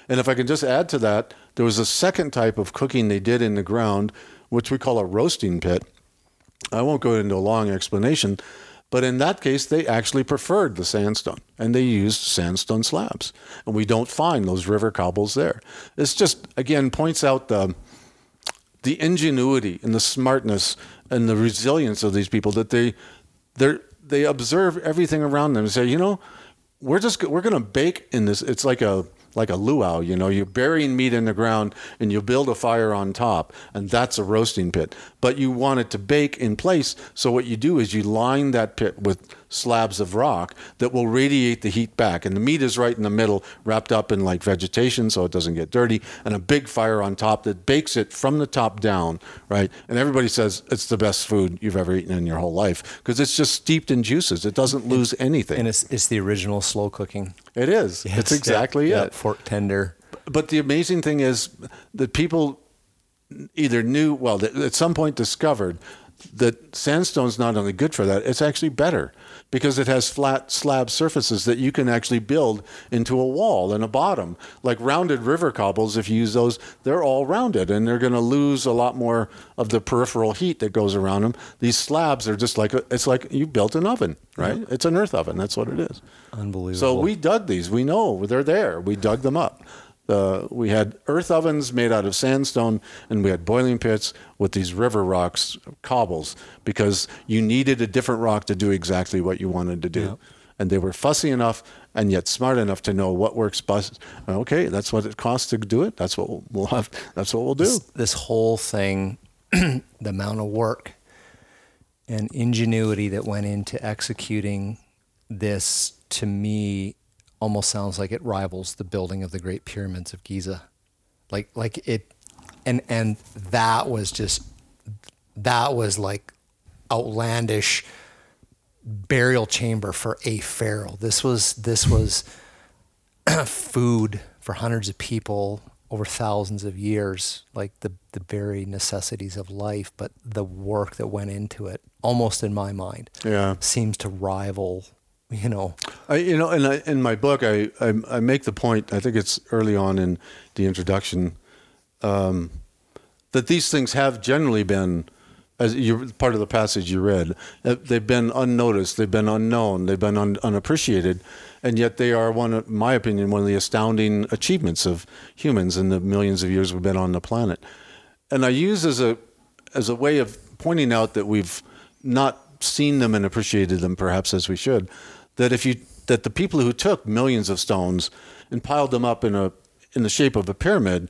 And if I can just add to that, there was a second type of cooking they did in the ground, which we call a roasting pit. I won't go into a long explanation, But in that case, they actually preferred the sandstone and they used sandstone slabs. And we don't find those river cobbles there. This just, again, points out the, the ingenuity and the smartness and the resilience of these people that they, they they observe everything around them and say, you know, we're just we're going to bake in this. It's like a like a luau, you know, you're burying meat in the ground and you build a fire on top, and that's a roasting pit. But you want it to bake in place, so what you do is you line that pit with slabs of rock that will radiate the heat back. And the meat is right in the middle, wrapped up in like vegetation so it doesn't get dirty, and a big fire on top that bakes it from the top down, right? And everybody says it's the best food you've ever eaten in your whole life because it's just steeped in juices. It doesn't lose anything. And it's, it's the original slow cooking. It is. Yes, it's exactly yeah, it. yeah, fork tender. But the amazing thing is that people either knew, well, at some point discovered that sandstone's not only good for that, it's actually better because it has flat slab surfaces that you can actually build into a wall and a bottom. Like rounded river cobbles, if you use those, they're all rounded and they're going to lose a lot more of the peripheral heat that goes around them. These slabs are just like a, it's like you built an oven, right? It's an earth oven. That's what it is. Unbelievable. So we dug these. We know they're there. We dug them up. Uh, we had earth ovens made out of sandstone, and we had boiling pits with these river rocks, cobbles, because you needed a different rock to do exactly what you wanted to do. Yep. And they were fussy enough and yet smart enough to know what works best. Okay, that's what it costs to do it. That's what we'll have. That's what we'll do. This, this whole thing, the amount of work and ingenuity that went into executing this, to me, almost sounds like it rivals the building of the Great Pyramids of Giza. Like like it and and that was just that was like outlandish burial chamber for a pharaoh. This was this was food for hundreds of people over thousands of years, like the the very necessities of life, but the work that went into it, almost in my mind, yeah. seems to rival you know. I, you know, in, in my book, I, I, I make the point. I think it's early on in the introduction um, that these things have generally been, as you part of the passage you read, uh, they've been unnoticed, they've been unknown, they've been un, unappreciated, and yet they are one, of, my opinion, one of the astounding achievements of humans in the millions of years we've been on the planet. And I use as a as a way of pointing out that we've not seen them and appreciated them perhaps as we should that if you that the people who took millions of stones and piled them up in a in the shape of a pyramid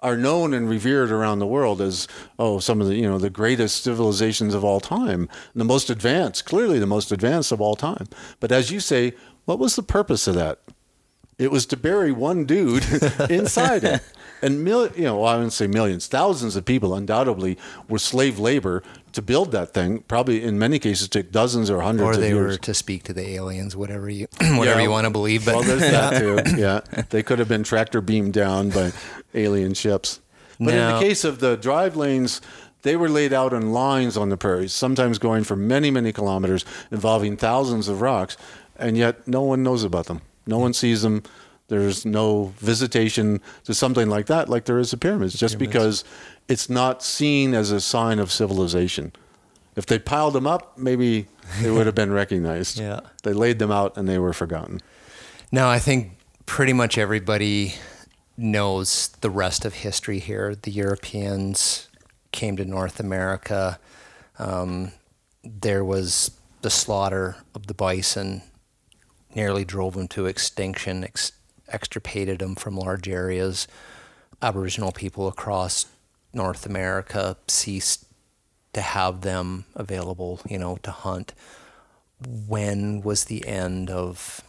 are known and revered around the world as oh some of the you know the greatest civilizations of all time the most advanced clearly the most advanced of all time. But as you say what was the purpose of that it was to bury one dude inside it and mil- you know well, I wouldn't say millions thousands of people undoubtedly were slave labor to build that thing probably in many cases took dozens or hundreds or they of were years. to speak to the aliens whatever you whatever Yeah. you want to believe but well, there's that too. Yeah, they could have been tractor beamed down by alien ships. But in the case of the drive lanes, they were laid out in lines on the prairies, sometimes going for many, many kilometers, involving thousands of rocks, and yet no one knows about them. No one sees them. There's no visitation to something like that, like there is the pyramids, just because it's not seen as a sign of civilization. If they piled them up, maybe they would have been recognized. Yeah. They laid them out and they were forgotten. Now, I think pretty much everybody knows the rest of history here. The Europeans came to North America. Um, there was the slaughter of the bison, nearly drove them to extinction, ex- extirpated them from large areas. Aboriginal people across North America ceased to have them available, you know, to hunt. When was the end of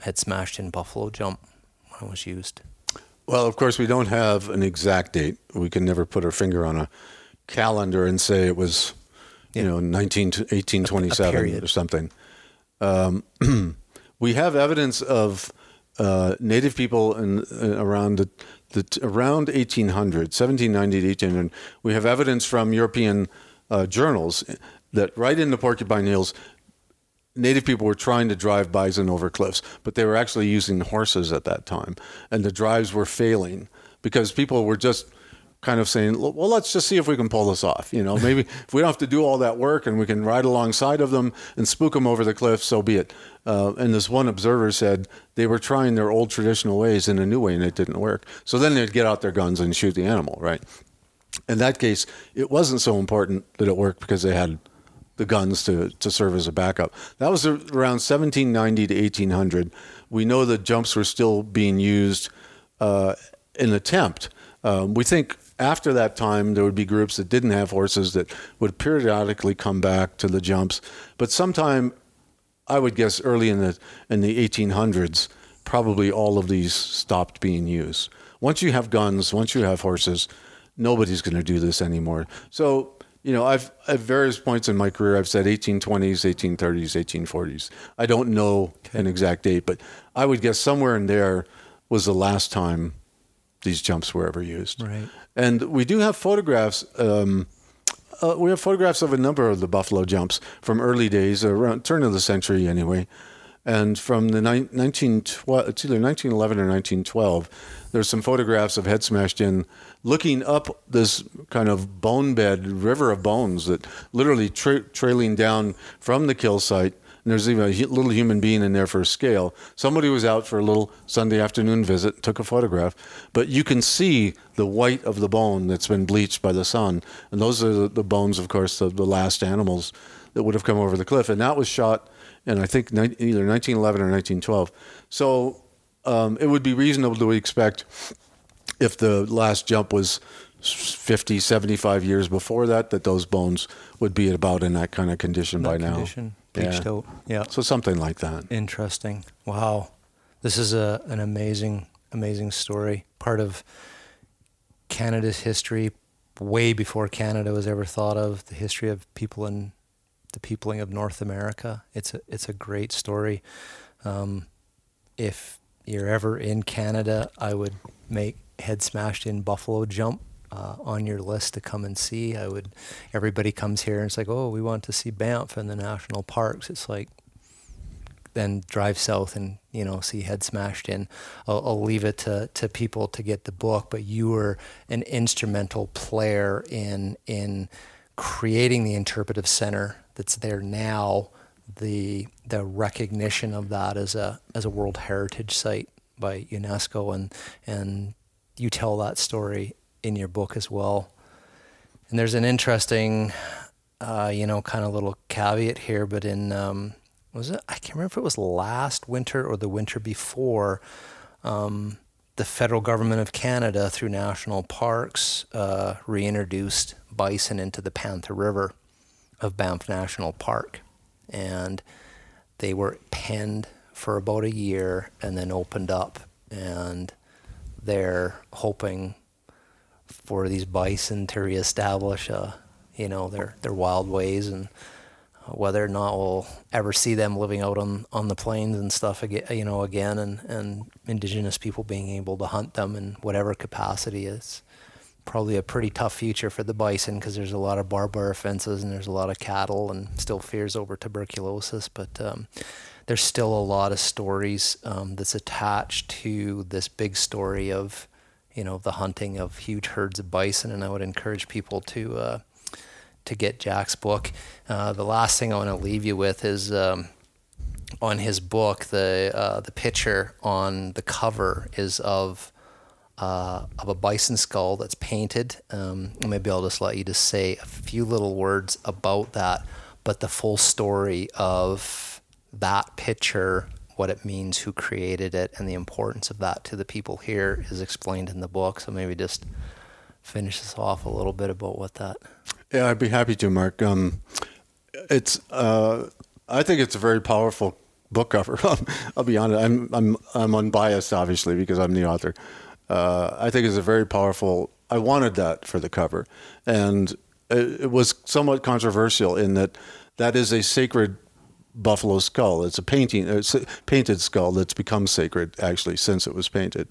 head smashed in buffalo jump when it was used? Well, of course, we don't have an exact date. We can never put our finger on a calendar and say it was, you know, 19 to 1827 period. or something. Um, we have evidence of uh, native people in uh, around the, the around 1800, 1790 to 1800. We have evidence from European uh, journals that right in the Porcupine Hills, native people were trying to drive bison over cliffs, but they were actually using horses at that time, and the drives were failing because people were just kind of saying, well, let's just see if we can pull this off. You know, maybe if we don't have to do all that work and we can ride alongside of them and spook them over the cliff, so be it. Uh, and this one observer said they were trying their old traditional ways in a new way and it didn't work. So then they'd get out their guns and shoot the animal, right? In that case, it wasn't so important that it worked because they had the guns to, to serve as a backup. That was around 1790 to 1800. We know that jumps were still being used uh, in attempt. Um, we think after that time, there would be groups that didn't have horses that would periodically come back to the jumps. But sometime, I would guess, early in the in the 1800s, probably all of these stopped being used. Once you have guns, once you have horses, nobody's going to do this anymore. So you know, I've at various points in my career, I've said 1820s, 1830s, 1840s. I don't know okay. an exact date, but I would guess somewhere in there was the last time these jumps were ever used. Right. And we do have photographs. Um, uh, we have photographs of a number of the buffalo jumps from early days, around turn of the century anyway. And from the ni- 1912, it's either 1911 or 1912, there's some photographs of head smashed in looking up this kind of bone bed, river of bones that literally tra- trailing down from the kill site and there's even a little human being in there for a scale. Somebody was out for a little Sunday afternoon visit, took a photograph, but you can see the white of the bone that's been bleached by the sun, and those are the, the bones, of course, of the last animals that would have come over the cliff, and that was shot in I think either 1911 or 1912. So um, it would be reasonable to expect if the last jump was 50, 75 years before that, that those bones would be about in that kind of condition that by condition. now bleached yeah. out. Yeah. So something like that. Interesting. Wow. This is a an amazing, amazing story. Part of Canada's history, way before Canada was ever thought of. The history of people in the peopling of North America. It's a it's a great story. Um, if you're ever in Canada, I would make head smashed in buffalo jump uh, on your list to come and see. I would. Everybody comes here and it's like, oh, we want to see Banff and the national parks. It's like, then drive south and you know see head smashed in. I'll, I'll leave it to, to people to get the book, but you were an instrumental player in in creating the interpretive center that's there now. The the recognition of that as a as a World Heritage Site by UNESCO and and you tell that story in your book as well. And there's an interesting, uh, you know, kind of little caveat here, but in, um, was it, I can't remember if it was last winter or the winter before, um, the federal government of Canada, through national parks, uh, reintroduced bison into the Panther River of Banff National Park. And they were penned for about a year and then opened up. And they're hoping for these bison to reestablish, uh, you know, their their wild ways, and uh, whether or not we'll ever see them living out on, on the plains and stuff again, you know, again, and, and indigenous people being able to hunt them in whatever capacity is probably a pretty tough future for the bison because there's a lot of barbed wire fences and there's a lot of cattle and still fears over tuberculosis, but. Um, there's still a lot of stories um, that's attached to this big story of you know the hunting of huge herds of bison, and I would encourage people to uh, to get Jack's book. Uh, the last thing I want to leave you with is um, on his book. The uh, the picture on the cover is of uh, of a bison skull that's painted. Um, maybe I'll just let you just say a few little words about that, but the full story of that picture what it means, who created it, and the importance of that to the people here is explained in the book. So maybe just finish us off a little bit about what that. Yeah, I'd be happy to, Mark. Um, it's uh, I think it's a very powerful book cover. I'll be honest. I'm I'm I'm unbiased, obviously, because I'm the author. Uh, I think it's a very powerful. I wanted that for the cover, and it, it was somewhat controversial in that that is a sacred buffalo skull. It's a painting, uh, it's a painted skull that's become sacred actually since it was painted.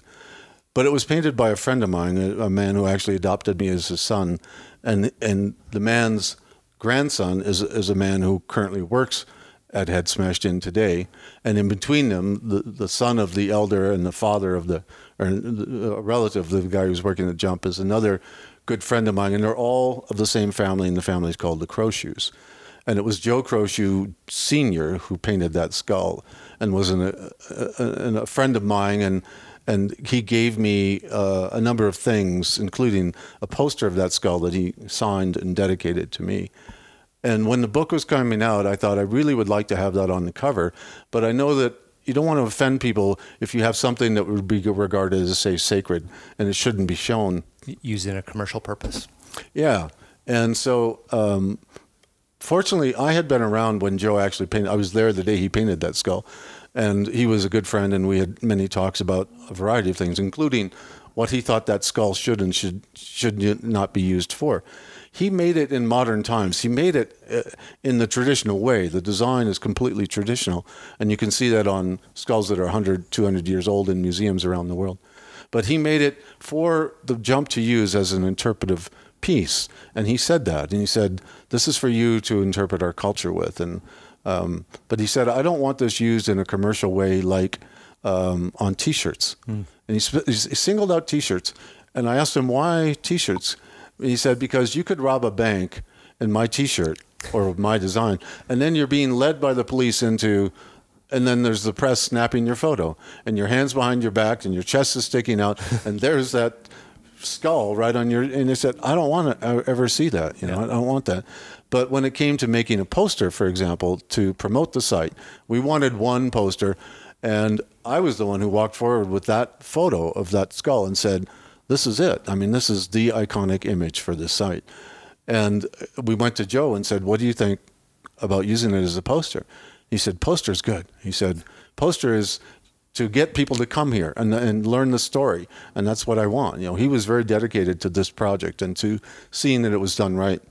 But it was painted by a friend of mine, a, a man who actually adopted me as his son, and and the man's grandson is is a man who currently works at Head Smashed In today, and in between them, the the son of the elder and the father of the or a relative of the guy who's working the jump is another good friend of mine, and they're all of the same family, and the family is called the Crowshoes. And it was Joe Crowshoe Sr. who painted that skull and was an, a, a, a friend of mine. And, and he gave me uh, a number of things, including a poster of that skull that he signed and dedicated to me. And when the book was coming out, I thought I really would like to have that on the cover, but I know that you don't want to offend people if you have something that would be regarded as, say, sacred and it shouldn't be shown. Used in a commercial purpose. Yeah. And so, um, fortunately, I had been around when Joe actually painted. I was there the day he painted that skull. And he was a good friend, and we had many talks about a variety of things, including what he thought that skull should and should, should not be used for he made it in modern times. He made it uh, in the traditional way. The design is completely traditional, and you can see that on skulls that are 100, 200 years old in museums around the world. But he made it for the jump to use as an interpretive piece, and he said that, and he said, "This is for you to interpret our culture with." And um, but he said, "I don't want this used in a commercial way, like um, on T-shirts." Mm. And he, sp- he singled out T-shirts, and I asked him why T-shirts he said, because you could rob a bank in my T-shirt or my design, and then you're being led by the police into, and then there's the press snapping your photo, and your hands behind your back, and your chest is sticking out, and there's that skull right on your. And they said, I don't want to ever see that. You know, yeah. I don't want that. But when it came to making a poster, for example, to promote the site, we wanted one poster, and I was the one who walked forward with that photo of that skull and said this is it. I mean, this is the iconic image for this site. And we went to Joe and said, What do you think about using it as a poster? He said, Poster's good. He said, Poster is to get people to come here and, and learn the story. And that's what I want. You know, he was very dedicated to this project and to seeing that it was done right.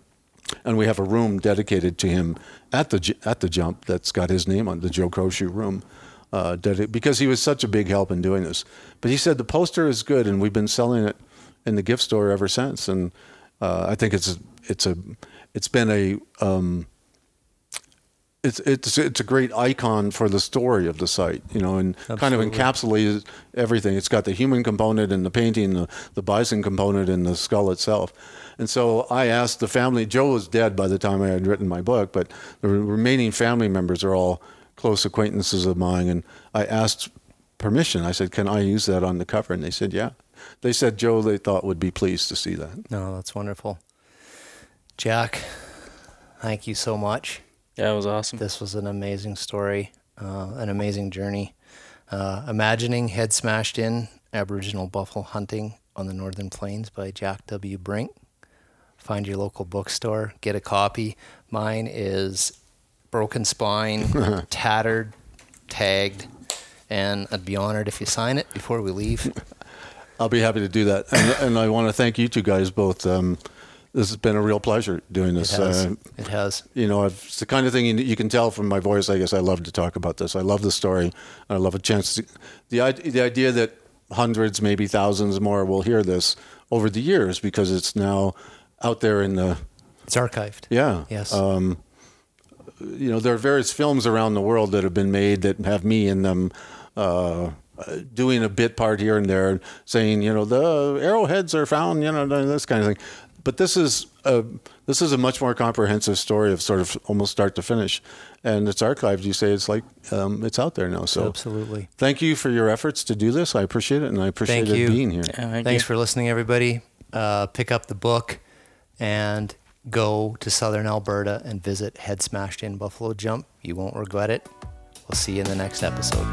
And we have a room dedicated to him at the at the jump that's got his name on the Joe Crowshoe room uh, because he was such a big help in doing this. But he said the poster is good, and we've been selling it in the gift store ever since. And uh, I think it's it's a it's been a um, it's it's it's a great icon for the story of the site, you know, and Absolutely. kind of encapsulates everything. It's got the human component in the painting, the the bison component in the skull itself. And so I asked the family. Joe was dead by the time I had written my book, but the remaining family members are all close acquaintances of mine, and I asked permission. I said, "Can I use that on the cover?" And they said, "Yeah." They said Joe they thought would be pleased to see that. No, that's wonderful. Jack, thank you so much. Yeah, it was awesome. This was an amazing story, uh, an amazing journey. Uh, imagining head smashed in Aboriginal buffalo hunting on the Northern Plains by Jack W. Brink. Find your local bookstore, get a copy. Mine is broken spine, tattered, tagged, and I'd be honored if you sign it before we leave. I'll be happy to do that, and, and I want to thank you two guys both. Um, this has been a real pleasure doing this. It has. Uh, it has. You know, I've, it's the kind of thing you, you, can tell from my voice. I guess I love to talk about this. I love the story. I love a chance to the the idea that hundreds, maybe thousands more, will hear this over the years because it's now out there in the. It's archived. Yeah. Yes. Um, you know, there are various films around the world that have been made that have me in them. Uh, doing a bit part here and there, saying, you know, the arrowheads are found, you know, this kind of thing. But this is a this is a much more comprehensive story of sort of almost start to finish, and it's archived. You say it's like um, it's out there now. So absolutely, thank you for your efforts to do this. I appreciate it, and I appreciate thank you. being here. Yeah, Thanks you. for listening, everybody. Uh, pick up the book and go to southern Alberta and visit Head Smashed In Buffalo Jump. You won't regret it. We'll see you in the next episode.